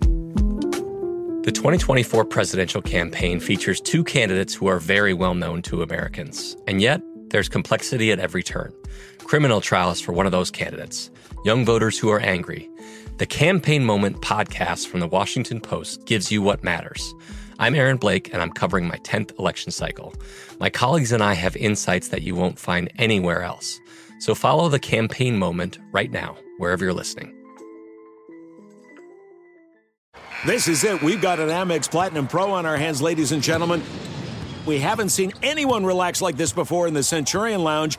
The 2024 presidential campaign features two candidates who are very well known to Americans. And yet, there's complexity at every turn. Criminal trials for one of those candidates, young voters who are angry. The Campaign Moment podcast from the Washington Post gives you what matters. I'm Aaron Blake, and I'm covering my 10th election cycle. My colleagues and I have insights that you won't find anywhere else. So follow the Campaign Moment right now, wherever you're listening. This is it. We've got an Amex Platinum Pro on our hands, ladies and gentlemen. We haven't seen anyone relax like this before in the Centurion Lounge.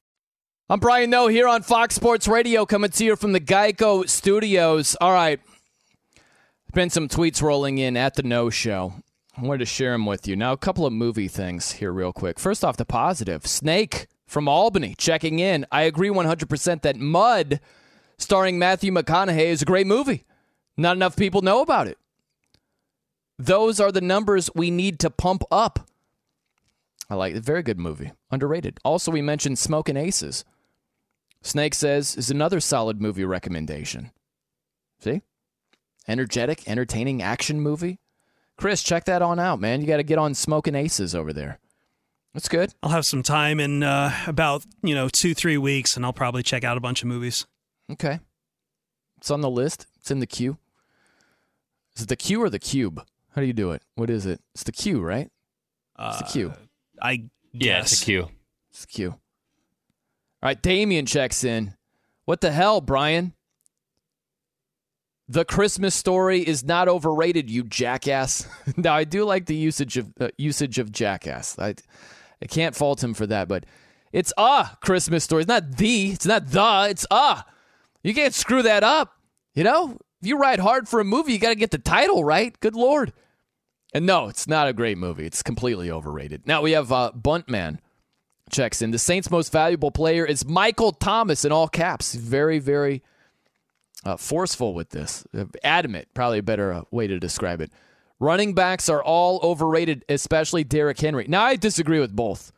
I'm Brian Noe here on Fox Sports Radio, coming to you from the Geico Studios. All right, been some tweets rolling in at the Noe Show. I wanted to share them with you. Now, a couple of movie things here, real quick. First off, the positive Snake from Albany checking in. I agree 100% that Mud, starring Matthew McConaughey, is a great movie. Not enough people know about it. Those are the numbers we need to pump up. I like it. Very good movie. Underrated. Also, we mentioned Smoking Aces. Snake says is another solid movie recommendation. See? Energetic, entertaining action movie. Chris, check that on out, man. You got to get on Smoking Aces over there. That's good. I'll have some time in uh, about you know two three weeks, and I'll probably check out a bunch of movies. Okay. It's on the list. It's in the queue. Is it the queue or the cube? How do you do it? What is it? It's the queue, right? It's the queue. I Yeah, guess. it's a queue. It's the queue. All right, Damien checks in. What the hell, Brian? The Christmas story is not overrated, you jackass. now, I do like the usage of uh, usage of jackass. I, I can't fault him for that, but it's a Christmas story. It's not the. It's not the. It's a. You can't screw that up. You know, if you ride hard for a movie, you got to get the title right. Good lord. And no, it's not a great movie. It's completely overrated. Now we have uh, Buntman checks in. The Saints' most valuable player is Michael Thomas in all caps. Very, very uh, forceful with this. Adamant, probably a better uh, way to describe it. Running backs are all overrated, especially Derrick Henry. Now, I disagree with both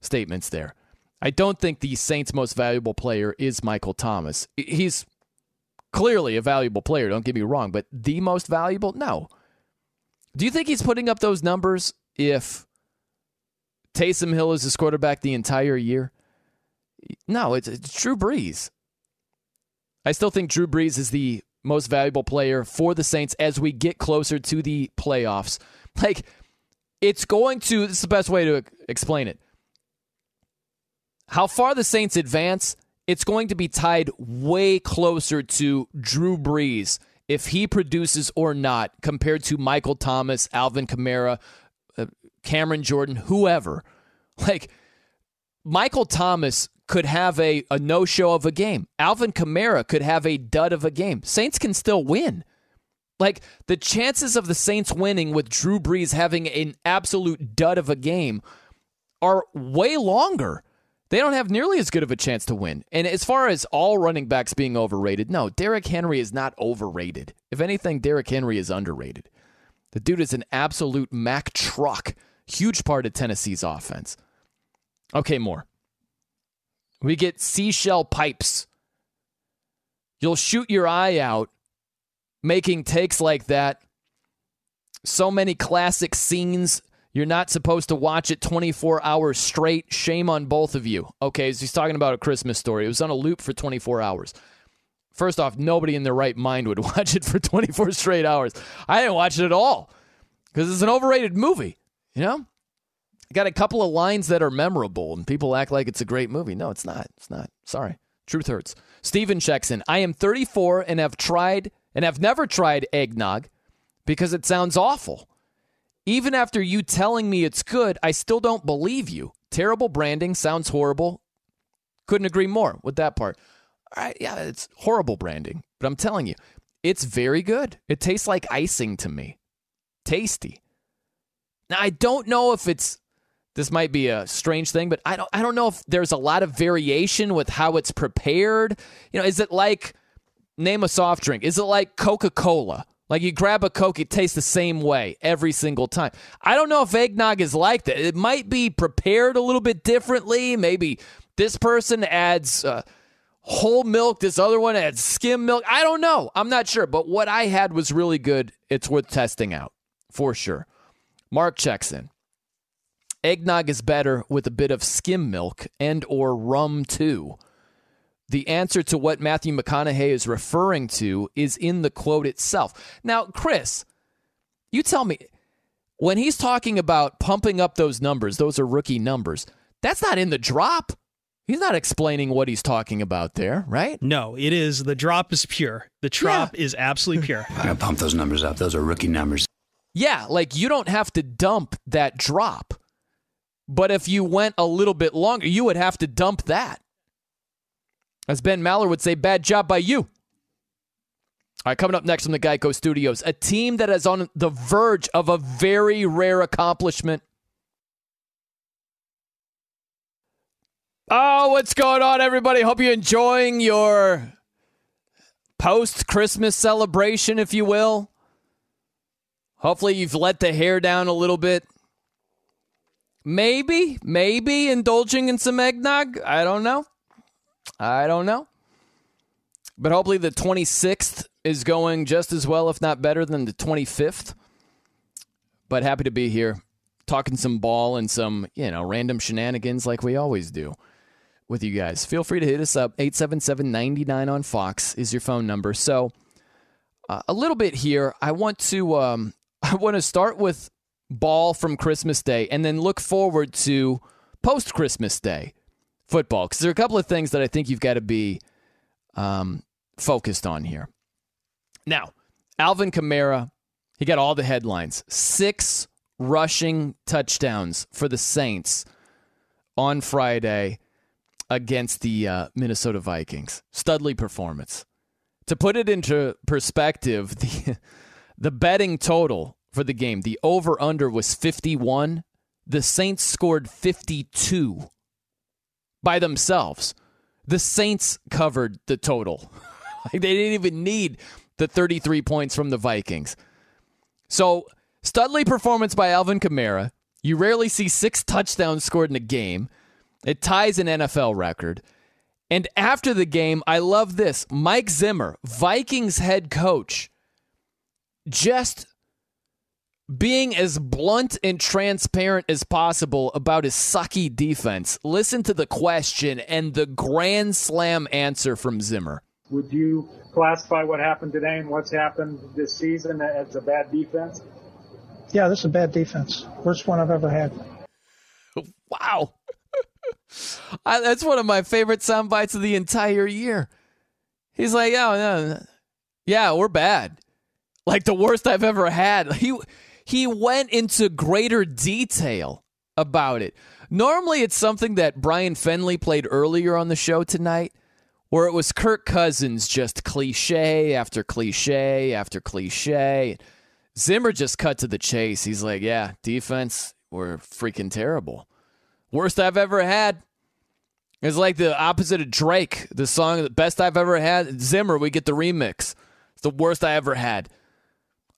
statements there. I don't think the Saints' most valuable player is Michael Thomas. He's clearly a valuable player, don't get me wrong, but the most valuable? No. Do you think he's putting up those numbers if Taysom Hill is his quarterback the entire year? No, it's, it's Drew Brees. I still think Drew Brees is the most valuable player for the Saints as we get closer to the playoffs. Like, it's going to, this is the best way to explain it. How far the Saints advance, it's going to be tied way closer to Drew Brees if he produces or not compared to Michael Thomas, Alvin Kamara, Cameron Jordan, whoever. Like, Michael Thomas could have a, a no show of a game. Alvin Kamara could have a dud of a game. Saints can still win. Like the chances of the Saints winning with Drew Brees having an absolute dud of a game are way longer. They don't have nearly as good of a chance to win. And as far as all running backs being overrated, no, Derrick Henry is not overrated. If anything, Derrick Henry is underrated. The dude is an absolute Mack truck, huge part of Tennessee's offense. Okay, more. We get seashell pipes. You'll shoot your eye out making takes like that. So many classic scenes. You're not supposed to watch it 24 hours straight. Shame on both of you. Okay, so he's talking about a Christmas story. It was on a loop for 24 hours. First off, nobody in their right mind would watch it for 24 straight hours. I didn't watch it at all because it's an overrated movie. You know, got a couple of lines that are memorable, and people act like it's a great movie. No, it's not. It's not. Sorry, Truth hurts. Steven checks in. I am 34 and have tried and have never tried eggnog because it sounds awful. Even after you telling me it's good, I still don't believe you. Terrible branding, sounds horrible. Couldn't agree more with that part. All right, yeah, it's horrible branding, but I'm telling you, it's very good. It tastes like icing to me. Tasty. Now, I don't know if it's this might be a strange thing, but I don't I don't know if there's a lot of variation with how it's prepared. You know, is it like name a soft drink? Is it like Coca-Cola? Like you grab a Coke, it tastes the same way every single time. I don't know if eggnog is like that. It might be prepared a little bit differently. Maybe this person adds uh, whole milk, this other one adds skim milk. I don't know. I'm not sure. But what I had was really good. It's worth testing out for sure. Mark checks in. Eggnog is better with a bit of skim milk and or rum too. The answer to what Matthew McConaughey is referring to is in the quote itself. Now, Chris, you tell me when he's talking about pumping up those numbers, those are rookie numbers. That's not in the drop. He's not explaining what he's talking about there, right? No, it is. The drop is pure. The drop yeah. is absolutely pure. I gotta pump those numbers up. Those are rookie numbers. Yeah, like you don't have to dump that drop. But if you went a little bit longer, you would have to dump that. As Ben Maller would say, bad job by you. All right, coming up next from the Geico Studios, a team that is on the verge of a very rare accomplishment. Oh, what's going on, everybody? Hope you're enjoying your post Christmas celebration, if you will. Hopefully, you've let the hair down a little bit. Maybe, maybe indulging in some eggnog. I don't know. I don't know. But hopefully the 26th is going just as well, if not better, than the 25th. But happy to be here, talking some ball and some, you know, random shenanigans like we always do with you guys. Feel free to hit us up. 877 99 on Fox is your phone number. So, uh, a little bit here. I want to um, I want to start with ball from Christmas Day and then look forward to post Christmas Day football because there are a couple of things that I think you've got to be um, focused on here. Now, Alvin Kamara, he got all the headlines. Six rushing touchdowns for the Saints on Friday against the uh, Minnesota Vikings. Studly performance. To put it into perspective, the the betting total for the game. The over under was 51. The Saints scored 52 by themselves. The Saints covered the total. like they didn't even need the 33 points from the Vikings. So, studly performance by Alvin Kamara. You rarely see six touchdowns scored in a game. It ties an NFL record. And after the game, I love this. Mike Zimmer, Vikings head coach, just being as blunt and transparent as possible about his sucky defense. Listen to the question and the grand slam answer from Zimmer. Would you classify what happened today and what's happened this season as a bad defense? Yeah, this is a bad defense. Worst one I've ever had. Wow. I, that's one of my favorite sound bites of the entire year. He's like, oh, no, yeah, we're bad. Like the worst I've ever had. He he went into greater detail about it. Normally, it's something that Brian Fenley played earlier on the show tonight, where it was Kirk Cousins just cliche after cliche after cliche. Zimmer just cut to the chase. He's like, yeah, defense, we're freaking terrible. Worst I've ever had. It's like the opposite of Drake, the song, the best I've ever had. Zimmer, we get the remix. It's the worst I ever had.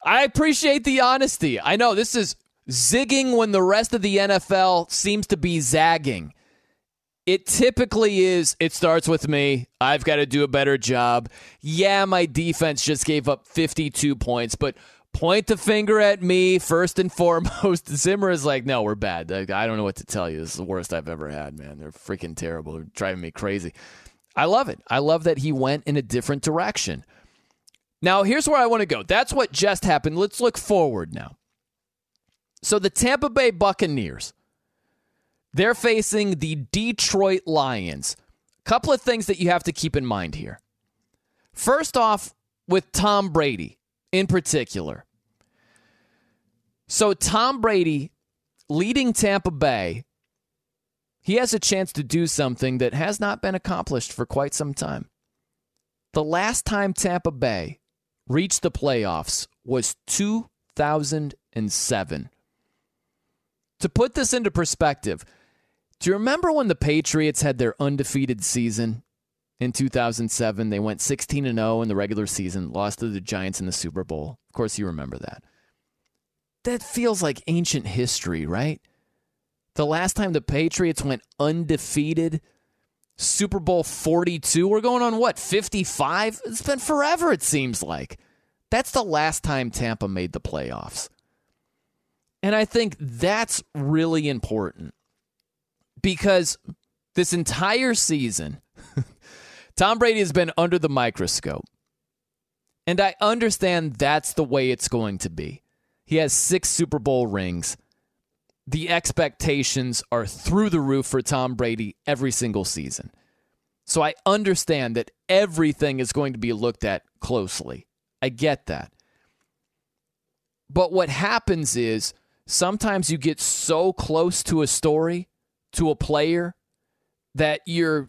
I appreciate the honesty. I know this is zigging when the rest of the NFL seems to be zagging. It typically is, it starts with me. I've got to do a better job. Yeah, my defense just gave up 52 points, but point the finger at me first and foremost. Zimmer is like, no, we're bad. I don't know what to tell you. This is the worst I've ever had, man. They're freaking terrible. They're driving me crazy. I love it. I love that he went in a different direction. Now, here's where I want to go. That's what just happened. Let's look forward now. So, the Tampa Bay Buccaneers, they're facing the Detroit Lions. Couple of things that you have to keep in mind here. First off, with Tom Brady in particular. So, Tom Brady leading Tampa Bay, he has a chance to do something that has not been accomplished for quite some time. The last time Tampa Bay reached the playoffs was 2007. To put this into perspective, do you remember when the Patriots had their undefeated season in 2007? They went 16 and 0 in the regular season, lost to the Giants in the Super Bowl. Of course, you remember that. That feels like ancient history, right? The last time the Patriots went undefeated, Super Bowl 42, we're going on what, 55? It's been forever, it seems like. That's the last time Tampa made the playoffs. And I think that's really important because this entire season, Tom Brady has been under the microscope. And I understand that's the way it's going to be. He has six Super Bowl rings. The expectations are through the roof for Tom Brady every single season. So I understand that everything is going to be looked at closely. I get that. But what happens is sometimes you get so close to a story, to a player, that you're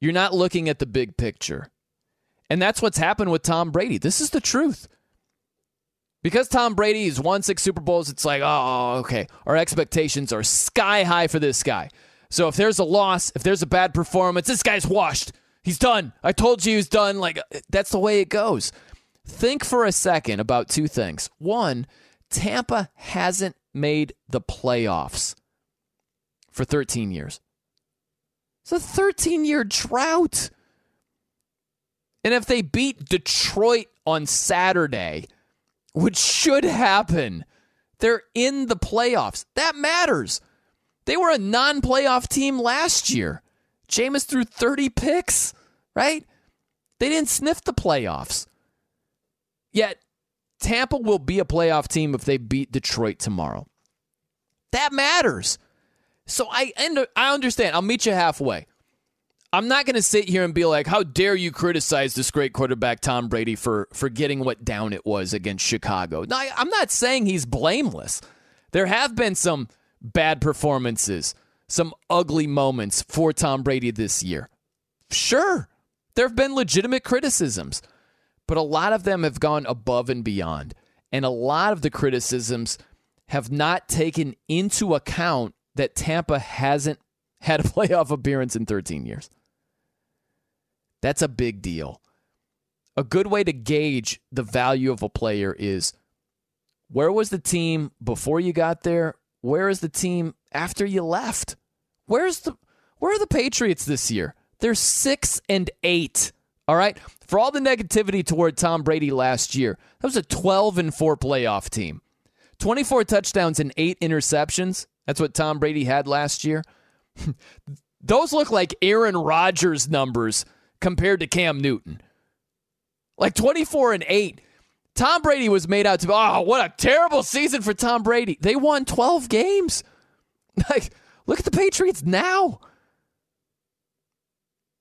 you're not looking at the big picture. And that's what's happened with Tom Brady. This is the truth. Because Tom Brady has won six Super Bowls, it's like, oh, okay. Our expectations are sky high for this guy. So if there's a loss, if there's a bad performance, this guy's washed. He's done. I told you he's done. Like, that's the way it goes. Think for a second about two things. One, Tampa hasn't made the playoffs for 13 years. It's a 13 year drought. And if they beat Detroit on Saturday, which should happen, they're in the playoffs. That matters. They were a non playoff team last year. Jameis threw 30 picks, right? They didn't sniff the playoffs. Yet, Tampa will be a playoff team if they beat Detroit tomorrow. That matters. So I I understand. I'll meet you halfway. I'm not going to sit here and be like, "How dare you criticize this great quarterback Tom Brady for for getting what down it was against Chicago?" No, I, I'm not saying he's blameless. There have been some bad performances, some ugly moments for Tom Brady this year. Sure, there have been legitimate criticisms, but a lot of them have gone above and beyond, and a lot of the criticisms have not taken into account that Tampa hasn't had a playoff appearance in 13 years. That's a big deal. A good way to gauge the value of a player is where was the team before you got there? Where is the team after you left? Where's the where are the Patriots this year? They're 6 and 8. All right? For all the negativity toward Tom Brady last year, that was a 12 and 4 playoff team. 24 touchdowns and 8 interceptions. That's what Tom Brady had last year. Those look like Aaron Rodgers numbers compared to Cam Newton. Like 24 and 8. Tom Brady was made out to be, oh, what a terrible season for Tom Brady. They won 12 games. Like, look at the Patriots now.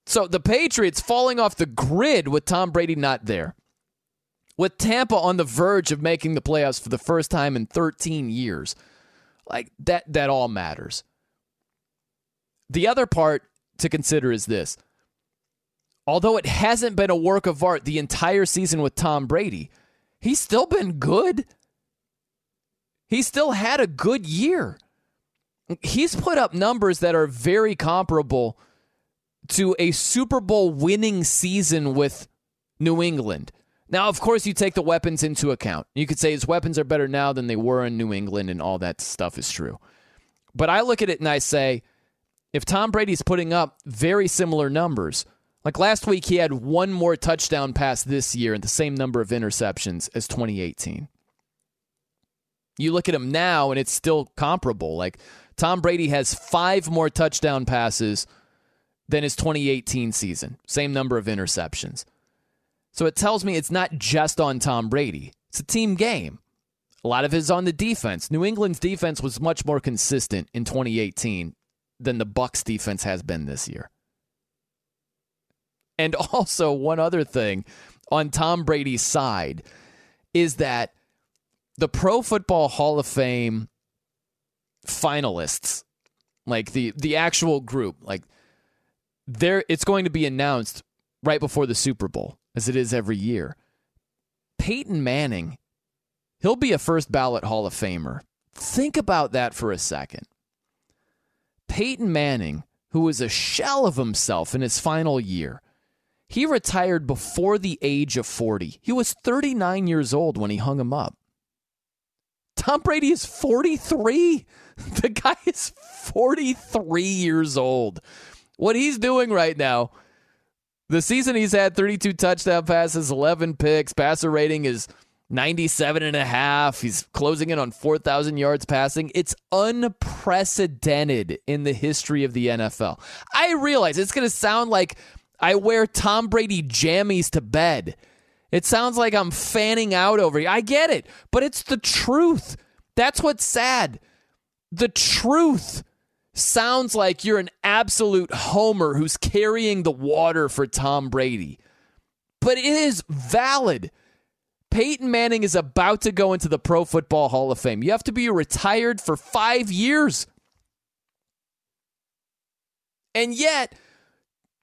So the Patriots falling off the grid with Tom Brady not there. With Tampa on the verge of making the playoffs for the first time in 13 years. Like that that all matters. The other part to consider is this although it hasn't been a work of art the entire season with Tom Brady, he's still been good. He still had a good year. He's put up numbers that are very comparable to a Super Bowl winning season with New England. Now, of course, you take the weapons into account. You could say his weapons are better now than they were in New England, and all that stuff is true. But I look at it and I say, if Tom Brady's putting up very similar numbers, like last week, he had one more touchdown pass this year and the same number of interceptions as 2018. You look at him now, and it's still comparable. Like Tom Brady has five more touchdown passes than his 2018 season, same number of interceptions. So it tells me it's not just on Tom Brady, it's a team game. A lot of it is on the defense. New England's defense was much more consistent in 2018 than the Bucs defense has been this year. And also, one other thing on Tom Brady's side is that the Pro Football Hall of Fame finalists, like the the actual group, like there it's going to be announced right before the Super Bowl, as it is every year. Peyton Manning, he'll be a first ballot Hall of Famer. Think about that for a second. Peyton Manning, who was a shell of himself in his final year, he retired before the age of 40. He was 39 years old when he hung him up. Tom Brady is 43. The guy is 43 years old. What he's doing right now, the season he's had 32 touchdown passes, 11 picks, passer rating is 97 and a half. He's closing in on 4,000 yards passing. It's unprecedented in the history of the NFL. I realize it's going to sound like I wear Tom Brady jammies to bed. It sounds like I'm fanning out over you. I get it, but it's the truth. That's what's sad. The truth sounds like you're an absolute homer who's carrying the water for Tom Brady. But it is valid. Peyton Manning is about to go into the Pro Football Hall of Fame. You have to be retired for five years. And yet,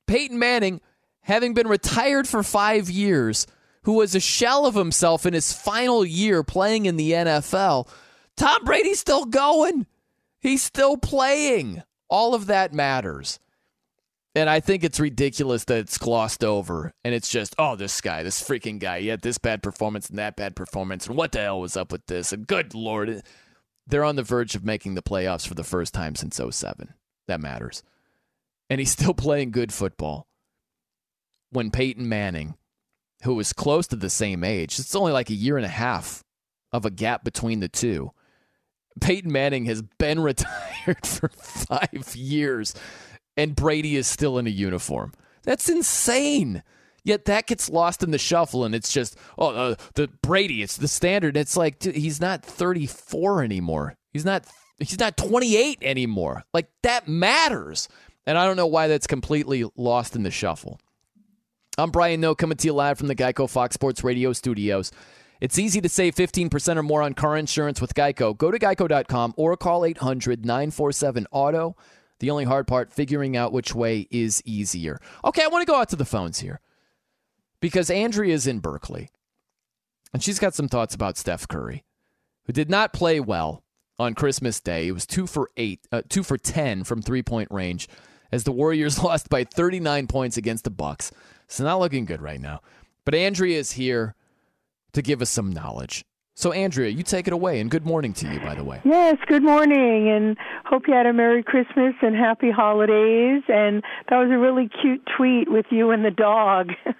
Peyton Manning, having been retired for five years, who was a shell of himself in his final year playing in the NFL, Tom Brady's still going. He's still playing. All of that matters. And I think it's ridiculous that it's glossed over and it's just, oh, this guy, this freaking guy, he had this bad performance and that bad performance. And what the hell was up with this? And good Lord, they're on the verge of making the playoffs for the first time since 07. That matters. And he's still playing good football. When Peyton Manning, who was close to the same age, it's only like a year and a half of a gap between the two. Peyton Manning has been retired for five years and Brady is still in a uniform. That's insane. Yet that gets lost in the shuffle, and it's just oh uh, the Brady. It's the standard. It's like dude, he's not 34 anymore. He's not he's not 28 anymore. Like that matters, and I don't know why that's completely lost in the shuffle. I'm Brian Noe coming to you live from the Geico Fox Sports Radio studios. It's easy to save 15% or more on car insurance with Geico. Go to geico.com or call 800 947 Auto. The only hard part, figuring out which way is easier. Okay, I want to go out to the phones here because Andrea is in Berkeley and she's got some thoughts about Steph Curry, who did not play well on Christmas Day. It was two for eight, uh, two for ten from three point range, as the Warriors lost by 39 points against the Bucks. So not looking good right now. But Andrea is here to give us some knowledge. So, Andrea, you take it away, and good morning to you, by the way. Yes, good morning, and hope you had a Merry Christmas and Happy Holidays. And that was a really cute tweet with you and the dog.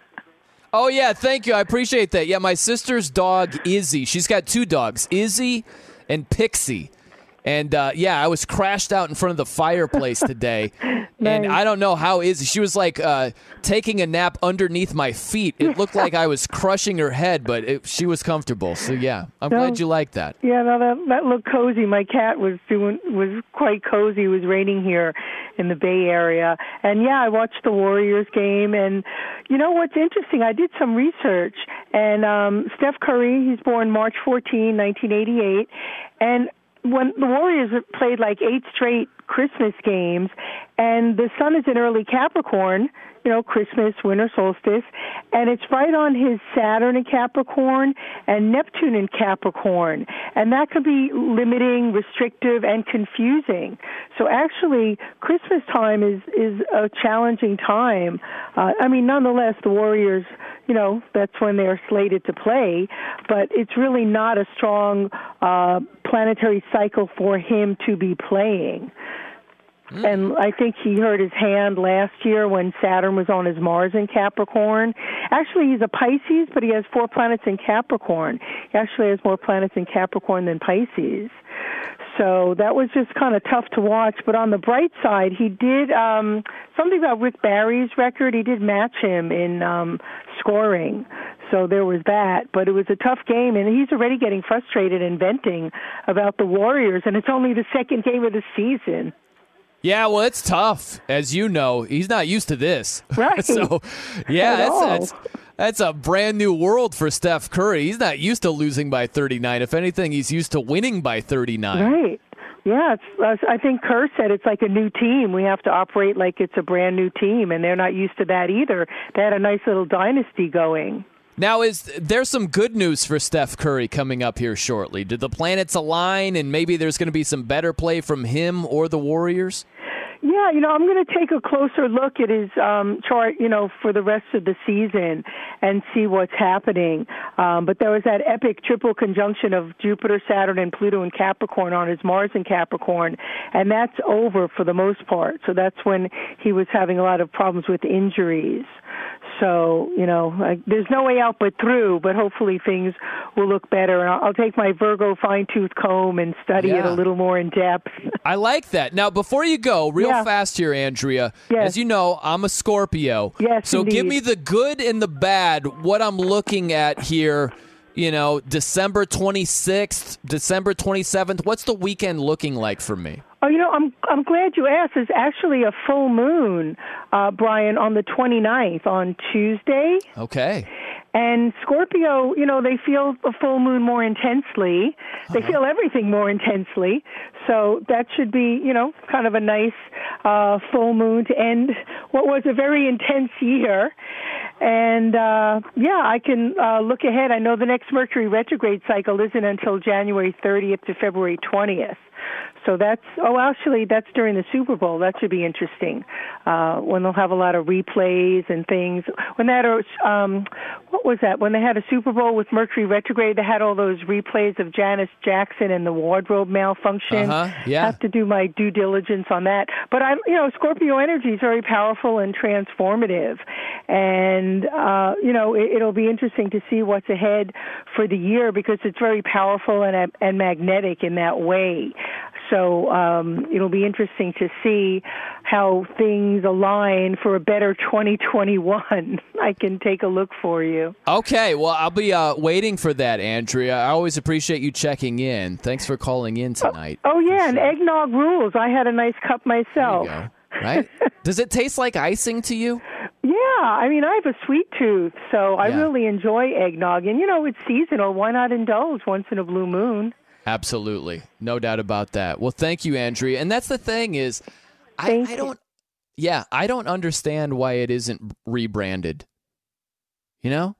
oh, yeah, thank you. I appreciate that. Yeah, my sister's dog, Izzy, she's got two dogs, Izzy and Pixie. And uh, yeah, I was crashed out in front of the fireplace today. nice. And I don't know how is she was like uh, taking a nap underneath my feet. It looked like I was crushing her head, but it, she was comfortable. So yeah, I'm no, glad you like that. Yeah, no, that that looked cozy. My cat was doing was quite cozy. It was raining here in the Bay Area, and yeah, I watched the Warriors game. And you know what's interesting? I did some research, and um, Steph Curry, he's born March 14, 1988, and when the Warriors played like eight straight Christmas games, and the sun is in early Capricorn, you know, Christmas, winter solstice, and it's right on his Saturn in Capricorn and Neptune in Capricorn, and that can be limiting, restrictive, and confusing. So actually, Christmas time is is a challenging time. Uh, I mean, nonetheless, the Warriors, you know, that's when they're slated to play, but it's really not a strong uh, planetary cycle for him to be playing. Mm. And I think he hurt his hand last year when Saturn was on his Mars in Capricorn. Actually, he's a Pisces, but he has four planets in Capricorn. He actually has more planets in Capricorn than Pisces. So that was just kind of tough to watch. But on the bright side, he did um, something about Rick Barry's record. He did match him in um, scoring. So there was that. But it was a tough game, and he's already getting frustrated and venting about the Warriors, and it's only the second game of the season. Yeah, well, it's tough, as you know. He's not used to this, right? so, yeah, At that's, that's that's a brand new world for Steph Curry. He's not used to losing by 39. If anything, he's used to winning by 39. Right. Yeah, it's, uh, I think Kerr said it's like a new team. We have to operate like it's a brand new team, and they're not used to that either. They had a nice little dynasty going. Now, is there's some good news for Steph Curry coming up here shortly? Did the planets align, and maybe there's going to be some better play from him or the Warriors? Yeah, you know, I'm going to take a closer look at his um, chart, you know, for the rest of the season and see what's happening. Um, but there was that epic triple conjunction of Jupiter, Saturn, and Pluto in Capricorn on his Mars in Capricorn, and that's over for the most part. So that's when he was having a lot of problems with injuries. So, you know, like, there's no way out but through, but hopefully things will look better. And I'll, I'll take my Virgo fine tooth comb and study it a little more in depth. I like that. Now, before you go, real Yeah. fast here, Andrea. Yes. As you know, I'm a Scorpio. Yes, So give me the good and the bad. What I'm looking at here. You know, December 26th, December 27th. What's the weekend looking like for me? Oh, you know, I'm I'm glad you asked. There's actually a full moon, uh, Brian, on the 29th on Tuesday. Okay. And Scorpio, you know, they feel a full moon more intensely. They feel everything more intensely. So that should be, you know, kind of a nice uh, full moon to end what was a very intense year. And uh, yeah, I can uh, look ahead. I know the next Mercury retrograde cycle isn't until January 30th to February 20th. So that's oh, actually that's during the Super Bowl. That should be interesting uh, when they'll have a lot of replays and things. When that or um, what was that? When they had a Super Bowl with Mercury retrograde, they had all those replays of Janet Jackson and the wardrobe malfunction. Uh-huh, yeah. Have to do my due diligence on that. But I'm, you know, Scorpio energy is very powerful and transformative, and uh, you know, it, it'll be interesting to see what's ahead for the year because it's very powerful and and magnetic in that way. So um, it'll be interesting to see how things align for a better 2021. I can take a look for you. Okay, well, I'll be uh, waiting for that, Andrea. I always appreciate you checking in. Thanks for calling in tonight. Oh yeah, and eggnog rules. I had a nice cup myself. Right? Does it taste like icing to you? Yeah, I mean, I have a sweet tooth, so I Yeah. really enjoy eggnog. And you know, it's seasonal. Why not indulge once in a blue moon? Absolutely. No doubt about that. Well, thank you, Andrea. And that's the thing is, I, I don't, yeah, I don't understand why it isn't rebranded. You know,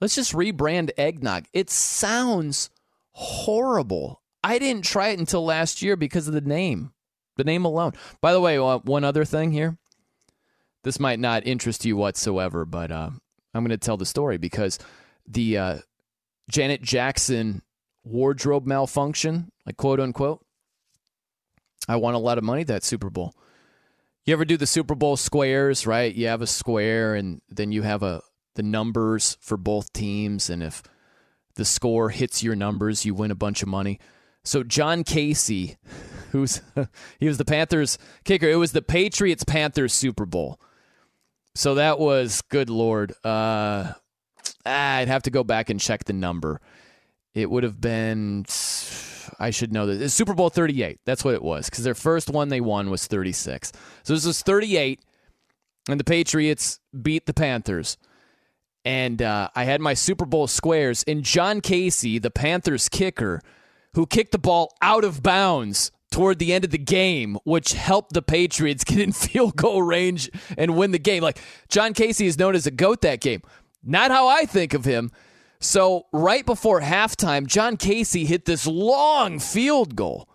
let's just rebrand eggnog. It sounds horrible. I didn't try it until last year because of the name, the name alone. By the way, uh, one other thing here. This might not interest you whatsoever, but uh, I'm going to tell the story because the uh, Janet Jackson wardrobe malfunction, like quote unquote. I won a lot of money that Super Bowl. You ever do the Super Bowl squares, right? You have a square and then you have a the numbers for both teams and if the score hits your numbers, you win a bunch of money. So John Kasay, who's he was the Panthers kicker. It was the Patriots Panthers Super Bowl. So that was good lord. Uh I'd have to go back and check the number. It would have been I should know this. It's Super Bowl 38. That's what it was cuz their first one they won was 36. So this was 38 and the Patriots beat the Panthers. And uh, I had my Super Bowl squares and John Kasay, the Panthers kicker, who kicked the ball out of bounds toward the end of the game, which helped the Patriots get in field goal range and win the game. Like John Kasay is known as a goat that game. Not how I think of him. So right before halftime, John Kasay hit this long field goal.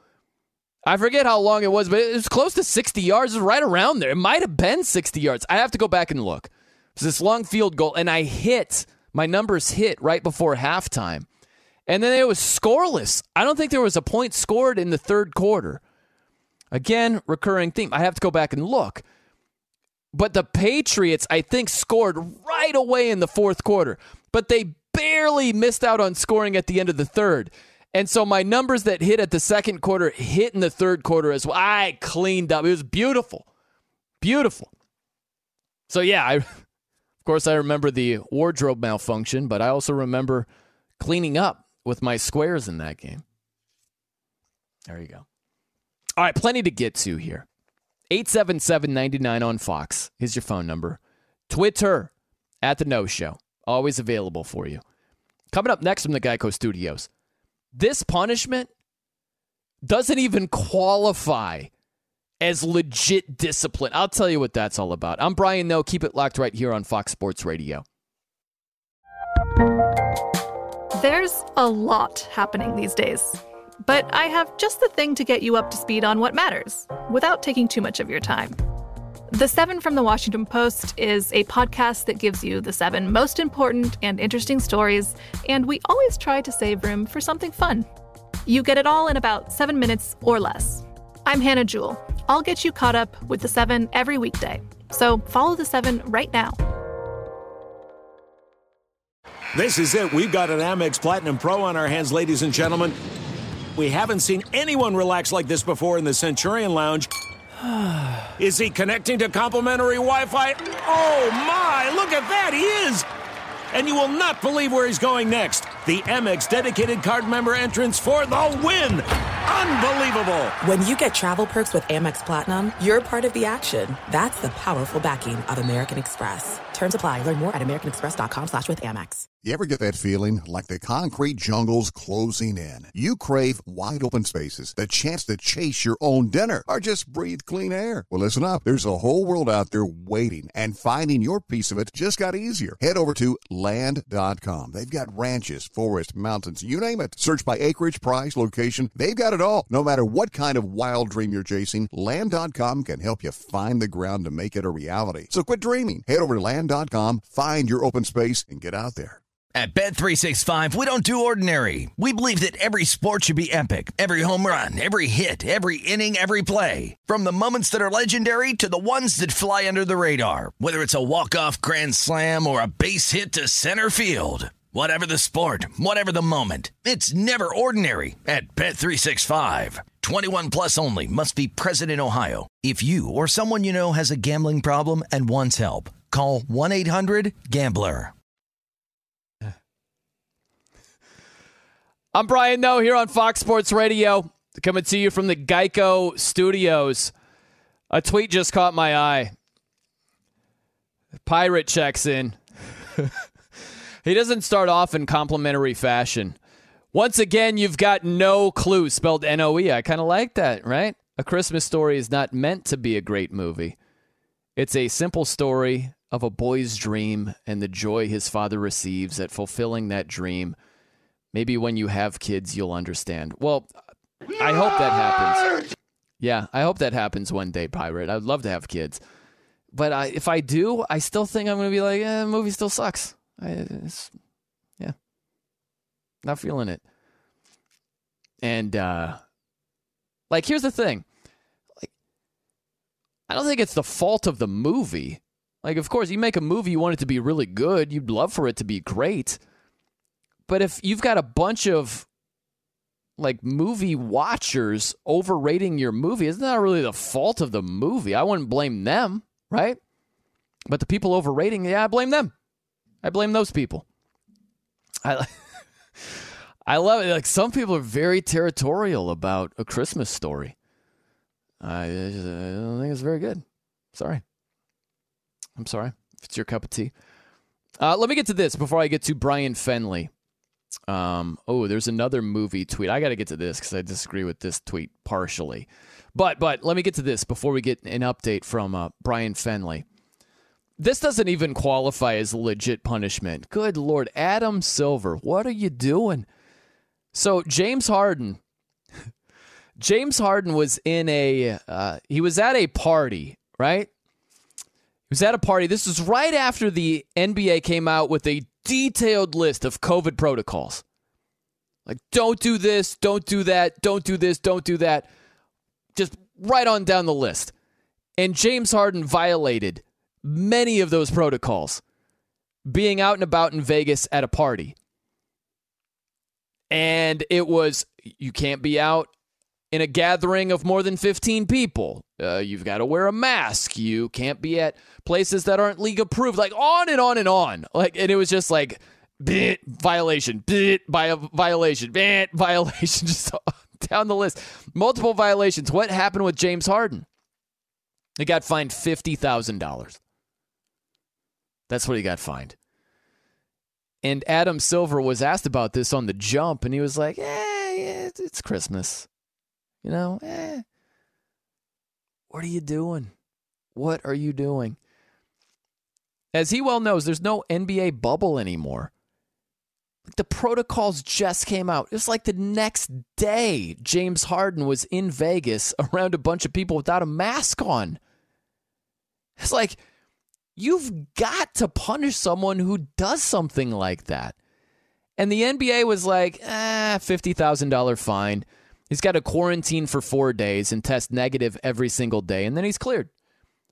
I forget how long it was, but it was close to 60 yards. It was right around there. It might have been 60 yards. I have to go back and look. It was this long field goal, and I hit, my numbers hit right before halftime. And then it was scoreless. I don't think there was a point scored in the third quarter. Again, recurring theme. I have to go back and look. But the Patriots, I think, scored right away in the fourth quarter. But they barely missed out on scoring at the end of the third. And so my numbers that hit at the second quarter hit in the third quarter as well. I cleaned up. It was beautiful. Beautiful. So yeah, I of course I remember the wardrobe malfunction, but I also remember cleaning up with my squares in that game. There you go. All right, plenty to get to here. 877 99 on Fox is your phone number. Twitter at The Noe Show. Always available for you. Coming up next from the Geico Studios. This punishment doesn't even qualify as legit discipline. I'll tell you what that's all about. I'm Brian Noe. Keep it locked right here on Fox Sports Radio. There's a lot happening these days, but I have just the thing to get you up to speed on what matters without taking too much of your time. The Seven from the Washington Post is a podcast that gives you the seven most important and interesting stories, and we always try to save room for something fun. You get it all in about seven minutes or less. I'm Hannah Jewell. I'll get you caught up with the seven every weekday. So follow the seven right now. This is it. We've got an Amex Platinum Pro on our hands, ladies and gentlemen. We haven't seen anyone relax like this before in the Centurion Lounge. Is he connecting to complimentary Wi Fi? Oh my, look at that, he is! And you will not believe where he's going next. The Amex dedicated card member entrance for the win! Unbelievable! When you get travel perks with Amex Platinum, you're part of the action. That's the powerful backing of American Express. Terms apply. Learn more at americanexpress.com slash with Amex. You ever get that feeling like the concrete jungle's closing in? You crave wide open spaces, the chance to chase your own dinner, or just breathe clean air. Well, listen up. There's a whole world out there waiting, and finding your piece of it just got easier. Head over to land.com. They've got ranches, forests, mountains, you name it. Search by acreage, price, location. They've got it all. No matter what kind of wild dream you're chasing, land.com can help you find the ground to make it a reality. So quit dreaming. Head over to land.com, find your open space, and get out there. At Bet365, we don't do ordinary. We believe that every sport should be epic. Every home run, every hit, every inning, every play. From the moments that are legendary to the ones that fly under the radar. Whether it's a walk-off grand slam or a base hit to center field. Whatever the sport, whatever the moment. It's never ordinary at Bet365. 21 plus only must be present in Ohio. If you or someone you know has a gambling problem and wants help, call 1-800-GAMBLER. I'm Brian Noe here on Fox Sports Radio, coming to you from the Geico Studios. A tweet just caught my eye. Pirate checks in. he doesn't start off in complimentary fashion. Once again, you've got no clue, spelled N O E. I kind of like that, right? A Christmas story is not meant to be a great movie. It's a simple story of a boy's dream and the joy his father receives at fulfilling that dream. Maybe when you have kids, you'll understand. Well, I hope that happens. Yeah, I hope that happens one day, Pirate. I'd love to have kids. But I, if I do, I still think I'm going to be like, eh, the movie still sucks. I, yeah. Not feeling it. And, uh, like, here's the thing. Like, I don't think it's the fault of the movie. Like, of course, you make a movie, you want it to be really good. You'd love for it to be great. But if you've got a bunch of like movie watchers overrating your movie, it's not really the fault of the movie. I wouldn't blame them, right? But the people overrating, yeah, I blame them. I blame those people. I I love it. Like some people are very territorial about a Christmas story. I, I don't think it's very good. Sorry. I'm sorry if it's your cup of tea. Uh, let me get to this before I get to Brian Fenley. Um, oh, there's another movie tweet. I got to get to this because I disagree with this tweet partially. But but let me get to this before we get an update from uh, Brian Fenley. This doesn't even qualify as legit punishment. Good Lord, Adam Silver, what are you doing? So James Harden, James Harden was in a uh, he was at a party, right? He was at a party. This was right after the NBA came out with a detailed list of COVID protocols. Like, don't do this, don't do that, don't do this, don't do that. Just right on down the list. And James Harden violated many of those protocols, being out and about in Vegas at a party. And it was, you can't be out in a gathering of more than 15 people. Uh, you've got to wear a mask. You can't be at places that aren't league approved. Like on and on and on. Like, and it was just like bit violation, a violation, bit violation, just down the list. Multiple violations. What happened with James Harden? He got fined $50,000. That's what he got fined. And Adam Silver was asked about this on the jump, and he was like, eh, it's Christmas. You know, eh. What are you doing? What are you doing? As he well knows, there's no NBA bubble anymore. The protocols just came out. It was like the next day, James Harden was in Vegas around a bunch of people without a mask on. It's like, you've got to punish someone who does something like that. And the NBA was like, ah, $50,000 fine. He's got to quarantine for four days and test negative every single day, and then he's cleared.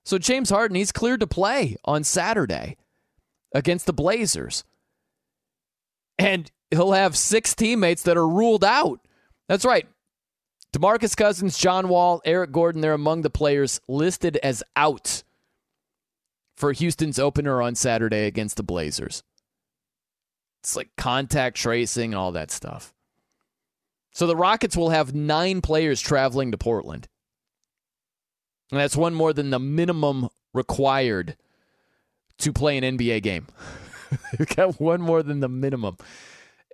So James Harden, he's cleared to play on Saturday against the Blazers. And he'll have six teammates that are ruled out. That's right. DeMarcus Cousins, John Wall, Eric Gordon, they're among the players listed as out for Houston's opener on Saturday against the Blazers. It's like contact tracing and all that stuff. So the Rockets will have nine players traveling to Portland. And that's one more than the minimum required to play an NBA game. You've got one more than the minimum.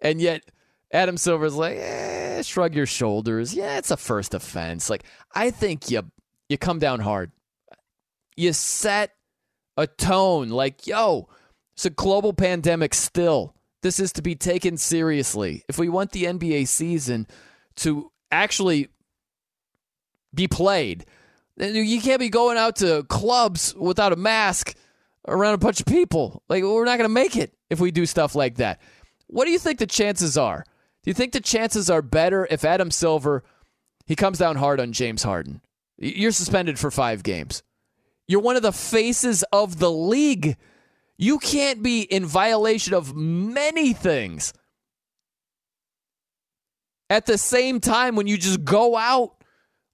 And yet, Adam Silver's like, eh, shrug your shoulders. Yeah, it's a first offense. Like, I think you you come down hard. You set a tone like, yo, it's a global pandemic still. This is to be taken seriously. If we want the NBA season to actually be played, you can't be going out to clubs without a mask around a bunch of people. Like, we're not going to make it if we do stuff like that. What do you think the chances are? Do you think the chances are better if Adam Silver he comes down hard on James Harden? You're suspended for 5 games. You're one of the faces of the league. You can't be in violation of many things at the same time when you just go out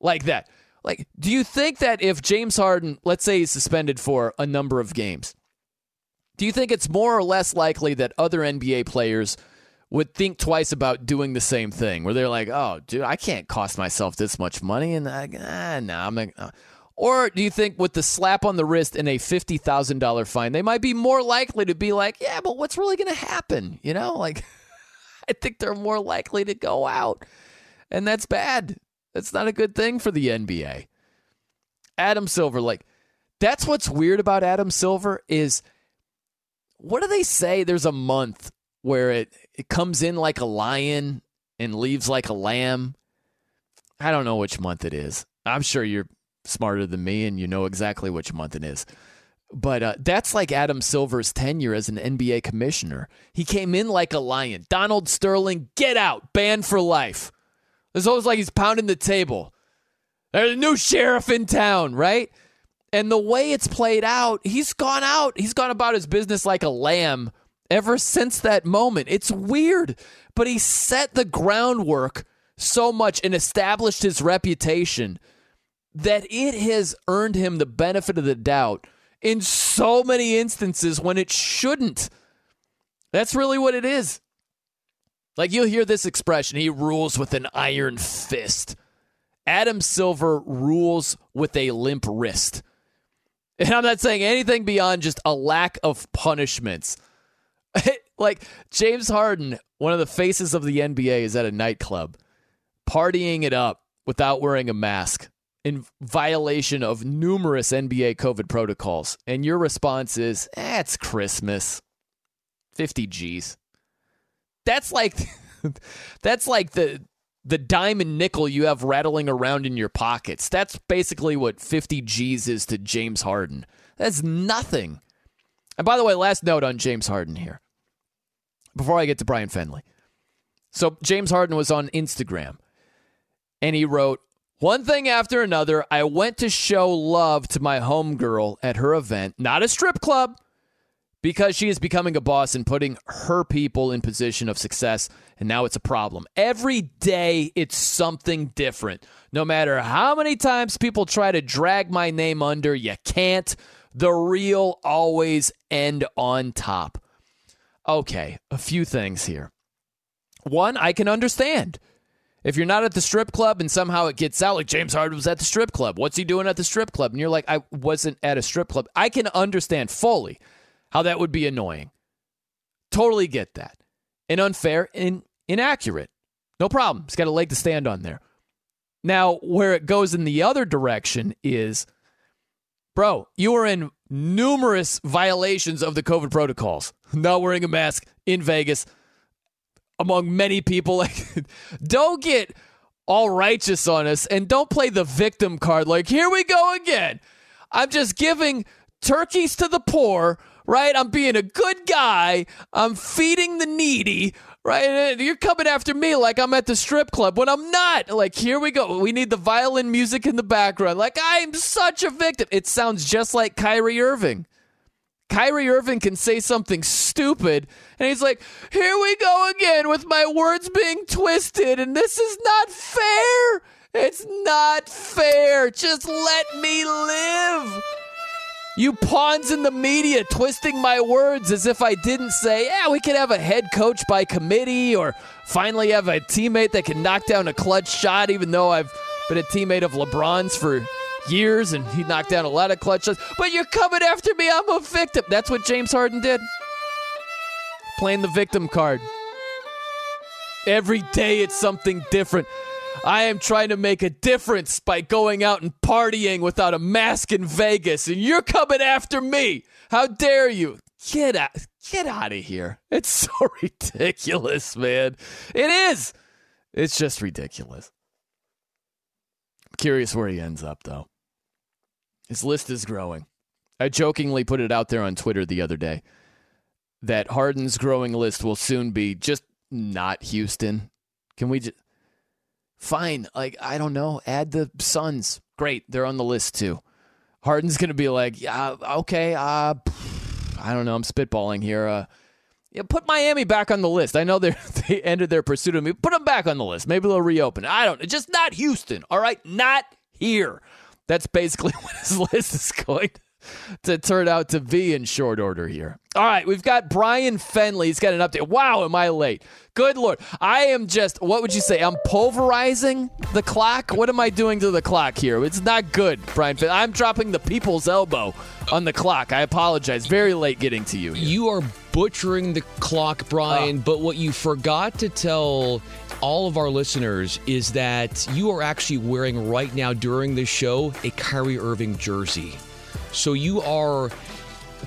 like that. Like, do you think that if James Harden, let's say he's suspended for a number of games, do you think it's more or less likely that other NBA players would think twice about doing the same thing, where they're like, "Oh, dude, I can't cost myself this much money," and I, ah, nah, I'm. Uh. Or do you think with the slap on the wrist and a fifty thousand dollar fine, they might be more likely to be like, "Yeah, but what's really going to happen?" You know, like I think they're more likely to go out, and that's bad. That's not a good thing for the NBA. Adam Silver, like, that's what's weird about Adam Silver is what do they say? There's a month where it, it comes in like a lion and leaves like a lamb. I don't know which month it is. I'm sure you're smarter than me and you know exactly which month it is. But uh, that's like Adam Silver's tenure as an NBA commissioner. He came in like a lion. Donald Sterling, get out, banned for life. It's almost like he's pounding the table. There's a new sheriff in town, right? And the way it's played out, he's gone out. He's gone about his business like a lamb ever since that moment. It's weird, but he set the groundwork so much and established his reputation that it has earned him the benefit of the doubt in so many instances when it shouldn't. That's really what it is. Like you'll hear this expression, he rules with an iron fist. Adam Silver rules with a limp wrist. And I'm not saying anything beyond just a lack of punishments. like James Harden, one of the faces of the NBA, is at a nightclub partying it up without wearing a mask in violation of numerous NBA COVID protocols. And your response is, eh, it's Christmas. 50 G's. That's like that's like the the diamond nickel you have rattling around in your pockets. That's basically what 50 G's is to James Harden. That's nothing. And by the way, last note on James Harden here. Before I get to Brian Fenley. So James Harden was on Instagram and he wrote, one thing after another, I went to show love to my homegirl at her event, not a strip club, because she is becoming a boss and putting her people in position of success and now it's a problem. Every day it's something different. No matter how many times people try to drag my name under you can't. The real always end on top. Okay a few things here. One i can understand If you're not at the strip club and somehow it gets out, like James Harden was at the strip club, what's he doing at the strip club? And you're like, I wasn't at a strip club. I can understand fully how that would be annoying. Totally get that. And unfair and inaccurate. No problem. He's got a leg to stand on there. Now, where it goes in the other direction is, bro, you are in numerous violations of the COVID protocols. Not wearing a mask in Vegas among many people. Like, don't get all righteous on us and don't play the victim card. Like, here we go again. I'm just giving turkeys to the poor, right? I'm being a good guy. I'm feeding the needy, right? And you're coming after me like I'm at the strip club when I'm not. Like, here we go. We need the violin music in the background. Like, I'm such a victim. It sounds just like Kyrie Irving. Kyrie Irving can say something stupid, and he's like, Here we go again with my words being twisted, and this is not fair. It's not fair. Just let me live. You pawns in the media twisting my words as if I didn't say, yeah, we could have a head coach by committee or finally have a teammate that can knock down a clutch shot, even though I've been a teammate of LeBron's for years and he knocked down a lot of clutch shots. But you're coming after me. I'm a victim. That's what James Harden did. Playing the victim card. Every day it's something different. I am trying to make a difference by going out and partying without a mask in Vegas, and you're coming after me. How dare you? Get out, get out of here. It's so ridiculous, man. It is. It's just ridiculous. curious where he ends up, though. His list is growing. I jokingly put it out there on Twitter the other day that Harden's growing list will soon be just not Houston. Can we just fine? Like I don't know, add the Suns. Great, they're on the list too. Harden's gonna be like, yeah, okay, uh, I don't know, I'm spitballing here. Uh, yeah, put Miami back on the list. I know they they ended their pursuit of me. Put them back on the list. Maybe they'll reopen. I don't. Just not Houston. All right, not here. That's basically what his list is going to turn out to be in short order here. All right, we've got Brian Fenley. He's got an update. Wow, am I late? Good Lord. I am just, what would you say? I'm pulverizing the clock? What am I doing to the clock here? It's not good, Brian Fenley. I'm dropping the people's elbow on the clock. I apologize. Very late getting to you. Here. You are butchering the clock, Brian, oh. but what you forgot to tell all of our listeners is that you are actually wearing right now during this show a Kyrie Irving jersey. So you are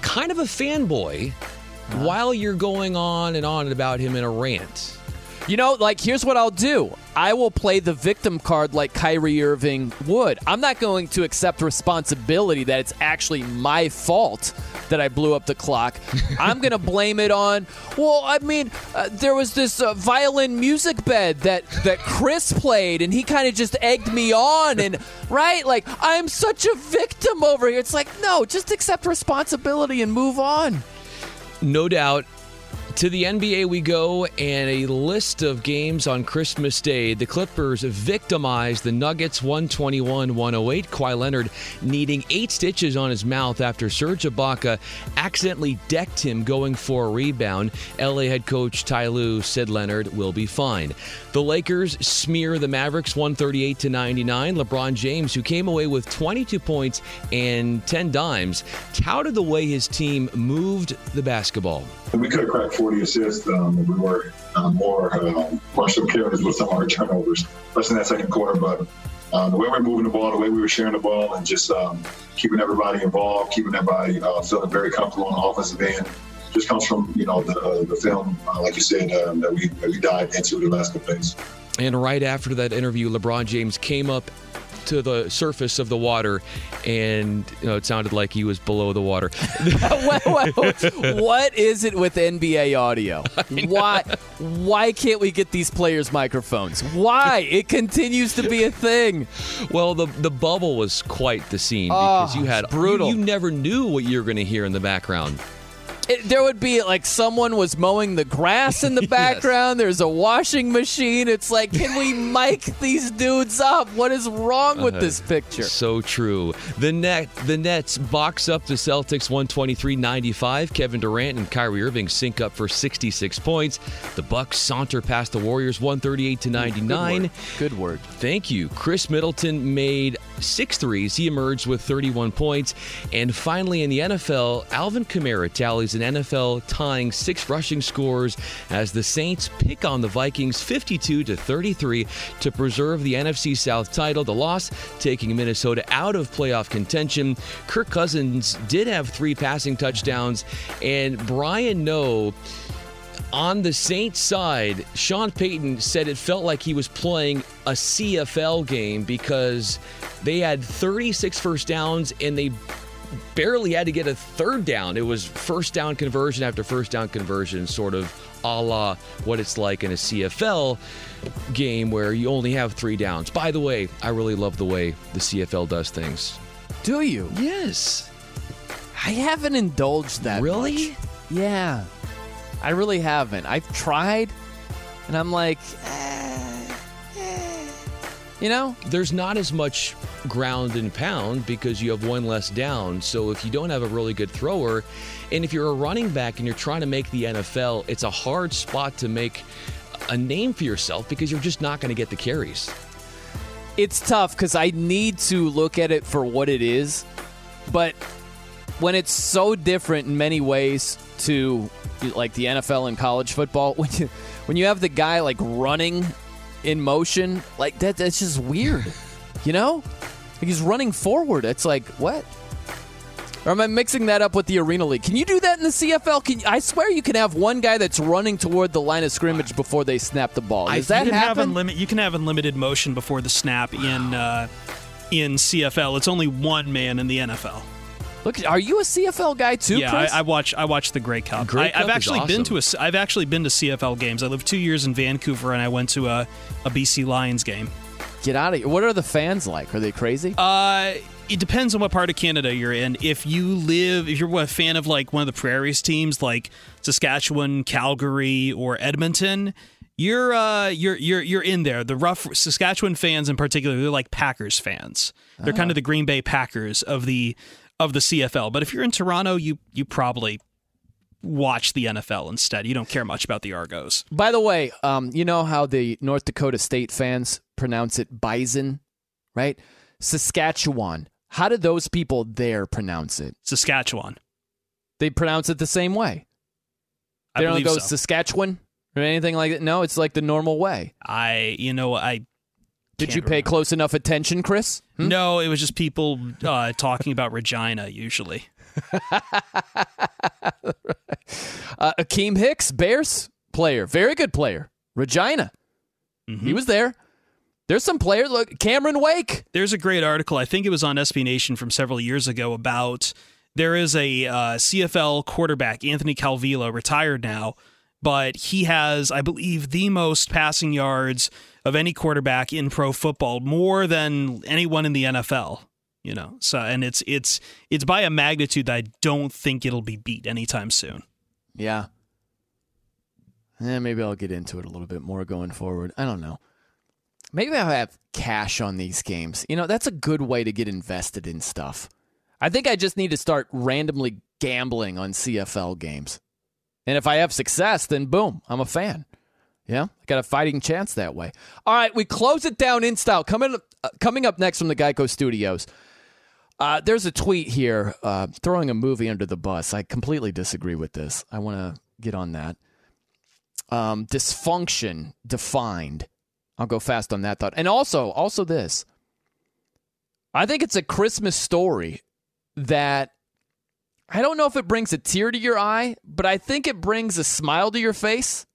kind of a fanboy uh-huh. while you're going on and on about him in a rant. You know, like, here's what I'll do I will play the victim card like Kyrie Irving would. I'm not going to accept responsibility that it's actually my fault that I blew up the clock. I'm going to blame it on, well, I mean, uh, there was this uh, violin music bed that, that Chris played, and he kind of just egged me on. And, right? Like, I'm such a victim over here. It's like, no, just accept responsibility and move on. No doubt. To the NBA we go, and a list of games on Christmas Day. The Clippers victimized the Nuggets 121 108. Kawhi Leonard needing eight stitches on his mouth after Serge Ibaka accidentally decked him going for a rebound. LA head coach Ty Lue said Leonard will be fine. The Lakers smear the Mavericks 138 to 99. LeBron James, who came away with 22 points and 10 dimes, touted the way his team moved the basketball. We could have cracked 40 assists. Um, we were uh, more uh, Marshall carries with some of our turnovers, especially in that second quarter. But uh, the way we are moving the ball, the way we were sharing the ball, and just um, keeping everybody involved, keeping everybody uh, feeling very comfortable on the offensive end, just comes from you know the, uh, the film, uh, like you said, um, that we that we dived into the last couple days. And right after that interview, LeBron James came up to the surface of the water, and you know, it sounded like he was below the water. what is it with NBA audio? Why? Why can't we get these players microphones? Why? It continues to be a thing. Well, the the bubble was quite the scene because oh, you had brutal. You, you never knew what you were going to hear in the background. It, there would be like someone was mowing the grass in the background. There's a washing machine. It's like, can we mic these dudes up? What is wrong with Uh, this picture? So true. The net, the Nets box up the Celtics 123-95. Kevin Durant and Kyrie Irving sync up for 66 points. The Bucks saunter past the Warriors 138 to 99. Good word. Good word. Thank you. Khris Middleton made six threes. He emerged with 31 points. And finally, in the NFL, Alvin Kamara tallies an NFL tying six rushing scores as the Saints pick on the Vikings 52 to 33 to preserve the NFC South title. The loss taking Minnesota out of playoff contention. Kirk Cousins did have three passing touchdowns, and Brian Noe on the Saints side, Sean Payton said it felt like he was playing a CFL game because they had 36 first downs and they barely had to get a third down. It was first down conversion after first down conversion, sort of a la what it's like in a CFL game where you only have three downs. By the way, I really love the way the CFL does things. Do you? Yes. I haven't indulged that. Really? much. Yeah. I really haven't. I've tried, and I'm like, eh, eh. you know, there's not as much ground and pound because you have one less down. So if you don't have a really good thrower, and if you're a running back and you're trying to make the NFL, it's a hard spot to make a name for yourself because you're just not going to get the carries. it's tough because I need to look at it for what it is, but when it's so different in many ways to like the NFL and college football, when you when you have the guy like running in motion, like that that's just weird. you know? Like he's running forward. It's like, what? Or am I mixing that up with the Arena League? Can you do that in the CFL? Can I swear you can have one guy that's running toward the line of scrimmage before they snap the ball? Does that you can happen? Have unlimi- you can have unlimited motion before the snap in uh, in CFL. It's only one man in the NFL. Look, are you a CFL guy too, yeah, Chris? I, I watch. I watch the Grey Cup. Grey I, Cup I've is actually been to awesome. a. I've actually been to CFL games. I lived two years in Vancouver, and I went to a, a BC Lions game. Get out of here. What are the fans like? Are they crazy? Uh, it depends on what part of Canada you're in. If you live, if you're a fan of like one of the prairies teams, like Saskatchewan, Calgary, or Edmonton, you're uh, you're you're you're in there. The rough Saskatchewan fans in particular, they're like Packers fans. They're kind of the Green Bay Packers of the of the CFL. But if you're in Toronto, you you probably watch the NFL instead. You don't care much about the Argos. By the way, um, you know how the North Dakota State fans pronounce it bison, right? Saskatchewan. How do those people there pronounce it? Saskatchewan. They pronounce it the same way. I They don't go so. Saskatchewan or anything like that. No, it's like the normal way. I you know I Did you pay close enough attention, Chris? Hmm? No, it was just people uh, talking about Regina usually. Uh, Akiem Hicks, Bears player, very good player. Regina, Mm-hmm. he was there. There's some players. Look, Cameron Wake. There's a great article. I think it was on SB Nation from several years ago about there is a uh, CFL quarterback, Anthony Calvillo, retired now, but he has, I believe, the most passing yards of any quarterback in pro football, more than anyone in the NFL. You know, so and it's it's it's by a magnitude that I don't think it'll be beat anytime soon. Yeah. Eh, maybe I'll get into it a little bit more going forward. I don't know. Maybe I'll have cash on these games. You know, that's a good way to get invested in stuff. I think I just need to start randomly gambling on CFL games. And if I have success, then boom, I'm a fan. Yeah, I got a fighting chance that way. All right, we close it down in style. Coming uh, coming up next from the Geico Studios. Uh, there's a tweet here uh, throwing a movie under the bus. I completely disagree with this. I want to get on that. Um, dysfunction defined. I'll go fast on that thought. And also, also this. I think it's a Christmas story that I don't know if it brings a tear to your eye, but I think it brings a smile to your face,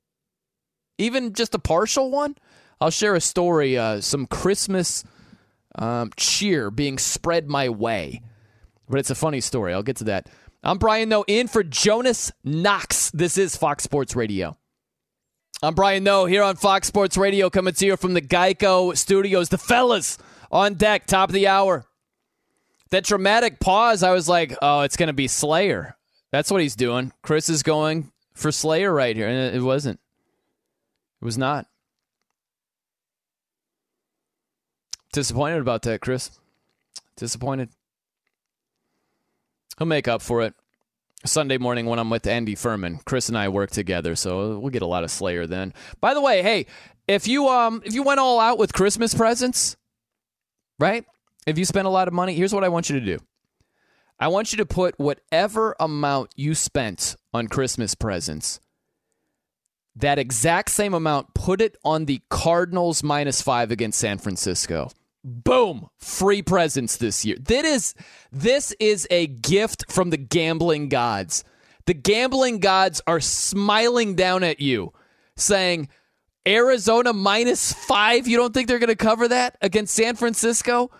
even just a partial one. I'll share a story, uh, some Christmas um, cheer being spread my way, but it's a funny story. I'll get to that. I'm Brian, Noe, in for Jonas Knox. This is Fox Sports Radio. I'm Brian Noe, here on Fox Sports Radio, coming to you from the Geico Studios. The fellas on deck, top of the hour. That dramatic pause, I was like, oh, it's going to be Slayer. That's what he's doing. Chris is going for Slayer right here, and it wasn't. It was not. Disappointed about that, Chris. Disappointed. He'll make up for it. Sunday morning when I'm with Andy Furman. Chris and I work together, so we'll get a lot of Slayer then. By the way, hey, if you um if you went all out with Christmas presents, right? If you spend a lot of money, here's what I want you to do. I want you to put whatever amount you spent on Christmas presents, that exact same amount, put it on the Cardinals minus five against San Francisco. Boom! Free presents this year. That is this is a gift from the gambling gods. The gambling gods are smiling down at you, saying, Arizona minus five. You don't think they're going to cover that against San Francisco?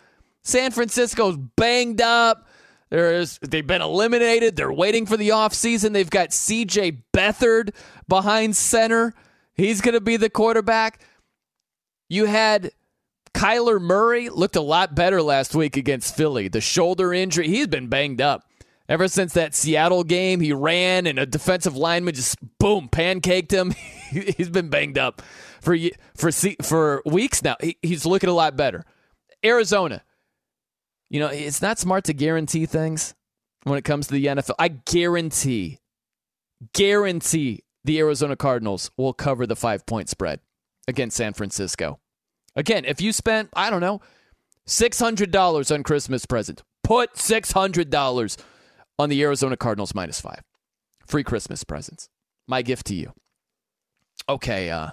San Francisco's banged up. There's, they've been eliminated. They're waiting for the offseason. They've got CJ Beathard behind center. He's going to be the quarterback. You had Kyler Murray looked a lot better last week against Philly. The shoulder injury, he's been banged up. Ever since that Seattle game, he ran and a defensive lineman just boom pancaked him. he's been banged up for for for weeks now. he's looking a lot better. Arizona, you know, it's not smart to guarantee things when it comes to the NFL. I guarantee, guarantee the Arizona Cardinals will cover the five point spread against San Francisco. Again, if you spent, I don't know, $600 on Christmas present, put $600 on the Arizona Cardinals minus five. Free Christmas presents. My gift to you. Okay, uh,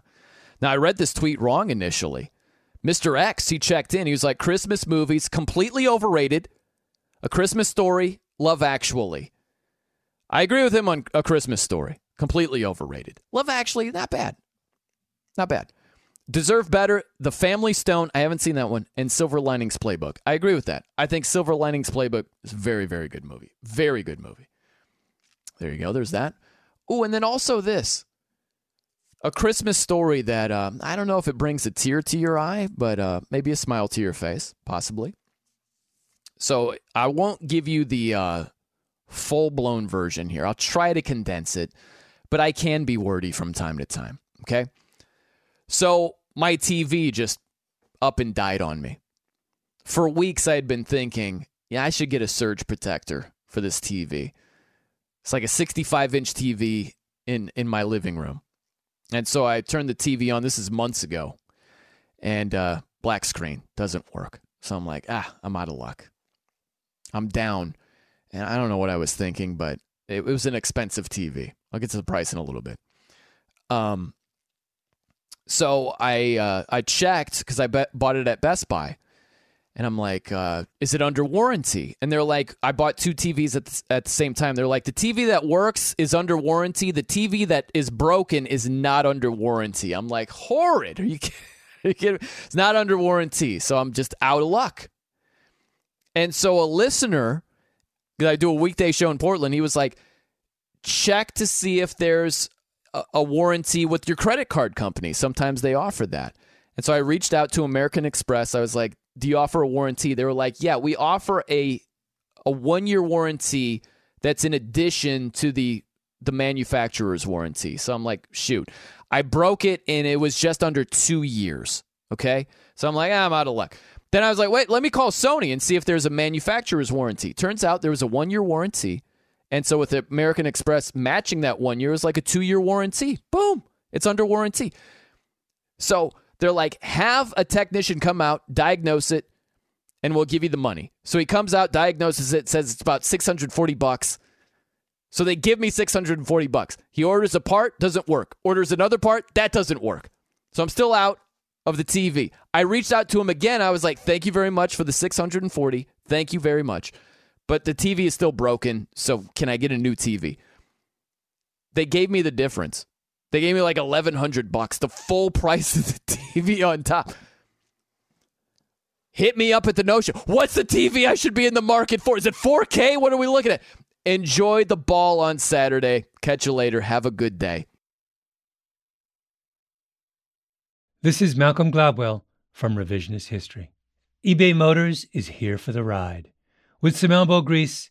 now I read this tweet wrong initially. Mr. X, he checked in. He was like, Christmas movies, completely overrated. A Christmas story, Love Actually. I agree with him on A Christmas Story. Completely overrated. Love Actually, not bad. Not bad. Deserve Better, The Family Stone. I haven't seen that one. And Silver Linings Playbook. I agree with that. I think Silver Linings Playbook is a very, very good movie. Very good movie. There you go. There's that. Oh, and then also this a Christmas story that uh, I don't know if it brings a tear to your eye, but uh, maybe a smile to your face, possibly. So I won't give you the uh, full blown version here. I'll try to condense it, but I can be wordy from time to time. Okay. So my TV just up and died on me. For weeks, I had been thinking, yeah, I should get a surge protector for this TV. It's like a 65 inch TV in, in my living room. And so I turned the TV on. This is months ago. And uh, black screen doesn't work. So I'm like, ah, I'm out of luck. I'm down. And I don't know what I was thinking, but it, it was an expensive TV. I'll get to the price in a little bit. Um, so I uh, I checked because I bought it at Best Buy, and I'm like, uh, "Is it under warranty?" And they're like, "I bought two TVs at the, at the same time." They're like, "The TV that works is under warranty. The TV that is broken is not under warranty." I'm like, "Horrid! Are you kidding?" It's not under warranty, so I'm just out of luck. And so a listener, because I do a weekday show in Portland, he was like, "Check to see if there's a, warranty with your credit card company. Sometimes they offer that. And so I reached out to American Express. I was like, "Do you offer a warranty?" They were like, "Yeah, we offer a a 1-year warranty that's in addition to the the manufacturer's warranty." So I'm like, "Shoot." I broke it and it was just under 2 years, okay? So I'm like, ah, "I'm out of luck." Then I was like, "Wait, let me call Sony and see if there's a manufacturer's warranty." Turns out there was a 1-year warranty and so with American Express matching that one year is like a two year warranty. Boom, it's under warranty. So they're like, have a technician come out, diagnose it, and we'll give you the money. So he comes out, diagnoses it, says it's about 640 bucks. So they give me 640 bucks. He orders a part, doesn't work. Orders another part, that doesn't work. So I'm still out of the TV. I reached out to him again. I was like, "Thank you very much for the 640. Thank you very much." but the TV is still broken. So can I get a new TV? They gave me the difference. They gave me like eleven hundred bucks, the full price of the TV on top. Hit me up at the Noe Show. What's the TV I should be in the market for? Is it 4K? What are we looking at? Enjoy the ball on Saturday. Catch you later. Have a good day. This is Malcolm Gladwell from Revisionist History. eBay Motors is here for the ride. With some elbow grease,